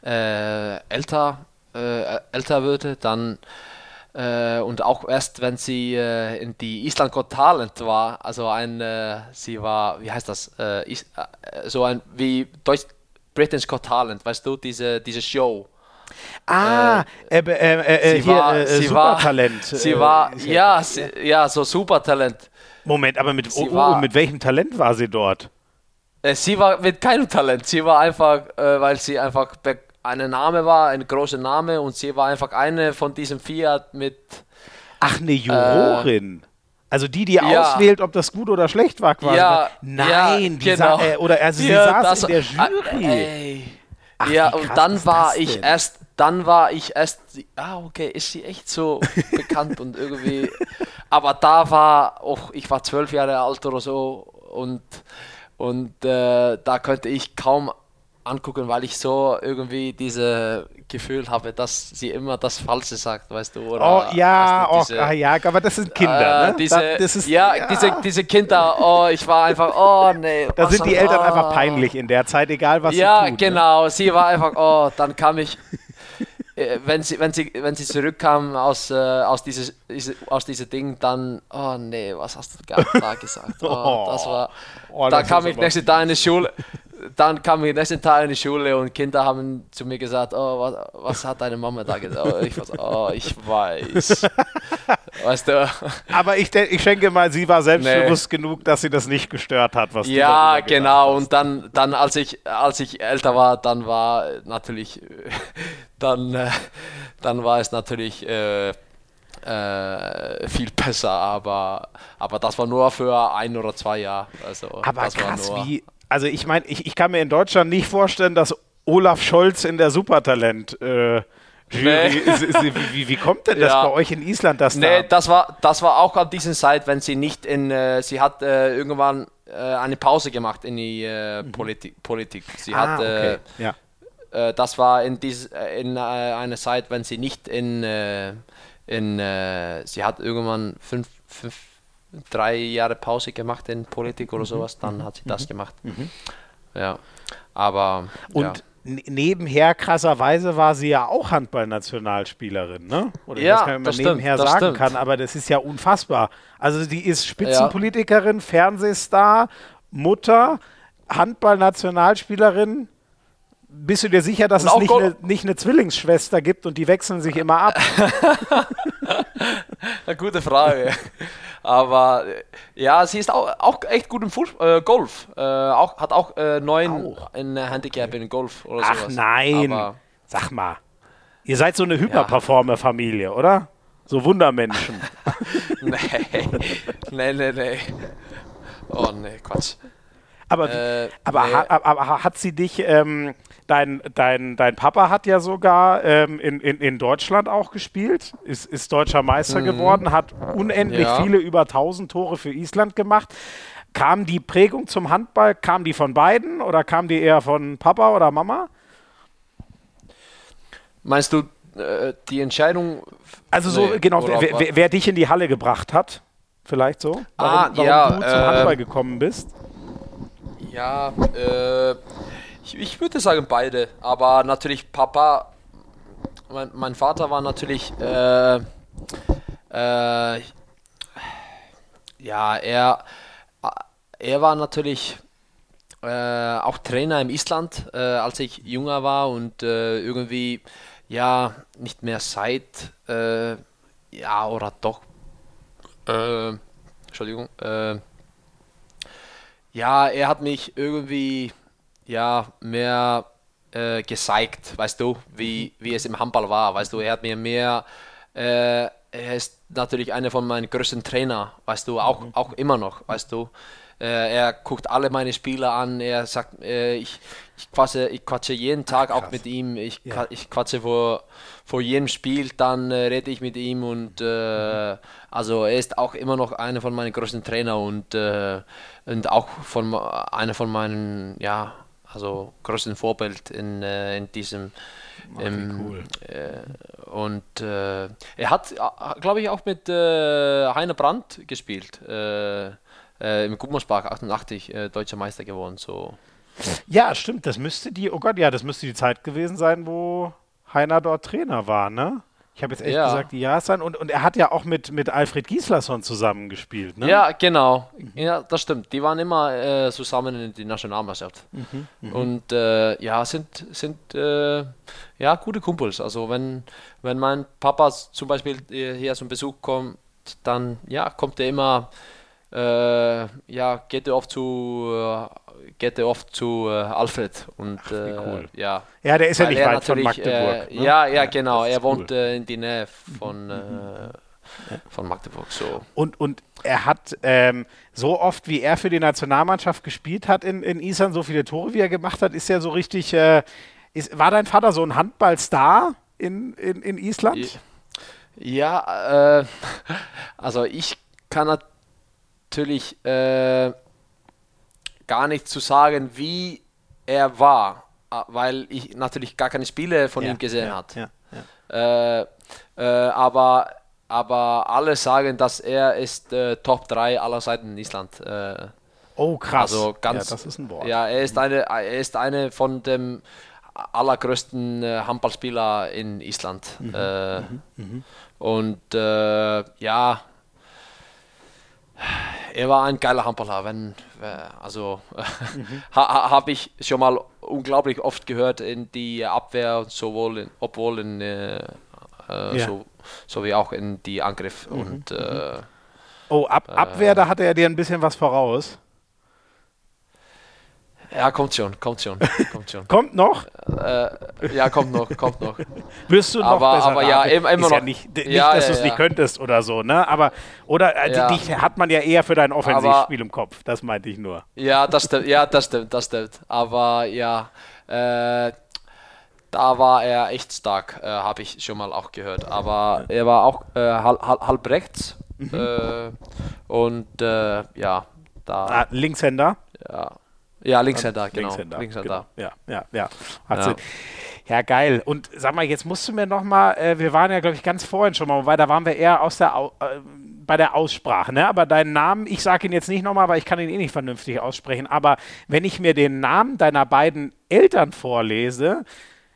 älter, älter würde, dann äh, und auch erst, wenn sie äh, in die Island Got Talent war, also ein, äh, sie war, wie heißt das, äh, äh, so ein, wie Deutsch, Britain's Got Talent, weißt du, diese, diese Show. Ah, äh, äh, sie war, hier, sie Supertalent. War, [laughs] sie war, ja, sie, ja, so Supertalent. Moment, aber mit, oh, war, mit welchem Talent war sie dort? Sie war mit keinem Talent. Sie war einfach, weil sie einfach ein Name war, ein großer Name und sie war einfach eine von diesen Fiat mit. Ach, eine Jurorin. Äh, also die, die ja. auswählt, ob das gut oder schlecht war, quasi. Ja, Nein, ja, genau. äh, oder also sie saß in der Jury. Ach, ja, und dann war ich erst, dann war ich erst, ah, okay, ist sie echt so [laughs] bekannt und irgendwie. Aber da war, oh, ich war zwölf Jahre alt oder so und, und äh, da könnte ich kaum angucken, weil ich so irgendwie diese Gefühl habe, dass sie immer das Falsche sagt, weißt du? Oder, oh ja, weißt du, diese, oh, ja, aber das sind Kinder, äh, ne? Diese, das ist, ja, ja, Diese, diese Kinder, oh, ich war einfach, oh nee. Da sind die oh. Eltern einfach peinlich in der Zeit, egal was ja, sie tun. Ja, genau, ne? sie war einfach, oh, dann kam ich, äh, wenn sie, wenn sie, wenn sie zurückkam aus, äh, aus diese, aus diese Ding, dann, oh nee, was hast du da gesagt? [laughs] Oh, das war, oh, da kam ich nächste Tag in die Schule, dann kam ich nächsten Tag in die Schule und Kinder haben zu mir gesagt, oh, was, was hat deine Mama da gesagt? Oh, ich, war oh, ich weiß. [laughs] weißt du? Aber ich, ich denke mal, sie war selbstbewusst nee. genug, dass sie das nicht gestört hat, was Ja, genau. Hast. Und dann, dann als, ich, als ich älter war, dann war natürlich, [laughs] dann, äh, dann war es natürlich äh, äh, viel besser, aber, aber das war nur für ein oder zwei Jahre. Also, aber krass, wie also ich meine, ich, ich kann mir in Deutschland nicht vorstellen, dass Olaf Scholz in der Supertalent äh, Jury, nee. [laughs] wie, wie, kommt denn das ja. bei euch in Island das Nee, da? das war, das war auch an dieser Zeit, wenn sie nicht in, äh, sie hat äh, irgendwann äh, eine Pause gemacht in die äh, mhm. Politik, Politik. Sie ah, hat, äh, okay. ja. Äh, das war in, dies, in einer Zeit, wenn sie nicht in, in sie hat irgendwann fünf, fünf drei Jahre Pause gemacht in Politik oder mhm. sowas, dann hat sie das mhm. gemacht. Mhm. Ja, aber. Und ja. nebenher, krasserweise, war sie ja auch Handballnationalspielerin, ne? Oder ja, das kann man nebenher stimmt, sagen kann, aber das ist ja unfassbar. Also, die ist Spitzenpolitikerin, ja. Fernsehstar, Mutter, Handballnationalspielerin. Bist du dir sicher, dass und es nicht eine, nicht eine Zwillingsschwester gibt und die wechseln sich immer ab? [laughs] Eine gute Frage. Aber ja, sie ist auch, auch echt gut im Fuß, äh, Golf. Äh, auch, hat auch äh, neun auch. in Handicap in Golf oder Ach sowas. nein. Aber Sag mal. Ihr seid so eine Hyperperformer-Familie, oder? So Wundermenschen. nee. nee, nee, nee. Oh, nee, Quatsch. Aber, äh, aber, nee. ha, aber, hat sie dich, ähm, dein, dein, dein Papa hat ja sogar ähm, in, in, in Deutschland auch gespielt, ist, ist deutscher Meister mhm. geworden, hat unendlich ja. viele über 1000 Tore für Island gemacht. Kam die Prägung zum Handball, kam die von beiden oder kam die eher von Papa oder Mama? Meinst du äh, die Entscheidung? Also so, nee, genau, wer, wer, wer, dich in die Halle gebracht hat, vielleicht so? Warum, ah, warum ja, du zum äh, Handball gekommen bist? Ja, äh, ich, ich würde sagen beide, aber natürlich Papa, mein, mein Vater war natürlich, äh, äh, ja, er, er war natürlich äh, auch Trainer im Island, äh, als ich jünger war und äh, irgendwie, ja, nicht mehr Zeit, äh, ja, oder doch, Entschuldigung, ja, er hat mich irgendwie ja mehr äh, gezeigt, weißt du, wie, wie es im Handball war. Weißt du, er hat mir mehr, äh, er ist natürlich einer von meinen größten Trainer, weißt du, auch, mhm. auch immer noch, weißt du. Äh, er guckt alle meine Spieler an, er sagt, äh, ich, ich, quatsche, ich quatsche jeden Tag Ach, auch mit ihm, ich, ja. ich quatsche vor, vor jedem Spiel, dann äh, rede ich mit ihm und äh, mhm. also er ist auch immer noch einer von meinen größten Trainer und, und auch von einer von meinen, ja, also größten Vorbild in, äh, in diesem ähm, cool. Äh, und äh, er hat, glaube ich, auch mit äh, Heiner Brandt gespielt äh, im Gummersbach 88 äh, deutscher Meister geworden. So. Ja, stimmt. Das müsste die, oh Gott, ja, das müsste die Zeit gewesen sein, wo Heiner dort Trainer war, ne? Ich habe jetzt echt ja. gesagt, die ja sein. Und, und er hat ja auch mit, mit Alfred Gislason zusammengespielt, ne? Ja, genau. Mhm. Ja, das stimmt. Die waren immer äh, zusammen in die Nationalmannschaft. Mhm, mh. Und äh, ja, sind, sind äh, ja, gute Kumpels. Also wenn, wenn mein Papa zum Beispiel hier zum Besuch kommt, dann ja, kommt er immer äh, ja, geht er oft zu, äh, geht er oft zu äh, Alfred und Ach, cool. ja. Ja, der ist ja nicht weit von Magdeburg. Ne? Ja, ja, genau. Er wohnt cool. in die Nähe von, mhm. von Magdeburg. So. Und, und er hat ähm, so oft, wie er für die Nationalmannschaft gespielt hat in, in Island, so viele Tore, wie er gemacht hat, ist ja so richtig. Äh, ist, war dein Vater so ein Handballstar in, in, in Island? Ja, äh, [laughs] also ich kann natürlich äh, gar nicht zu sagen, wie er war, äh, weil ich natürlich gar keine Spiele von ja, ihm gesehen ja, habe. Ja, äh, äh, aber, aber alle sagen, dass er ist äh, Top 3 aller Seiten in Island. Äh, oh krass. Also ganz, das ist ein Wort. Ja, er ist eine, er ist eine von dem allergrößten äh, Handballspieler in Island. Mhm, mhm, mhm. und ja, [sighs] er war ein geiler Handballer. Wenn, also [laughs] mhm. ha, habe ich schon mal unglaublich oft gehört in die Abwehr, sowohl in, obwohl in äh, äh, ja. so, wie auch in die Angriff. Mhm. Und, mhm. äh, oh, Ab Abwehr, da hatte er dir ein bisschen was voraus. Ja, kommt schon, kommt schon, kommt schon. [laughs] kommt noch? Äh, ja, kommt noch, kommt noch. [laughs] Wirst du noch aber, besser Aber ja, immer, immer noch. Ja nicht, nicht ja, dass ja, du es nicht könntest oder so, ne? Aber, oder äh, dich hat man ja eher für dein Offensivspiel im Kopf, das meinte ich nur. Ja, das stimmt, ja, das stimmt, das stimmt. Aber ja, äh, da war er echt stark, äh, habe ich schon mal auch gehört. Aber er war auch äh, halb, halb, rechts mhm. Äh, und ja, da. Ah, Linkshänder? Ja. Ja, Linkshänder, genau. Linkshänder, Linkshänder. Genau. Ja, ja, ja. Hat ja. Ja, geil. Und sag mal, jetzt musst du mir noch mal, äh, wir waren ja, glaube ich, ganz vorhin schon mal, weil da waren wir eher aus der, äh, bei der Aussprache, ne? Aber deinen Namen, ich sage ihn jetzt nicht nochmal, weil ich kann ihn eh nicht vernünftig aussprechen, aber wenn ich mir den Namen deiner beiden Eltern vorlese,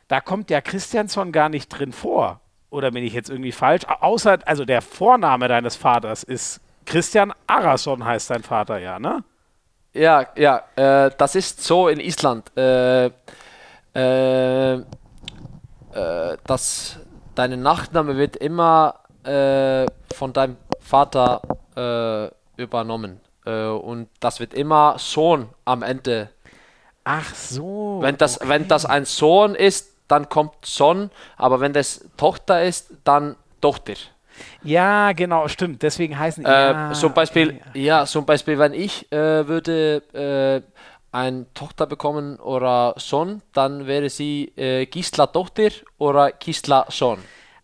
da kommt der Christiansson gar nicht drin vor. Oder bin ich jetzt irgendwie falsch? Außer, also der Vorname deines Vaters ist Christian Arason heißt dein Vater ja, ne? Ja, ja, äh, das ist so in Island, äh, äh, äh dass deine Nachname wird immer äh, von deinem Vater äh, übernommen und das wird immer Sohn am Ende. Ach so. Wenn das, okay. wenn das ein Sohn ist, dann kommt Sohn, aber wenn das Tochter ist, dann Tochter. Ja, genau, stimmt. Deswegen heißen äh, ja, zum Beispiel, okay. ja, zum Beispiel, wenn ich äh, würde äh, eine Tochter bekommen oder Sohn, dann wäre sie äh, Gisla Tochter oder Gisla Sohn.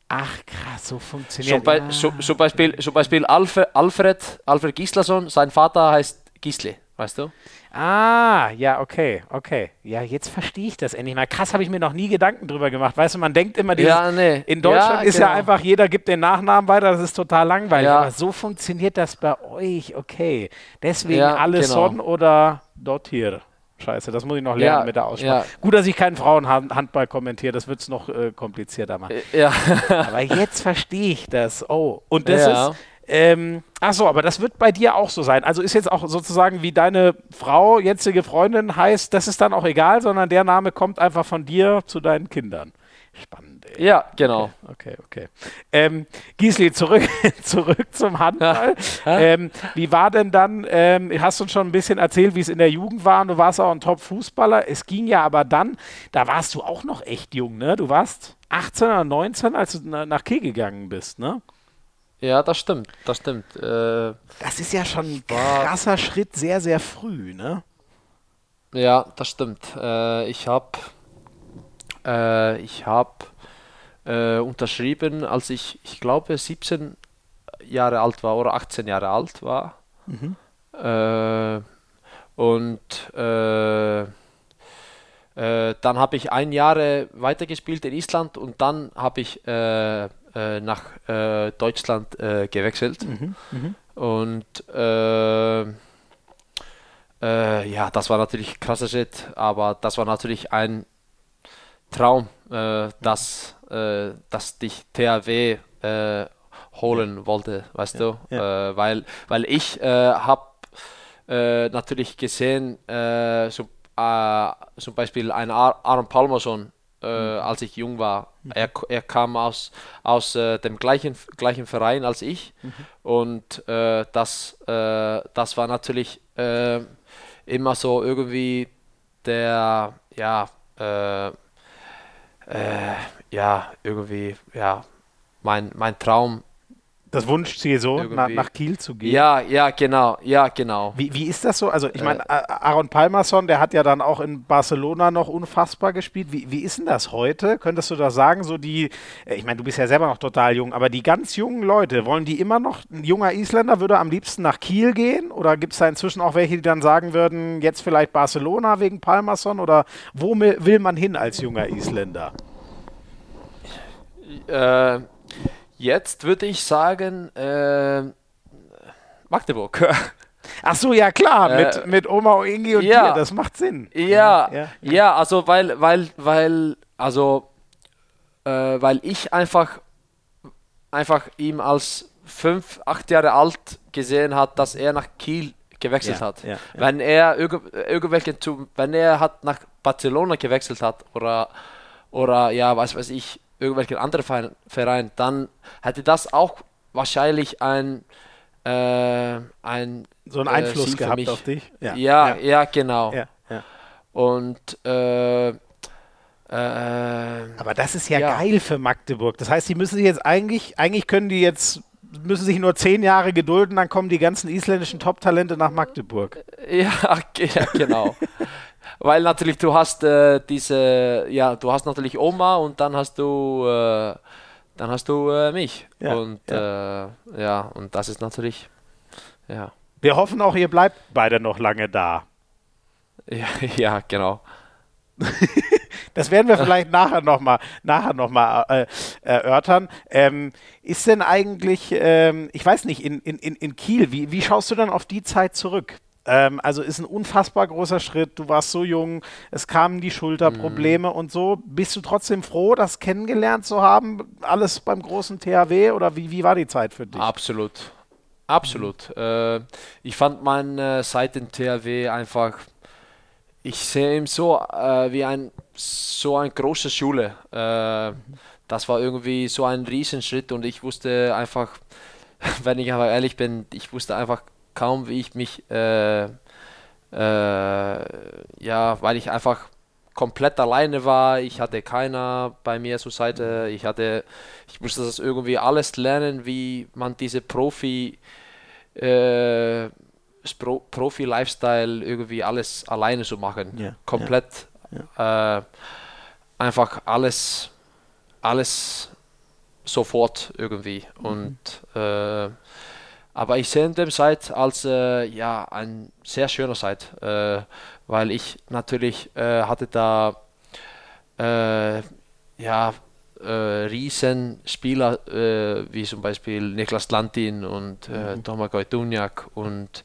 Ach krass, so funktioniert das. Ja. So, zum Beispiel, zum Beispiel Alfred, Alfred, Alfred Gislason, sein Vater heißt Gisle, weißt du? Ah, ja, okay, okay. Ja, jetzt verstehe ich das endlich mal. Krass, habe ich mir noch nie Gedanken drüber gemacht. Weißt du, man denkt immer, dieses, ja, nee. in Deutschland ja, ist genau. ja einfach, jeder gibt den Nachnamen weiter, das ist total langweilig. Ja. Aber so funktioniert das bei euch, okay. Deswegen ja, alles genau. Son oder dort hier. Scheiße, das muss ich noch lernen ja, mit der Aussprache. Ja. Gut, dass ich keinen Frauenhandball kommentiere, das wird es noch äh, komplizierter machen. Ja. Aber jetzt verstehe ich das. Oh, und das ist ähm, Achso, aber das wird bei dir auch so sein. Also ist jetzt auch sozusagen, wie deine Frau, jetzige Freundin heißt, das ist dann auch egal, sondern der Name kommt einfach von dir zu deinen Kindern. Spannend. Ey. Ja, genau. Okay, okay. okay. Ähm, Gisli, zurück, [laughs] zurück zum Handball. ähm, wie war denn dann, ähm, hast uns schon ein bisschen erzählt, wie es in der Jugend war und du warst auch ein Top-Fußballer. Es ging ja aber dann, da warst du auch noch echt jung, ne? Du warst 18 oder 19, als du nach Kiel gegangen bist, ne? Ja, das stimmt, das stimmt. Äh, das ist ja schon ein krasser Schritt, sehr, sehr früh, ne? Ja, das stimmt. Äh, ich habe äh, ich habe äh, unterschrieben, als ich, ich glaube, 17 Jahre alt war oder 18 Jahre alt war. Mhm. Äh, und äh, dann habe ich ein Jahr weitergespielt in Island und dann habe ich äh, äh, nach Deutschland gewechselt. Mhm. Mhm. Und ja, das war natürlich krasser Shit, aber das war natürlich ein Traum, dass, dass dich THW holen wollte, weißt ja, du? Ja. Äh, weil, weil ich äh, habe äh, natürlich gesehen, äh, so, äh, zum Beispiel ein Ar Aaron Palmerson, äh, mhm. als ich jung war. Mhm. Er, er kam aus, aus dem gleichen, gleichen Verein als ich mhm. und das, das war natürlich immer so irgendwie der, ja, ja, irgendwie, ja, mein, mein Traum das Wunschziel so, nach, nach, Kiel zu gehen. Ja, ja, genau, ja, genau. Wie, wie ist das so? Also ich meine, äh, Aaron Palmerson, der hat ja dann auch in Barcelona noch unfassbar gespielt. Wie, wie ist denn das heute? Könntest du da sagen, so die, äh, ich meine, du bist ja selber noch total jung, aber die ganz jungen Leute, wollen die immer noch, ein junger Isländer würde am liebsten nach Kiel gehen? Oder gibt es da inzwischen auch welche, die dann sagen würden, jetzt vielleicht Barcelona wegen Palmerson? Oder wo will man hin als junger Isländer? Äh Jetzt würde ich sagen, äh, Magdeburg. [laughs] Ach so, ja klar, äh, mit, mit Oma Ingi und ja, dir, das macht Sinn. Ja, ja, ja, also weil, weil, weil, also, äh, weil ich einfach, einfach ihm als fünf, acht Jahre alt gesehen hat, dass er nach Kiel gewechselt ja, hat. Ja, wenn er irgendwelche, wenn er hat nach Barcelona gewechselt hat oder, oder ja, was weiß ich, irgendwelchen anderen Verein, dann hätte das auch wahrscheinlich ein, äh, ein so einen äh, Einfluss äh, gehabt auf dich. Ja, ja, ja. ja genau. Ja, Und äh, äh, aber das ist ja, geil für Magdeburg. Das heißt, die müssen sich jetzt eigentlich, eigentlich können die jetzt müssen sich nur zehn Jahre gedulden, dann kommen die ganzen isländischen Top-Talente nach Magdeburg. Ja [laughs] genau. Weil natürlich du hast äh, diese, ja, du hast natürlich Oma und dann hast du, äh, dann hast du äh, mich ja, und ja. Äh, ja, und das ist natürlich, ja. Wir hoffen auch, ihr bleibt beide noch lange da. [laughs] Ja, ja genau. [laughs] das werden wir vielleicht nachher nochmal nachher noch mal, äh, erörtern. Ähm, ist denn eigentlich, ähm, ich weiß nicht, in, in, in Kiel, wie, wie schaust du dann auf die Zeit zurück? Ähm, also ist ein unfassbar großer Schritt. Du warst so jung, es kamen die Schulterprobleme mhm. und so. Bist du trotzdem froh, das kennengelernt zu haben? Alles beim großen THW oder wie, wie war die Zeit für dich? Absolut. Absolut. Mhm. Äh, ich fand meine Zeit in THW einfach, ich sehe ihn so äh, wie ein so eine große Schule. Äh, das war irgendwie so ein Riesenschritt und ich wusste einfach, [laughs] wenn ich aber ehrlich bin, ich wusste einfach kaum, wie ich mich, äh, äh, ja, weil ich einfach komplett alleine war. Ich hatte keiner bei mir zur Seite. Ich hatte, ich musste das irgendwie alles lernen, wie man diese Profi, äh, Pro Profi-Lifestyle irgendwie alles alleine zu machen. Yeah, komplett yeah. Äh, einfach alles, alles sofort irgendwie. Mhm. Und äh, aber ich sehe in dem Zeit als äh, ja ein sehr schöner Zeit, äh, weil ich natürlich äh, hatte da äh, ja äh, Riesenspieler äh, wie zum Beispiel Niklas Lantin und äh, mhm. Thomas Gojduniak und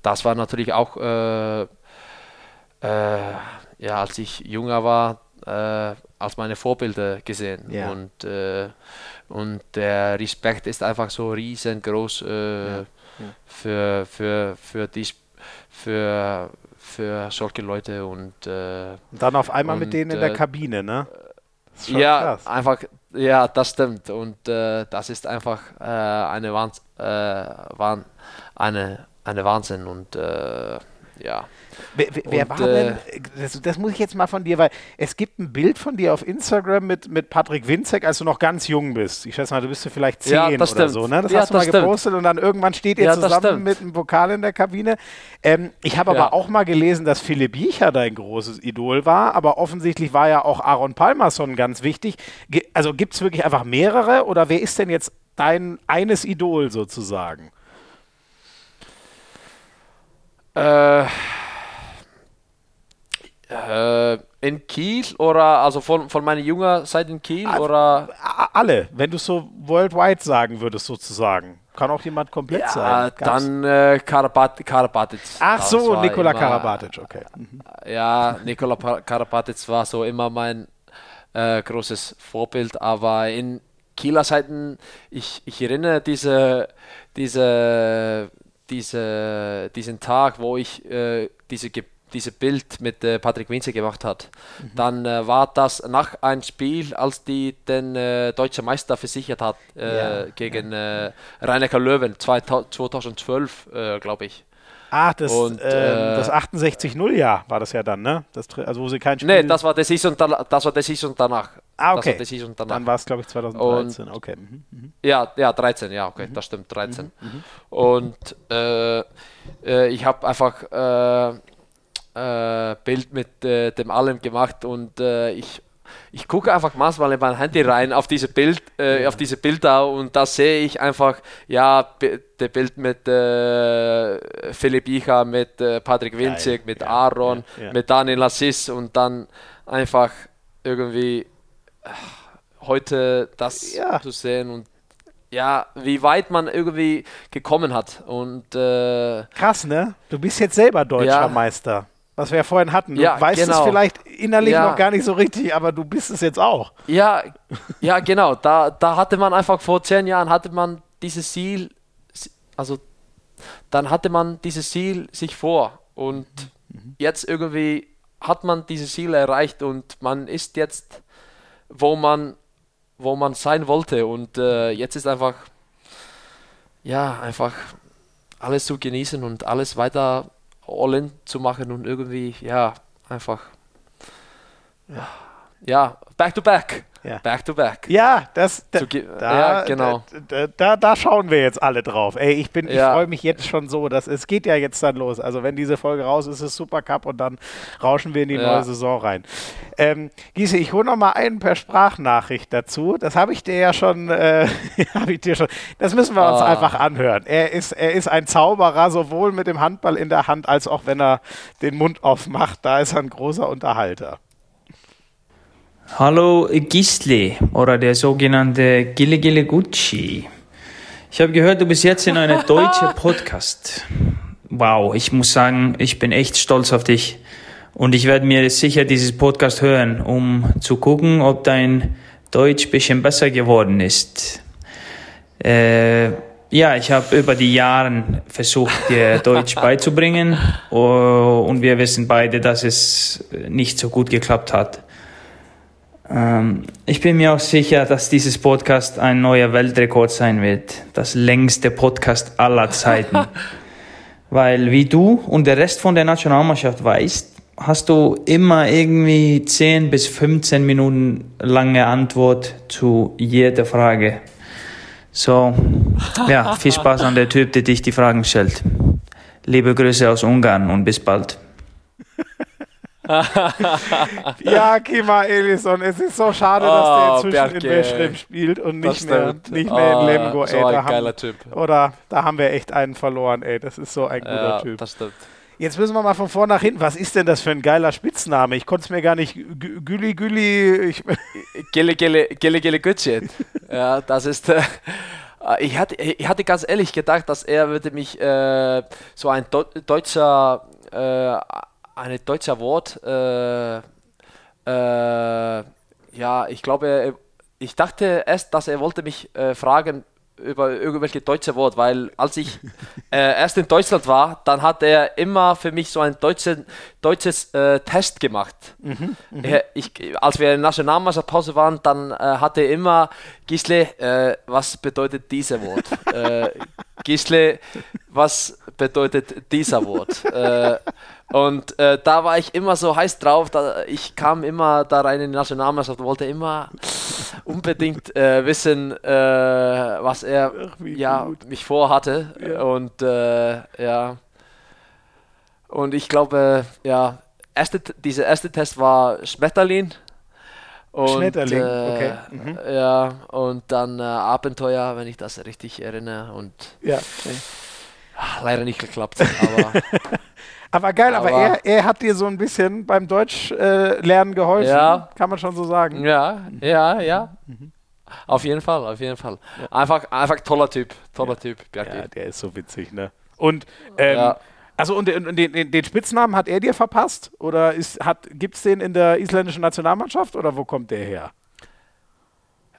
das war natürlich auch ja als ich jünger war als meine Vorbilder gesehen ja. und und der Respekt ist einfach so riesengroß äh, ja. Für, für, für, dies, für, für solche Leute und, äh, und dann auf einmal und, mit denen in der äh, Kabine, ne? Ja, krass. einfach, ja, das stimmt und äh, das ist einfach äh, eine, Wahns äh, Wahn eine, eine Wahnsinn und ja. Wer, wer war denn, äh, das, das, muss ich jetzt mal von dir, weil es gibt ein Bild von dir auf Instagram mit, mit Patrick Winzek, als du noch ganz jung bist. Ich schätze mal, du bist ja vielleicht zehn ja, oder stimmt. so, ne? Das ja, hast du mal gepostet stimmt. und dann irgendwann steht ihr ja, zusammen mit einem Vokal in der Kabine. Ähm, ich habe aber auch mal gelesen, dass Philipp Biecher dein großes Idol war, aber offensichtlich war ja auch Aaron Palmerson ganz wichtig. Ge also gibt es wirklich einfach mehrere oder wer ist denn jetzt dein eines Idol sozusagen? Äh äh, in Kiel oder also von, von meiner jungen Zeit in Kiel oder? Alle, wenn du so worldwide sagen würdest sozusagen. Kann auch jemand komplett ja, sein. Gab's? dann äh, Karabat Karabatic. Ach so, Nikola immer, Karabatic, okay. Mhm. Ja, Nikola Karabatic war so immer mein äh, großes Vorbild, aber in Kieler Zeiten, ich, ich erinnere diese, diese, diese, diesen Tag, wo ich äh, diese Ge diese Bild mit äh, Patrick Winze gemacht hat. Mhm. Dann äh, war das nach einem Spiel, als die den äh, deutschen Meister versichert hat äh, ja, gegen ja. Äh, Rhein-Neckar Löwen 2012, äh, glaube ich. Ah, das, Und, ähm, das 68-0-Jahr war das ja dann, ne? Das, also wo sie kein Spiel... Nee, das war der Season, das war der Season danach. Ah, okay. Das war danach. Dann war es, glaube ich, 2013. Und, okay. Mhm, mhm. Ja, ja, 13, ja, okay, mhm. das stimmt, 13. Mhm, mhm. Und ich habe einfach äh, Bild mit äh, dem allem gemacht und äh, ich, ich gucke einfach manchmal in mein Handy rein auf diese Bild, äh, auf diese Bilder und da sehe ich einfach, ja, der Bild mit äh, Philipp Icha, mit äh, Patrick Winzig, mit ja, Aaron, ja, ja. mit Daniel Assis und dann einfach irgendwie heute das zu sehen und ja, wie weit man irgendwie gekommen hat. Und, äh, Krass, ne? Du bist jetzt selber deutscher Meister was wir ja vorhin hatten. Du ja, weißt genau. es vielleicht innerlich ja. noch gar nicht so richtig, aber du bist es jetzt auch. Ja, ja, genau. Da, da hatte man einfach vor zehn Jahren hatte man dieses Ziel, also dann hatte man dieses Ziel sich vor und mhm. jetzt irgendwie hat man dieses Ziel erreicht und man ist jetzt, wo man, wo man sein wollte und äh, jetzt ist einfach, ja, einfach alles zu genießen und alles weiter All-In zu machen und irgendwie, ja, einfach, ja, ja back to back. Ja. Back to back. Ja, das, da, da, ja, genau. Da, da, da, schauen wir jetzt alle drauf. Ey, ich bin, ja. ich freue mich jetzt schon so, dass es geht ja jetzt dann los. Also wenn diese Folge raus ist, ist es Super Cup und dann rauschen wir in die ja. neue Saison rein. Ähm, Giese, ich hole noch mal einen per Sprachnachricht dazu. Das habe ich dir ja schon, äh, [laughs] ich dir schon. Das müssen wir uns ah. einfach anhören. Er ist, er ist ein Zauberer, sowohl mit dem Handball in der Hand als auch wenn er den Mund aufmacht. Da ist er ein großer Unterhalter. Hallo Gisli oder der sogenannte Gille Gille Gucci. Ich habe gehört, du bist jetzt in einem [laughs] deutschen Podcast. Wow, ich muss sagen, ich bin echt stolz auf dich. Und ich werde mir sicher dieses Podcast hören, um zu gucken, ob dein Deutsch ein bisschen besser geworden ist. Äh, ja, ich habe über die Jahre versucht, dir [laughs] Deutsch beizubringen. Und wir wissen beide, dass es nicht so gut geklappt hat. Ähm, ich bin mir auch sicher, dass dieses Podcast ein neuer Weltrekord sein wird. Das längste Podcast aller Zeiten. [laughs] Weil wie du und der Rest von der Nationalmannschaft weißt, hast du immer irgendwie 10 bis 15 Minuten lange Antwort zu jeder Frage. So, ja, viel Spaß an der Typ, der dich die Fragen stellt. Liebe Grüße aus Ungarn und bis bald. [laughs] ja, Kima Elison, es ist so schade, dass der oh, inzwischen Berke. in Beschrim spielt und nicht mehr, nicht mehr oh, in Lemgo. So ey, ein geiler haben, Typ. Oder da haben wir echt einen verloren, ey. Das ist so ein guter ja, Typ. Das stimmt. Jetzt müssen wir mal von vorn nach hinten. Was ist denn das für ein geiler Spitzname? Ich konnte es mir gar nicht. Gülli Gülli. [laughs] Gelle Gelle Gelle Gelle Gütschet. Ja, das ist. Äh, ich, hatte, ich hatte ganz ehrlich gedacht, dass er würde mich äh, so ein deutscher äh, ein deutscher Wort. Äh, äh, ja, ich glaube, ich dachte erst, dass er wollte mich äh, fragen über irgendwelche deutsche Wort, weil als ich [laughs] äh, erst in Deutschland war, dann hat er immer für mich so ein deutsche, deutsches äh, Test gemacht. Mhm, mh. ich, als wir in Nationalmeisterpause waren, dann äh, hat er immer, Gisle, was bedeutet dieses Wort? [laughs] Gisle, was bedeutet dieser Wort? Äh, und äh, da war ich immer so heiß drauf, da, ich kam immer da rein in die Nationalmannschaft, wollte immer unbedingt äh, wissen, äh, was er Ach, ja, mich vorhatte. Ja. Und äh, ja. Und ich glaube, ja, erste, dieser erste Test war Schmetterlin. Und, Schmetterling, äh, okay. Mhm. Ja, und dann äh, Abenteuer, wenn ich das richtig erinnere. Und ja, okay. leider nicht geklappt. Aber, [laughs] aber geil, aber, aber, er, er hat dir so ein bisschen beim Deutschlernen äh, geholfen, ja, kann man schon so sagen. Ja, ja, ja. Mhm. Auf jeden Fall, auf jeden Fall. Ja. Einfach, einfach toller Typ, toller Typ. Ja, der ist so witzig, ne? Und ähm, ja. Also und, und den, den, Spitznamen hat er dir verpasst? Oder gibt es den in der isländischen Nationalmannschaft oder wo kommt der her?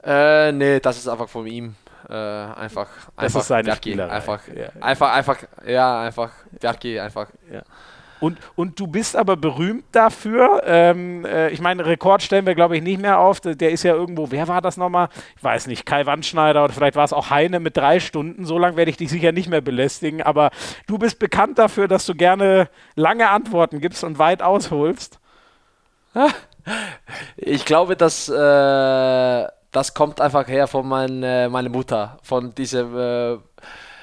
Äh, nee, das ist einfach von ihm. Äh, einfach, das einfach ist seine Spielerei. Einfach, ja. einfach, einfach, ja, einfach, Bjarki, einfach. Ja. Und, und du bist aber berühmt dafür. Ähm, äh, ich meine, Rekord stellen wir, glaube ich, nicht mehr auf. Der ist ja irgendwo, wer war das nochmal? Ich weiß nicht, Kai Wandschneider oder vielleicht war es auch Heine mit drei Stunden. So lange werde ich dich sicher nicht mehr belästigen. Aber du bist bekannt dafür, dass du gerne lange Antworten gibst und weit ausholst. Ich glaube, dass. Äh das kommt einfach her von mein, äh, meiner Mutter, von diesem äh,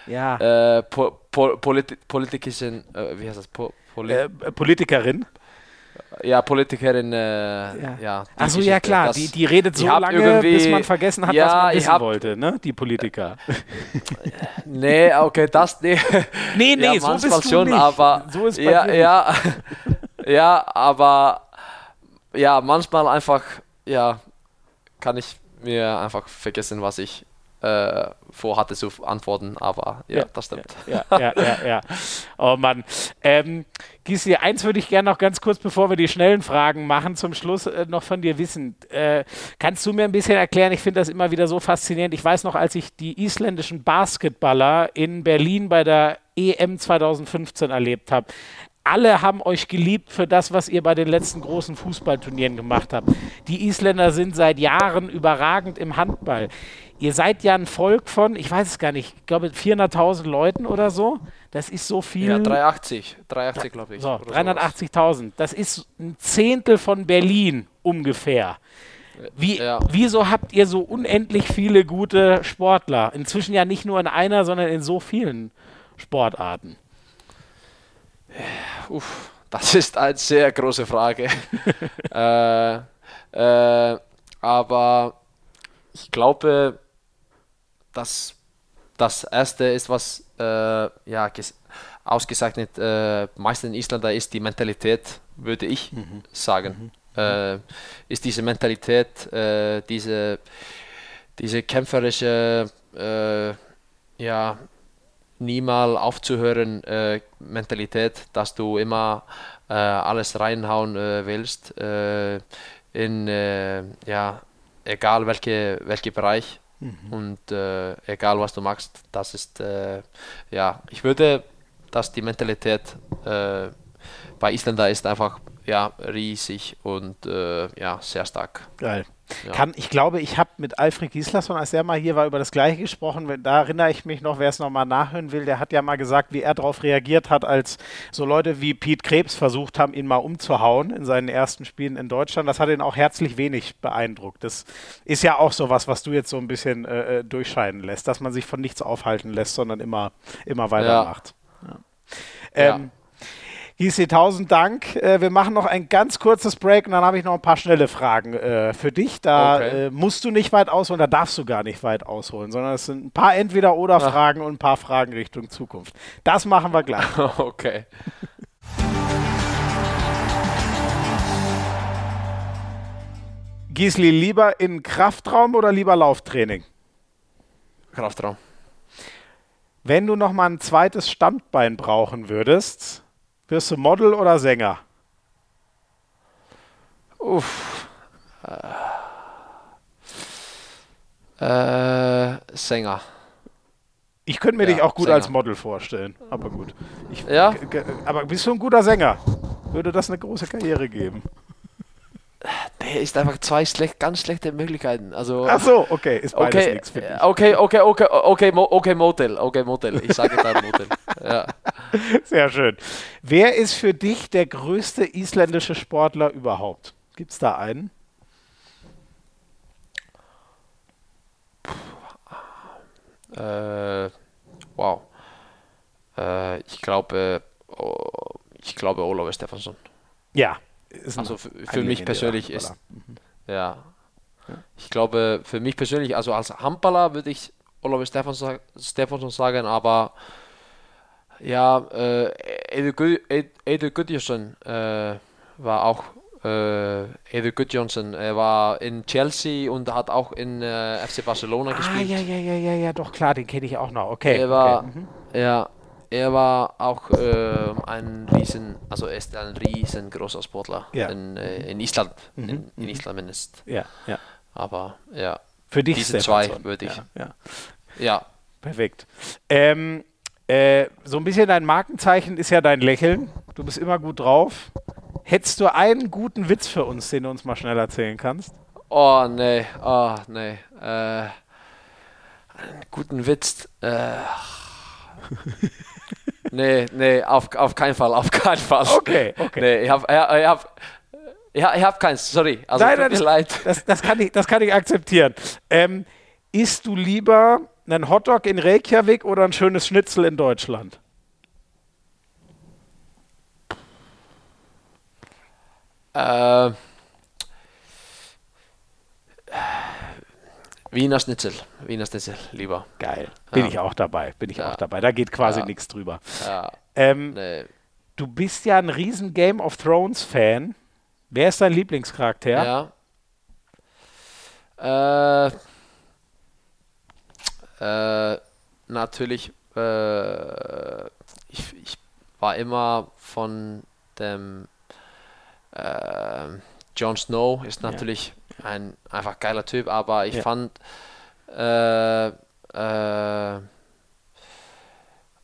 ja. äh, po, po, politi politischen, äh, wie heißt das, po, Poli äh, Politikerin. Ja, Politikerin, äh, ja. ja Achso, ja klar, die, die redet so lange, bis man vergessen hat, ja, was man wissen hab, wollte, ne? Die Politiker. [laughs] nee, okay, das, nee. Nee, nee, ja, so bist du schon, nicht. aber, so ist ja, ja, [laughs] ja, aber, ja, manchmal einfach, ja, kann ich mir einfach vergessen, was ich äh, vorhatte zu antworten, aber ja, ja das stimmt. Ja, ja, ja, ja. [laughs] Oh Mann. Ähm, Gisli, eins würde ich gerne noch ganz kurz, bevor wir die schnellen Fragen machen, zum Schluss äh, noch von dir wissen. Äh, kannst du mir ein bisschen erklären, ich finde das immer wieder so faszinierend. Ich weiß noch, als ich die isländischen Basketballer in Berlin bei der EM 2015 erlebt habe alle haben euch geliebt für das, was ihr bei den letzten großen Fußballturnieren gemacht habt. Die Isländer sind seit Jahren überragend im Handball. Ihr seid ja ein Volk von, ich weiß es gar nicht, ich glaube 400.000 Leuten oder so. Das ist so viel. Ja, 380, 380 glaube ich. So, 380.000. Das ist ein Zehntel von Berlin ungefähr. Wie, ja. Wieso habt ihr so unendlich viele gute Sportler? Inzwischen ja nicht nur in einer, sondern in so vielen Sportarten. Uff, das ist eine sehr große Frage. [laughs] äh, äh, aber ich glaube, dass das erste ist, was äh, ja, ausgezeichnet äh, meisten Isländer ist, die Mentalität, würde ich mhm. sagen. Mhm. Äh, ist diese Mentalität, äh, diese, diese kämpferische, äh, ja, niemals aufzuhören äh, Mentalität, dass du immer äh, alles reinhauen äh, willst in ja, egal welche, welcher Bereich mhm. und äh, egal was du machst, das ist, äh, ja, ich würde, dass die Mentalität äh, bei Isländer ist einfach ja, riesig und äh, ja, sehr stark. Geil. Ja. Kann, ich glaube, ich habe mit Alfred Gislason, als er mal hier war, über das Gleiche gesprochen. Da erinnere ich mich noch, wer es nochmal nachhören will, der hat ja mal gesagt, wie er darauf reagiert hat, als so Leute wie Pete Krebs versucht haben, ihn mal umzuhauen in seinen ersten Spielen in Deutschland. Das hat ihn auch herzlich wenig beeindruckt. Das ist ja auch sowas, was du jetzt so ein bisschen äh, äh durchscheinen lässt, dass man sich von nichts aufhalten lässt, sondern immer, immer weitermacht. Ja. Ja. Ähm, Gisi, tausend Dank. Äh, wir machen noch ein ganz kurzes Break und dann habe ich noch ein paar schnelle Fragen äh, für dich. Da okay. äh, musst du nicht weit ausholen, da darfst du gar nicht weit ausholen, sondern es sind ein paar Entweder-Oder-Fragen und ein paar Fragen Richtung Zukunft. Das machen wir gleich. [laughs] okay. Gisli, lieber in Kraftraum oder lieber Lauftraining? Kraftraum. Wenn du noch mal ein zweites Standbein brauchen würdest, wirst du Model oder Sänger? Uff. Äh, Sänger. Ich könnte mir ja, dich auch gut Sänger. als Model vorstellen, aber gut. Ich, ja? Aber bist du ein guter Sänger? Würde das eine große Karriere geben? Nee, ist einfach zwei schlecht, ganz schlechte Möglichkeiten. Also, Ach so, okay, ist beides okay, nichts für dich. okay, okay, okay, okay, okay, Motel, okay, Motel. Ich sage dann Motel. Ja. [laughs] Sehr schön. Wer ist für dich der größte isländische Sportler überhaupt? Gibt es da einen? Äh, wow. Äh, ich glaube, oh, ich glaube Olav Stefansson. Ja. Also für, für mich persönlich ist, Handballer. ja. Ich glaube, für mich persönlich, also als Handballer würde ich Olav Stefansson, Stefansson sagen, aber ja, äh, Edu, Gu- Ed- Edu Gudjonsson äh, war auch äh, Edu Gudjonsson, er war in Chelsea und hat auch in äh, FC Barcelona Ah, gespielt. ja, ja, ja, ja, ja, doch, klar, den kenne ich auch noch. Okay. Er war, okay. mhm. ja, er war auch äh, ein riesen, also er ist ein riesengroßer Sportler Ja. in, äh, in Island, Mhm, in, in Island mindestens. Ja, ja. Aber ja, Für dich Diese zwei würde ich. Ja, ja. ja, Perfekt. Ähm, äh, so ein bisschen dein Markenzeichen ist ja dein Lächeln. Du bist immer gut drauf. Hättest du einen guten Witz für uns, den du uns mal schnell erzählen kannst? oh nee, oh nee, äh, einen guten Witz, äh, [laughs] nee, nee, auf, auf keinen Fall, auf keinen Fall. Okay, okay. Nee, ich hab, ich hab, ich hab, ich hab keins, sorry, also Nein, tut nein, mir das, leid. Das, das, kann ich, das kann ich akzeptieren. Ähm, isst du lieber einen Hotdog in Reykjavik oder ein schönes Schnitzel in Deutschland? Äh, Wiener Schnitzel, Wiener Schnitzel, lieber. Geil. Bin Ja. ich auch dabei. Bin ich Ja. auch dabei. Da geht quasi Ja. nichts drüber. Ähm, nee. Du bist ja ein riesen Game of Thrones Fan. Wer ist dein Lieblingscharakter? Ja. Äh, äh, natürlich, äh, ich, ich war immer von dem äh, Jon Snow, ist natürlich ein einfach geiler Typ, aber ich Ja. fand äh, äh,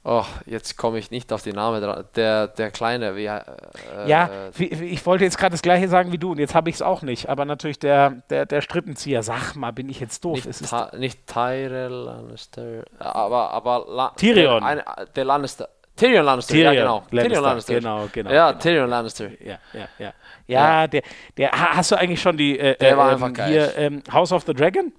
Oh, jetzt komme ich nicht auf die Namen dran. Der, der Kleine, wie äh, Ja, äh, wie, ich wollte jetzt gerade das gleiche sagen wie du und jetzt habe ich es auch nicht. Aber natürlich der, der, der Strippenzieher. Sag mal, bin ich jetzt doof? Nicht, Ty nicht Tyrell Lannister, aber, aber La Tyrion. Der, der Lannister. Tyrion Lannister, Tyrion ja genau. Tyrion Lannister. Genau, genau. ja, genau. Tyrion Lannister. Ja, ja, ja. Ja, der, der, ha- hast du eigentlich schon die, äh, Der äh, war ähm, einfach geil. hier, ähm, House of the Dragon?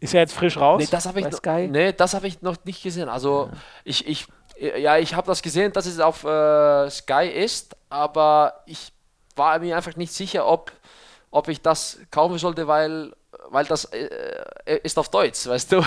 Ist ja jetzt frisch raus. Nee, das habe ich, nee, das hab ich noch nicht gesehen. Also, ich, ich, ja, ich habe das gesehen, dass es auf äh, Sky ist, aber ich war mir einfach nicht sicher, ob, ob ich das kaufen sollte, weil, weil das äh, äh, ist auf Deutsch, weißt du?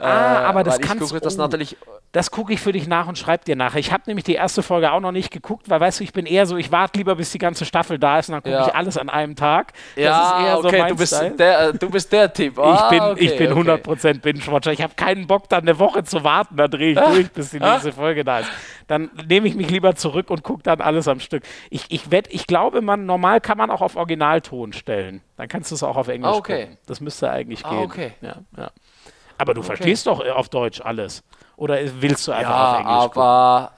Ah, aber das ich kannst- gucke das natürlich. Das gucke ich für dich nach und schreib dir nachher. Ich habe nämlich die erste Folge auch noch nicht geguckt, weil weißt du, ich bin eher so, ich warte lieber, bis die ganze Staffel da ist und dann gucke Ja. ich alles an einem Tag. Das Ja, ist eher so okay, mein du bist Style. der, äh, du bist der Typ. [laughs] Ich Ah, bin, okay, ich bin okay. 100% Binge-Watcher. Ich habe keinen Bock, dann eine Woche zu warten. Da drehe ich durch, bis die nächste Folge da ist. Dann nehme ich mich lieber zurück und gucke dann alles am Stück. Ich, ich, wett, ich glaube, man, normal kann man auch auf Originalton stellen. Dann kannst du es auch auf Englisch Ah, okay. gucken. Das müsste eigentlich Ah, gehen. okay. Ja, ja. Aber du verstehst doch äh, auf Deutsch alles. Oder willst du einfach auf Ja, Englisch gucken? aber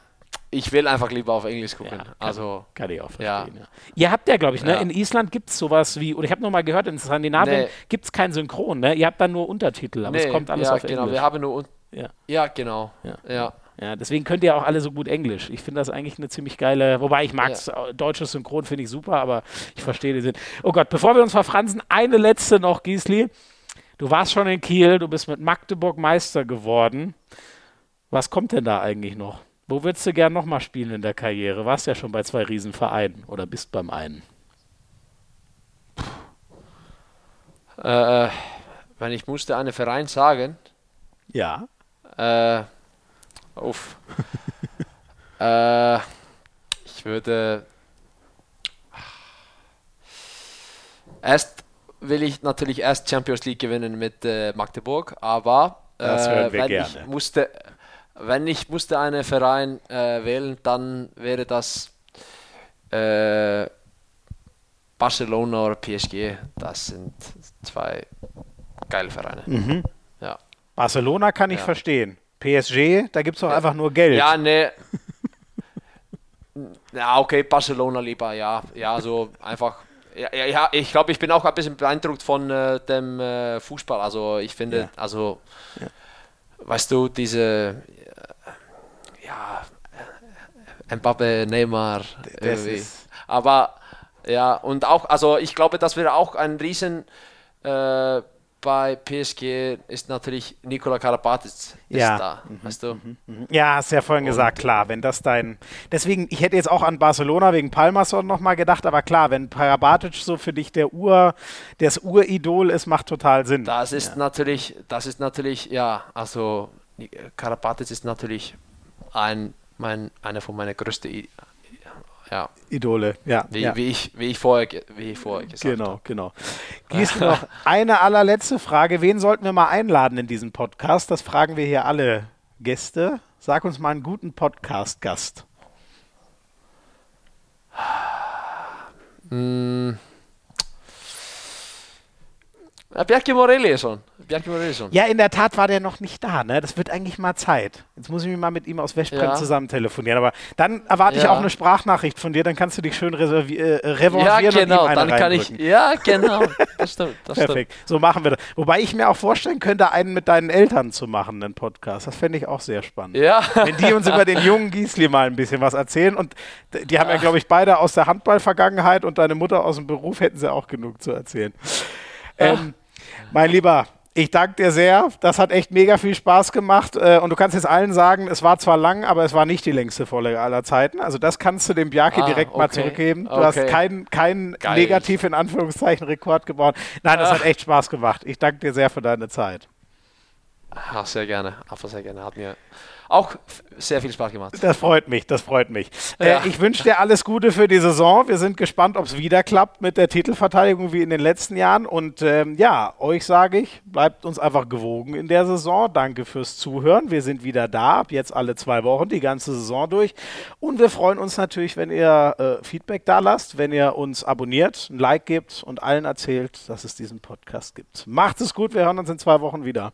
ich will einfach lieber auf Englisch gucken. Ja, kann, also, kann ich auch verstehen. Ja. Ihr habt ja, glaube ich, ne, in Island gibt es sowas wie, oder ich habe nur mal gehört, in Skandinavien Nee. gibt es kein Synchron. Ne? Ihr habt dann nur Untertitel, aber es nee, kommt alles auf genau, Englisch. wir haben nur. Ja. Genau. Ja. Ja. Deswegen könnt ihr auch alle so gut Englisch. Ich finde das eigentlich eine ziemlich geile, wobei ich mag Ja. deutsches Synchron, finde ich super, aber ich verstehe den Sinn. Oh Gott, bevor wir uns verfransen, eine letzte noch, Gisli. Du warst schon in Kiel, du bist mit Magdeburg Meister geworden. Was kommt denn da eigentlich noch? Wo würdest du gern nochmal spielen in der Karriere? Warst ja schon bei zwei Riesenvereinen oder bist beim einen. Äh, wenn ich musste einen Verein sagen, Ja. äh, uff. [laughs] äh, ich würde. Erst will ich natürlich erst Champions League gewinnen mit äh, Magdeburg, aber äh, wenn gerne. ich musste, wenn ich musste einen Verein äh, wählen, dann wäre das äh, Barcelona oder PSG. Das sind zwei geile Vereine. Mhm. Ja. Barcelona kann ich Ja. verstehen. PSG, da gibt es doch einfach nur Geld. Ja, ne. [laughs] Ja, okay, Barcelona lieber, ja. Ja, so einfach Ja, ja, ja ich glaube, ich bin auch ein bisschen beeindruckt von äh, dem äh, Fußball. Also ich finde, ja. also ja. weißt du, diese äh, ja Mbappe, Neymar, aber ja und auch, also ich glaube, das wäre auch ein riesen äh, bei PSG ist natürlich Nikola Karabatic ja. da, mhm. weißt du? Mhm. mhm. Ja, hast ja vorhin und gesagt, klar, wenn das dein, deswegen, ich hätte jetzt auch an Barcelona wegen Palmason nochmal gedacht, aber klar, wenn Karabatic so für dich der Ur, das Uridol ist, macht total Sinn. Das ist ja. natürlich, das ist natürlich, ja, also Karabatic ist natürlich ein, mein, einer von meinen größten ja. Idole, ja wie, ja. wie, ich, wie, ich vorher, wie ich vorher gesagt genau, habe. Genau, genau. [laughs] Gießen noch eine allerletzte Frage. Wen sollten wir mal einladen in diesen Podcast? Das fragen wir hier alle Gäste. Sag uns mal einen guten Podcast-Gast. Hm. Bjarki Morelli schon. Bjarki Morelli schon. Ja, in der Tat war der noch nicht da. Ne? Das wird eigentlich mal Zeit. Jetzt muss ich mich mal mit ihm aus Westbrem ja. zusammen telefonieren. Aber dann erwarte ja. ich auch eine Sprachnachricht von dir. Dann kannst du dich schön äh, revanchieren ja, genau. und ihm eine dann kann ich. Ja, genau. Das stimmt. Das Perfekt. Stimmt. So machen wir das. Wobei ich mir auch vorstellen könnte, einen mit deinen Eltern zu machen, einen Podcast. Das fände ich auch sehr spannend. Ja. Wenn die uns über den jungen Giesli mal ein bisschen was erzählen. Und die haben ja, glaube ich, beide aus der Handballvergangenheit und deine Mutter aus dem Beruf hätten sie auch genug zu erzählen. Ähm, mein Lieber, ich danke dir sehr. Das hat echt mega viel Spaß gemacht. Äh, und du kannst jetzt allen sagen, es war zwar lang, aber es war nicht die längste Folge aller Zeiten. Also das kannst du dem Bjarki ah, direkt okay. mal zurückgeben. Du okay. hast keinen kein negativ in Anführungszeichen Rekord gebaut. Nein, das Ach. hat echt Spaß gemacht. Ich danke dir sehr für deine Zeit. Ach, sehr gerne. Einfach sehr gerne. Hat mir auch sehr viel Spaß gemacht. Das freut mich, das freut mich. Äh, ja. Äh, ich wünsche dir alles Gute für die Saison. Wir sind gespannt, ob es wieder klappt mit der Titelverteidigung wie in den letzten Jahren. Und ähm, ja, euch sage ich, bleibt uns einfach gewogen in der Saison. Danke fürs Zuhören. Wir sind wieder da, ab jetzt alle zwei Wochen, die ganze Saison durch. Und wir freuen uns natürlich, wenn ihr äh, Feedback da lasst, wenn ihr uns abonniert, ein Like gebt und allen erzählt, dass es diesen Podcast gibt. Macht es gut, wir hören uns in zwei Wochen wieder.